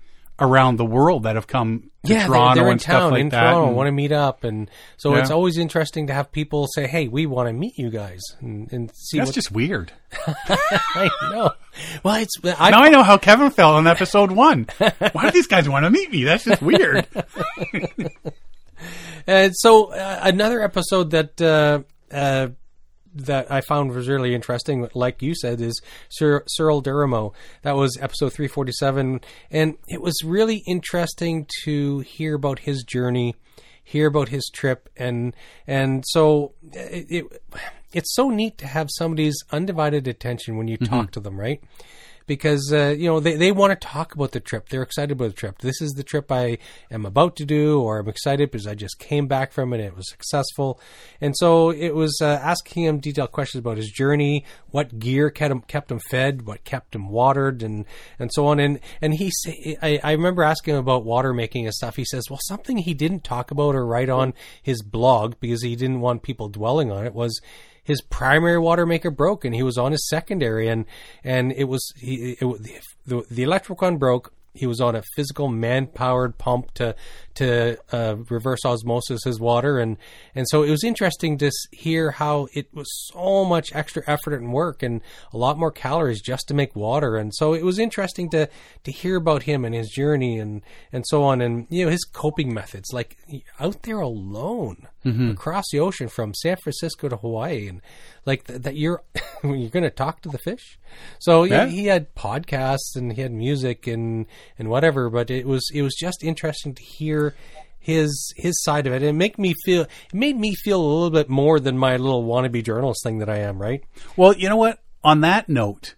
around the world that have come to Yeah, they're, they're in stuff town like in that. Toronto, and- want to meet up, and so Yeah. it's always interesting to have people say, "Hey, we want to meet you guys," and, and see that's what just weird. I know. Well, it's I, now I know how Kevin felt on episode one. Why do these guys want to meet me? That's just weird. And so uh, another episode that uh, uh, that I found was really interesting, like you said, is Cyr- Cyril Derreumaux. That was episode three forty seven, and it was really interesting to hear about his journey, hear about his trip, and and so it, it it's so neat to have somebody's undivided attention when you mm-hmm. talk to them, right? Because uh, you know they, they want to talk about the trip. They're excited about the trip. This is the trip I am about to do, or I'm excited because I just came back from it. and It was successful, and so it was uh, asking him detailed questions about his journey, what gear kept him kept him fed, what kept him watered, and and so on. And and he say, I, I remember asking him about water making and stuff. He says, well, something he didn't talk about or write on his blog because he didn't want people dwelling on it was his primary water maker broke and he was on his secondary and and it was he it, the the electrical one broke. He was on a physical man powered pump to to uh, reverse osmosis his water and and so it was interesting to hear how it was so much extra effort and work and a lot more calories just to make water and so it was interesting to to hear about him and his journey and and so on and you know his coping methods like out there alone Mm-hmm. across the ocean from San Francisco to Hawaii and like th- that you're you're going to talk to the fish so Yeah. he, he had podcasts and he had music and and whatever but it was it was just interesting to hear his his side of it and it made me feel it made me feel a little bit more than my little wannabe journalist thing that I am right Well, you know what? On that note,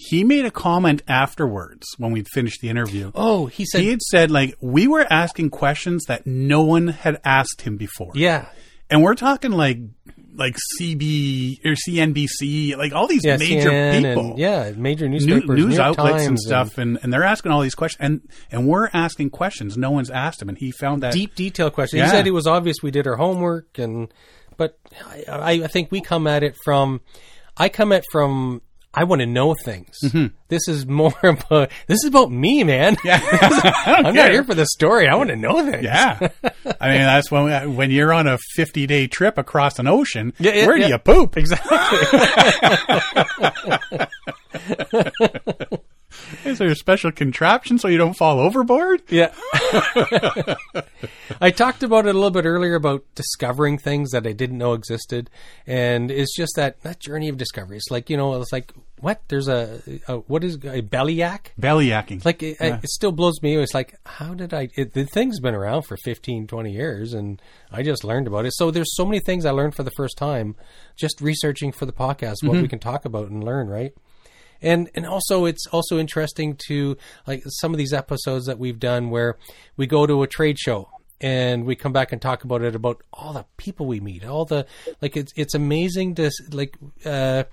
he made a comment afterwards when we'd finished the interview. oh he said He had said, like, we were asking questions that no one had asked him before. yeah And we're talking like like CB or CNBC, like all these yeah major CNN people. and, yeah major New, newspapers news New outlets and stuff, and, and they're asking all these questions, and and we're asking questions no one's asked him, and he found that deep detail question. Yeah. He said it was obvious we did our homework, and but I, I think we come at it from. I come at from. I want to know things. Mm-hmm. This is more about. This is about me, man. Yeah. I'm not here for the story. I want to know things. Yeah, I mean that's when when you're on a 50 day trip across an ocean. Yeah, yeah, where do you poop? exactly. Is there a special contraption so you don't fall overboard? Yeah. I talked about it a little bit earlier about discovering things that I didn't know existed. And it's just that, that journey of discovery. It's like, you know, it's like, what? There's a, a what is a belly yak? Belly yakking. Like, it, it still blows me. It's like, how did I, it, the thing's been around for 15, 20 years and I just learned about it. So there's so many things I learned for the first time just researching for the podcast, what we can talk about and learn, right? and and also it's also interesting to like some of these episodes that we've done where we go to a trade show and we come back and talk about it about all the people we meet all the like it's it's amazing to like uh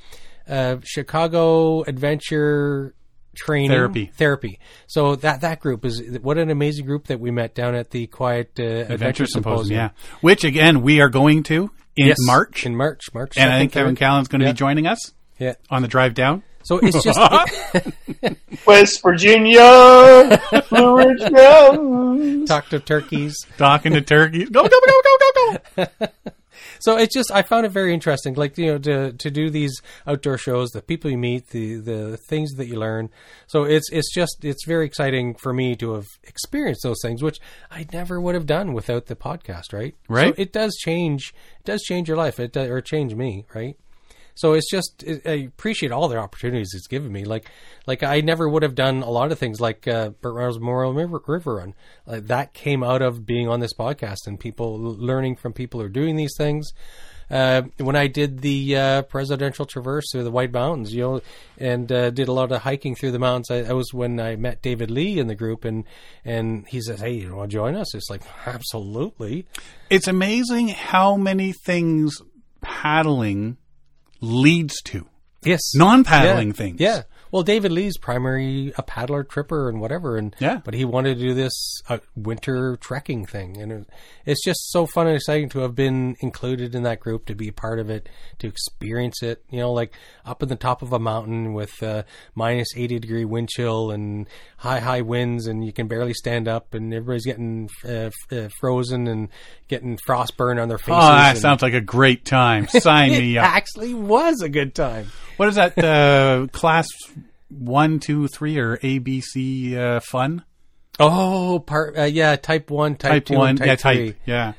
uh chicago adventure training Therapy. therapy so that that group is what an amazing group that we met down at the quiet uh, adventure, Adventure symposium, Symposium, yeah. Which again we are going to in Yes, March, in march march and I think Kevin 3rd. Callan's going to Yeah. be joining us yeah on the drive down. so it's just West Virginia, Blue Ridge Mountains. talk to turkeys Talking to turkeys. Go, go, go, go, go, go. So it's just I found it very interesting, like you know, to to do these outdoor shows, the people you meet, the the things that you learn. So it's it's just it's very exciting for me to have experienced those things, which I never would have done without the podcast, right? Right. So it does change. It does change your life. It does, or change me, right? So it's just it, I appreciate all the opportunities it's given me. Like like I never would have done a lot of things like uh, Burt Reynolds Memorial River, River Run. Like that came out of being on this podcast and people learning from people who are doing these things. Uh, when I did the uh, presidential traverse through the White Mountains, you know, and uh, did a lot of hiking through the mountains, I, I was when I met David Lee in the group, and and he says, "Hey, you want to join us?" It's like, absolutely. It's amazing how many things paddling leads to. Yes, Non-paddling Yeah. things. Yeah. Well, David Lee's primary a paddler, tripper, and whatever, and Yeah. but he wanted to do this uh, winter trekking thing, and it, it's just so fun and exciting to have been included in that group, to be a part of it, to experience it. You know, like up in the top of a mountain with uh, minus eighty degree wind chill and high high winds, and you can barely stand up, and everybody's getting uh, f- uh, frozen and getting frostburn on their faces. Oh, that and- sounds like a great time. Sign me up. actually was a good time. What is that? Uh, class one, two, three, or ABC uh, fun? Oh, part uh, yeah, type one, type, Type two, one, type yeah, three. type, yeah,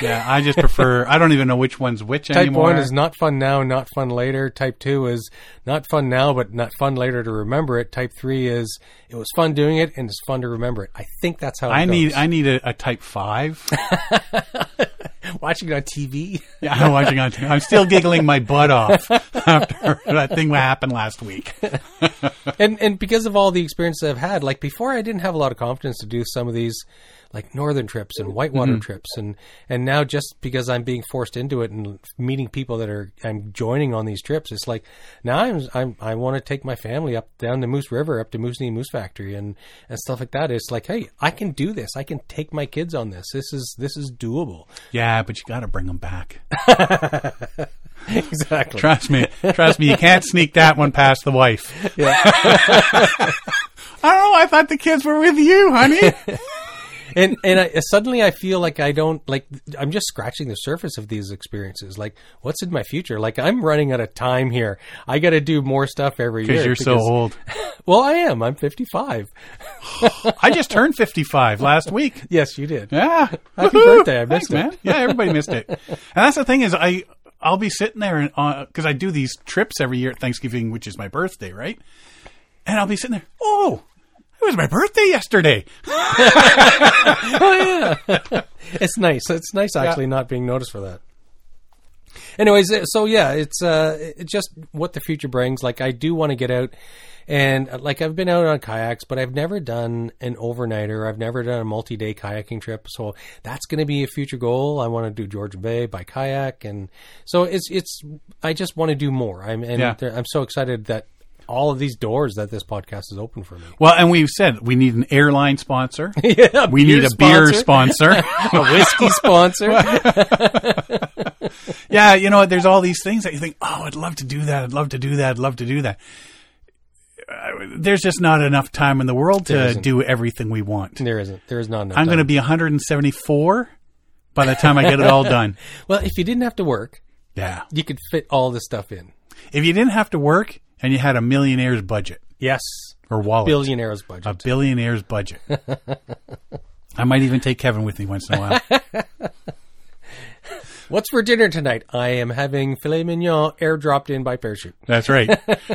yeah. I just prefer. I don't even know which one's which Type anymore. Type one is not fun now, not fun later. Type two is not fun now, but not fun later to remember it. Type three is it was fun doing it and it's fun to remember it. I think that's how it I need. I need a, a type five. watching it on TV. Yeah, I'm watching on. TV. I'm still giggling my butt off after that thing that happened last week. and and because of all the experiences I've had, like before, I didn't have a lot of confidence to do some of these like northern trips and mm-hmm. whitewater trips, and and now just because I'm being forced into it and meeting people that are I'm joining on these trips, it's like now I'm, I'm I want to take my family up down the Moose River, up to Moose Knee Moose Factory, and and stuff like that. It's like, hey, I can do this. I can take my kids on this. This is this is doable. Yeah, but you got to bring them back. exactly. Trust me. Trust me. You can't sneak that one past the wife. Yeah. I don't know. I thought the kids were with you, honey. And and I, suddenly I feel like I don't like I'm just scratching the surface of these experiences. Like, what's in my future? Like, I'm running out of time here. I got to do more stuff every year Because you're so old. Well, I am. I'm 55. I just turned 55 last week. Yes, you did. Yeah. Happy Woohoo. birthday. I missed Thanks, it. man. Yeah, everybody missed it. And that's the thing is I I'll be sitting there and uh, because I do these trips every year at Thanksgiving, which is my birthday, right? And I'll be sitting there. Oh, it was my birthday yesterday. oh yeah, it's nice. It's nice actually not being noticed for that. Anyways, uh, so yeah, it's uh, it's just what the future brings. Like I do want to get out, and uh, like I've been out on kayaks, but I've never done an overnighter. I've never done a multi-day kayaking trip, so that's going to be a future goal. I want to do Georgia Bay by kayak, and so it's it's. I just want to do more. I'm and Yeah. I'm so excited that all of these doors that this podcast is open for me. Well, and we've said we need an airline sponsor. yeah, We need a beer sponsor. a whiskey sponsor. yeah, you know, there's all these things that you think, oh, I'd love to do that. I'd love to do that. I'd love to do that. Uh, There's just not enough time in the world to do everything we want. there isn't. There is not enough. I'm going to be 174 by the time I get it all done. Well, if you didn't have to work, Yeah. you could fit all this stuff in. If you didn't have to work and you had a millionaire's budget Yes. or wallet. Billionaire's budget. A billionaire's budget. I might even take Kevin with me once in a while. What's for dinner tonight? I am having filet mignon airdropped in by parachute. That's right.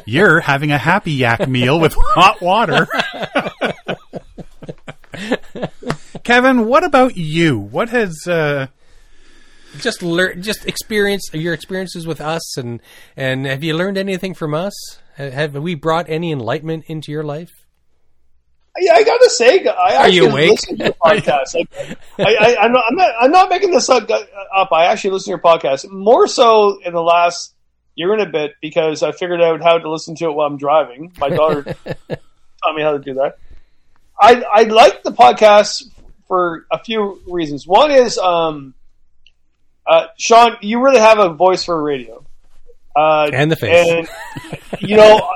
You're having a happy yak meal with hot water. Kevin, what about you? What has uh Just learn, just experience your experiences with us, and and have you learned anything from us? Have we brought any enlightenment into your life? Yeah, I gotta say, I actually you awake? listen to your podcast. Like, I, I, I'm, not, I'm not. I'm not making this up, up. I actually listen to your podcast more so in the last year and a bit because I figured out how to listen to it while I'm driving. My daughter taught me how to do that. I I like the podcast for a few reasons. One is, um, uh, Sean, you really have a voice for radio. Uh, And the face. And, you know,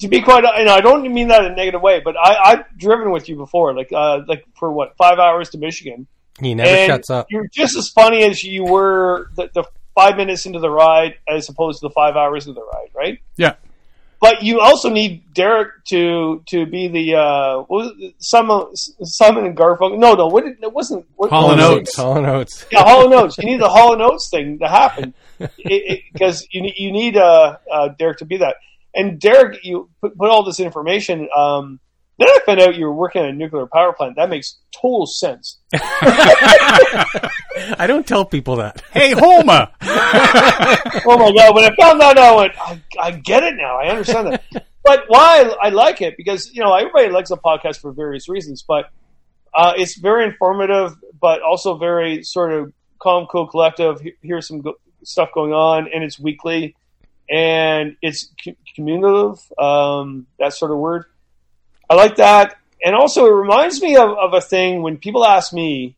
to be quite, and I don't mean that in a negative way, but I, I've driven with you before, like, uh, like for what five hours to Michigan, He never and shuts up. You're just as funny as you were the, the five minutes into the ride, as opposed to the five hours of the ride, right? yeah. But you also need Derek to to be the uh, what was it? Simon Simon and Garfunkel. No, no, what it wasn't. What, Hall and was it? Oates. Hall and Oates. Yeah, Hall and Oates. You need the Hall and Oates thing to happen because you need you need uh, uh, Derek to be that. And Derek, you put, put all this information. Um, then I found out you were working at a nuclear power plant. That makes total sense. I don't tell people that. Hey, Homer. oh my god! When I found that out, I went, I, I get it now. I understand that. but why I like it because you know everybody likes a podcast for various reasons, but uh, it's very informative, but also very sort of calm, cool, collective. Here's some go- stuff going on, and it's weekly, and it's c- communicative. Um, that sort of word. I like that, and also it reminds me of, of a thing when people ask me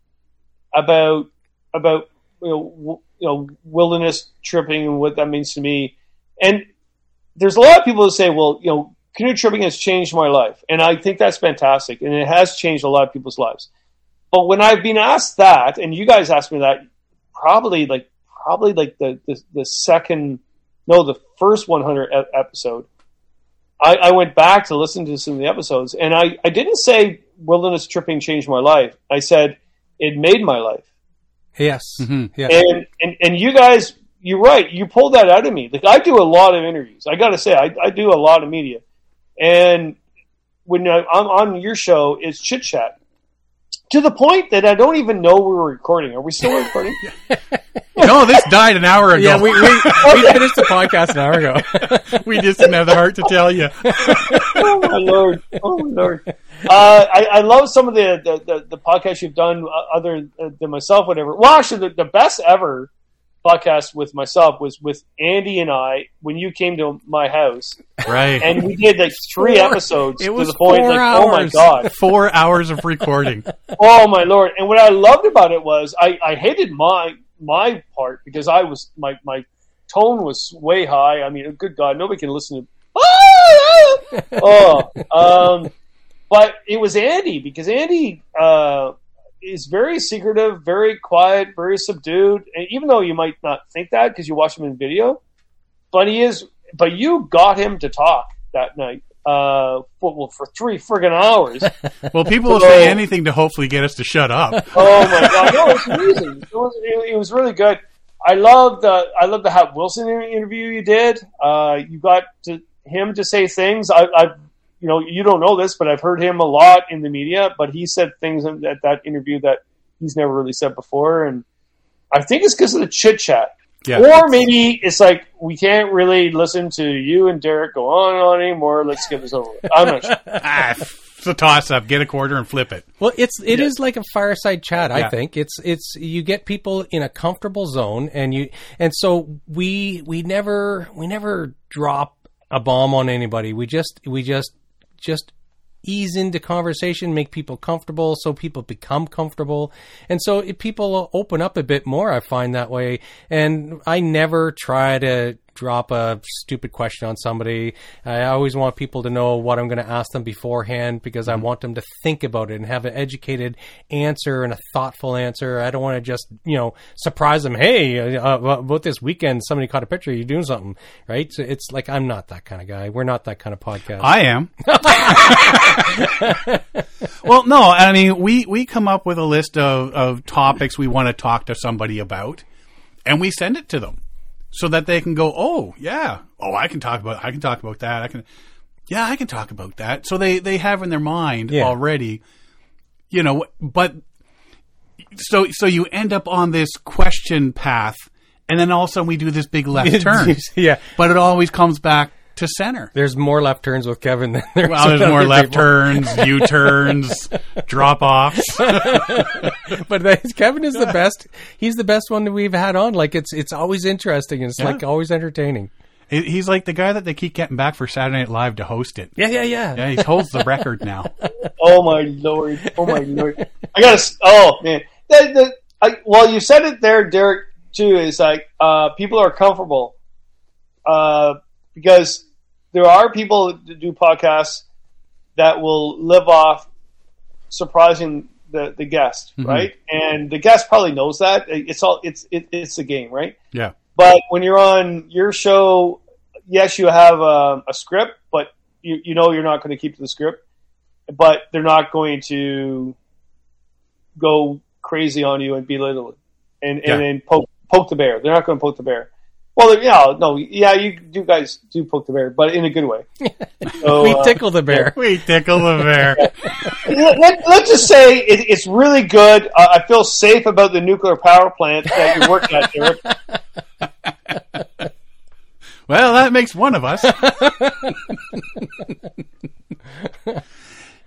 about about you know w- you know wilderness tripping and what that means to me, and there's a lot of people who say, well, you know, canoe tripping has changed my life, and I think that's fantastic, and it has changed a lot of people's lives. But when I've been asked that, and you guys asked me that, probably like probably like the the, the second, no, the first 100 e- episode, I, I went back to listen to some of the episodes, and I, I didn't say wilderness tripping changed my life. I said it made my life. Yes. Mhm. Yeah. And, and and you guys, you're right. You pulled that out of me. Like I do a lot of interviews. I got to say, I, I do a lot of media, and when I'm on your show, it's chit chat to the point that I don't even know we were recording. Are we still recording? No, this died an hour ago. yeah, we, we, we finished the podcast an hour ago. we just didn't have the heart to tell you. oh my lord! Oh my lord! Uh, I, I love some of the the, the, the podcasts you've done uh, other than myself. Whatever. Well, actually, the, the best ever podcast with myself was with Andy and I when you came to my house, Right. and we did like three Four- episodes it to was the point four like, oh my god, Four hours of recording. oh my lord! And what I loved about it was I, I hated my my part because I was my my tone was way high. I mean, good God, nobody can listen to. oh, um, but it was Andy because Andy uh, is very secretive, very quiet, very subdued. And even though you might not think that because you watch him in video, but he is. But you got him to talk that night. Uh, for, well, for three friggin' hours. Well, people will say anything to hopefully get us to shut up. Oh my god, no, it's amazing. It was, it, it was really good. I loved the I loved the Hap Wilson interview you did. Uh, you got to, him to say things. I, I, you know, you don't know this, but I've heard him a lot in the media. But he said things in that that interview that he's never really said before, and I think it's because of the chit chat. Yeah. Or maybe it's like we can't really listen to you and Derek go on and on anymore. Let's get this over with. I'm not sure. ah, it's a toss up. Get a quarter and flip it. Well, it's it is like a fireside chat. I Yeah. think it's it's you get people in a comfortable zone, and you and so we we never we never drop a bomb on anybody. We just we just just ease into conversation, make people comfortable, so people become comfortable, and so people open up a bit more, I find that way. And I never try to drop a stupid question on somebody. I always want people to know what I'm going to ask them beforehand because I want them to think about it and have an educated answer and a thoughtful answer. I don't want to just, you know, surprise them. Hey, uh, about this weekend, somebody caught a picture. You're doing something, right? So it's like, I'm not that kind of guy. We're not that kind of podcast. I am. well, no, I mean we we come up with a list of of topics we want to talk to somebody about, and we send it to them so that they can go, oh yeah, oh I can talk about I can talk about that. I can, yeah, I can talk about that. So they they have in their mind Yeah. already, you know. But so so you end up on this question path, and then all of a sudden we do this big left turn. yeah. But it always comes back to center. There's more left turns with Kevin than there's, Well, there's more left people. turns, U turns, drop offs. but that- Kevin is the best. He's the best one that we've had on. Like it's it's always interesting and it's Yeah. like always entertaining. He's like the guy that they keep getting back for Saturday Night Live to host it. Yeah, yeah, yeah. Yeah, he holds the record now. Oh my lord! Oh my lord! I gotta. Oh man! The, the, I, well, you said it there, Derek. Too is like uh, people are comfortable uh, because there are people that do podcasts that will live off surprising the the guest, mm-hmm. right? And the guest probably knows that. It's all. It's it, it's the game, right? Yeah. But when you're on your show, yes, you have a, a script, but you, you know you're not going to keep the script. But they're not going to go crazy on you and belittle it and, and then poke, poke the bear. They're not going to poke the bear. Well, yeah, no, yeah, you do guys do poke the bear, but in a good way. So, we uh, tickle the bear. We tickle the bear. let, let, let's just say it, it's really good. Uh, I feel safe about the nuclear power plant that you're working at, Derek. Well, that makes one of us.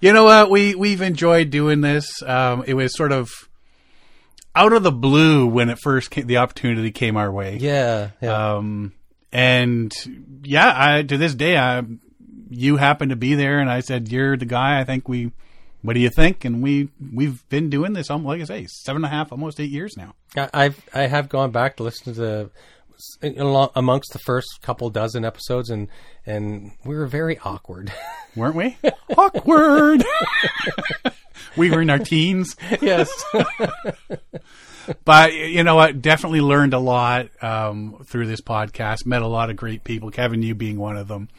you know what? We we've enjoyed doing this. Um, it was sort of out of the blue when it first came, the opportunity came our way. Yeah, yeah. Um, and yeah, I, to this day, I, you happened to be there, and I said, "You're the guy." I think we. What do you think? And we we've been doing this, um, like I say, seven and a half, almost eight years now. I- I've I have gone back to listen to the amongst the first couple dozen episodes, and and we were very awkward. weren't we? Awkward. we were in our teens, yes, but you know what? Definitely learned a lot um, through this podcast. Met a lot of great people. Kevin, you being one of them.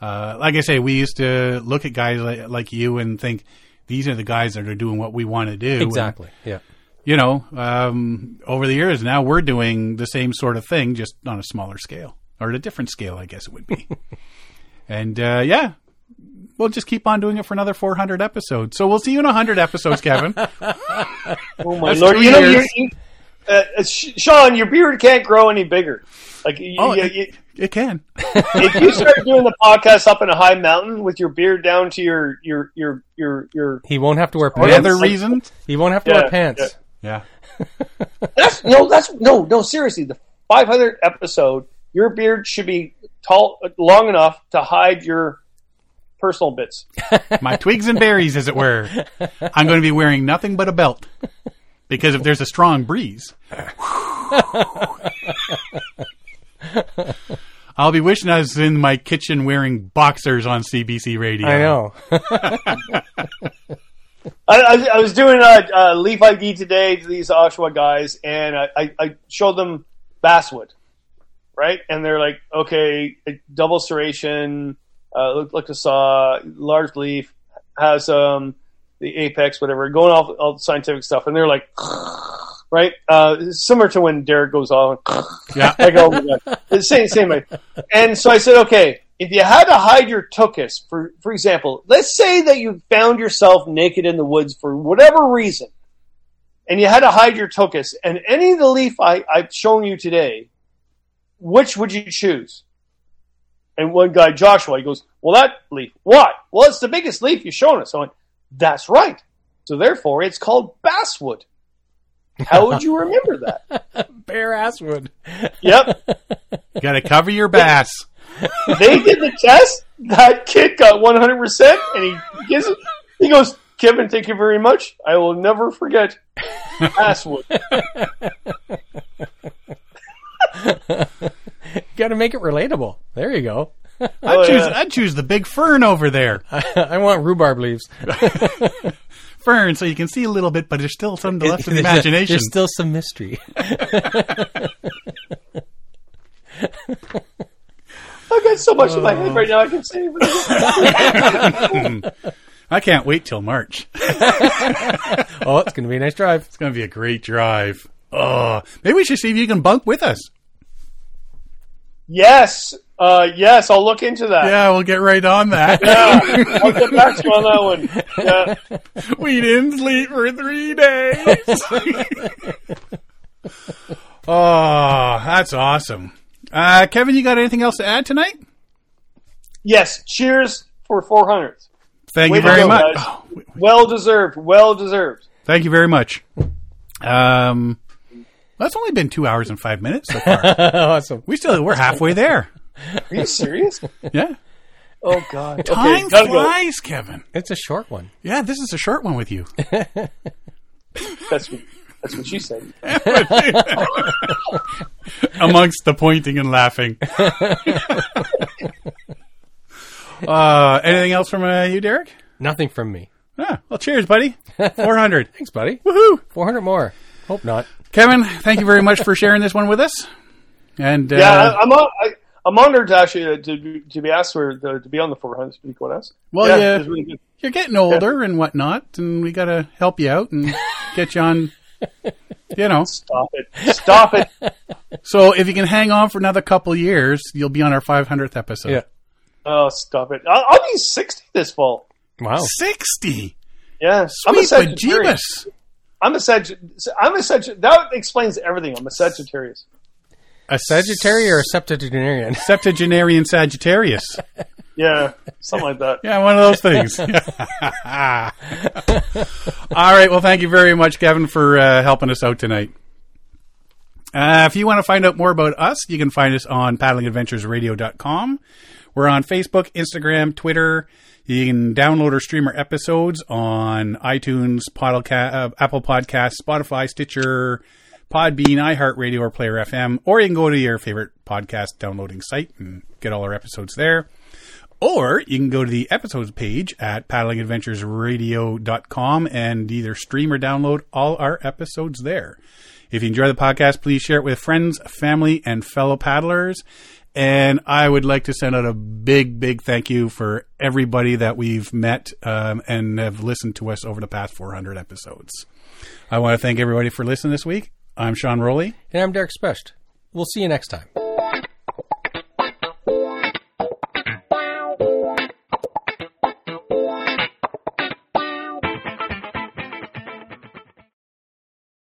Uh, like I say, we used to look at guys like, like you and think these are the guys that are doing what we want to do. And, exactly. Yeah, you know, um, over the years now we're doing the same sort of thing, just on a smaller scale or at a different scale, I guess it would be. and uh, yeah, we'll just keep on doing it for another 400 episodes. So we'll see you in 100 episodes, Kevin. Oh my That's lord! You know, years. you, you, uh, uh, Sean, your beard can't grow any bigger. Like you, Oh, you- it, you- it can. if you start doing the podcast up in a high mountain with your beard down to your your your your your, he won't have to wear pants. other reasons, He won't have to Yeah, wear pants. yeah. Yeah. that's no, that's no, no. Seriously, the 500th episode, your beard should be tall, long enough to hide your personal bits. My twigs and berries, as it were. I'm going to be wearing nothing but a belt because if there's a strong breeze, I'll be wishing I was in my kitchen wearing boxers on CBC radio. I know. I, I, I was doing a, a Leaf ID today to these Oshawa guys, and I, I, I showed them basswood, right? And they're like, okay, double serration, uh, look like a saw, large leaf, has um, the apex, whatever, going off all the scientific stuff, and they're like, right? Uh, similar to when Derek goes off. Yeah. I go, oh. Same, same way. And so I said, okay, if you had to hide your tuchus, for for example, let's say that you found yourself naked in the woods for whatever reason, and you had to hide your tuchus, and any of the leaf I, I've shown you today, which would you choose? And one guy, Joshua, he goes, well, that leaf. What? Well, it's the biggest leaf you've shown us. I went, that's right. So therefore, it's called basswood. How would you remember that? Bare asswood. Yep. Got to cover your bass. They did the test. That kid got 100%, and he gives it. He goes, Kevin, thank you very much. I will never forget Asswood. Got to make it relatable. There you go. I'd, Oh, choose, yeah. I'd choose the big fern over there. I want rhubarb leaves. Fern, so you can see a little bit, but there's still some left in the imagination. There's still some mystery. I've got so much in my head right now. I can say. I can't wait till March. Oh, it's going to be a nice drive. It's going to be a great drive. Oh, maybe we should see if you can bunk with us. yes, uh, yes. I'll look into that. Yeah, we'll get right on that. Yeah, I'll get back to you on that one. Yeah. we didn't sleep for three days. oh, that's awesome. Uh, Kevin, you got anything else to add tonight? Yes. Cheers for 400. Thank Way you very go, much. guys. Oh, Well deserved. Well deserved. thank you very much. Um, that's only been two hours and five minutes so far. awesome. we still we're halfway there. Are you serious? Yeah, Oh God. time okay, gotta go. flies, Kevin. It's a short one. Yeah, this is a short one with you. That's what, that's what she said. amongst the pointing and laughing. uh, anything else from uh, you, Derek? Nothing from me. Ah, well, cheers, buddy. 400. Thanks, buddy. Woohoo. 400 more. Hope not. Kevin, thank you very much for sharing this one with us. And uh, Yeah, I, I'm on, I, I'm honored to actually uh, to, be- to be asked for the, to be on the 400 Speak What Else. Well, yeah, yeah. really you're getting older and whatnot, and we got to help you out and get you on, you know. Stop it! Stop it! So if you can hang on for another couple years, you'll be on our 500th episode. Yeah. Oh, stop it! I'll, I'll be 60 this fall. Wow. 60. Yeah, I'm a Sweet Sagittarius. I'm a Sag. I'm a Sag. That explains everything. I'm a Sagittarius. A Sagittarius or a septuagenarian? Septuagenarian Sagittarius. Yeah, something like that. Yeah, one of those things. All right. Well, thank you very much, Kevin, for uh, helping us out tonight. Uh, if you want to find out more about us, you can find us on paddlingadventuresradio.com. We're on Facebook, Instagram, Twitter. You can download or stream our episodes on iTunes, Podca- uh, Apple Podcasts, Spotify, Stitcher, Podbean, iHeartRadio, or Player FM. Or you can go to your favorite podcast downloading site and get all our episodes there. Or you can go to the episodes page at paddlingadventuresradio.com and either stream or download all our episodes there. If you enjoy the podcast, please share it with friends, family, and fellow paddlers. And I would like to send out a big, big thank you for everybody that we've met um, and have listened to us over the past 400 episodes. I want to thank everybody for listening this week. I'm Sean Rowley. And I'm Derek Specht. We'll see you next time.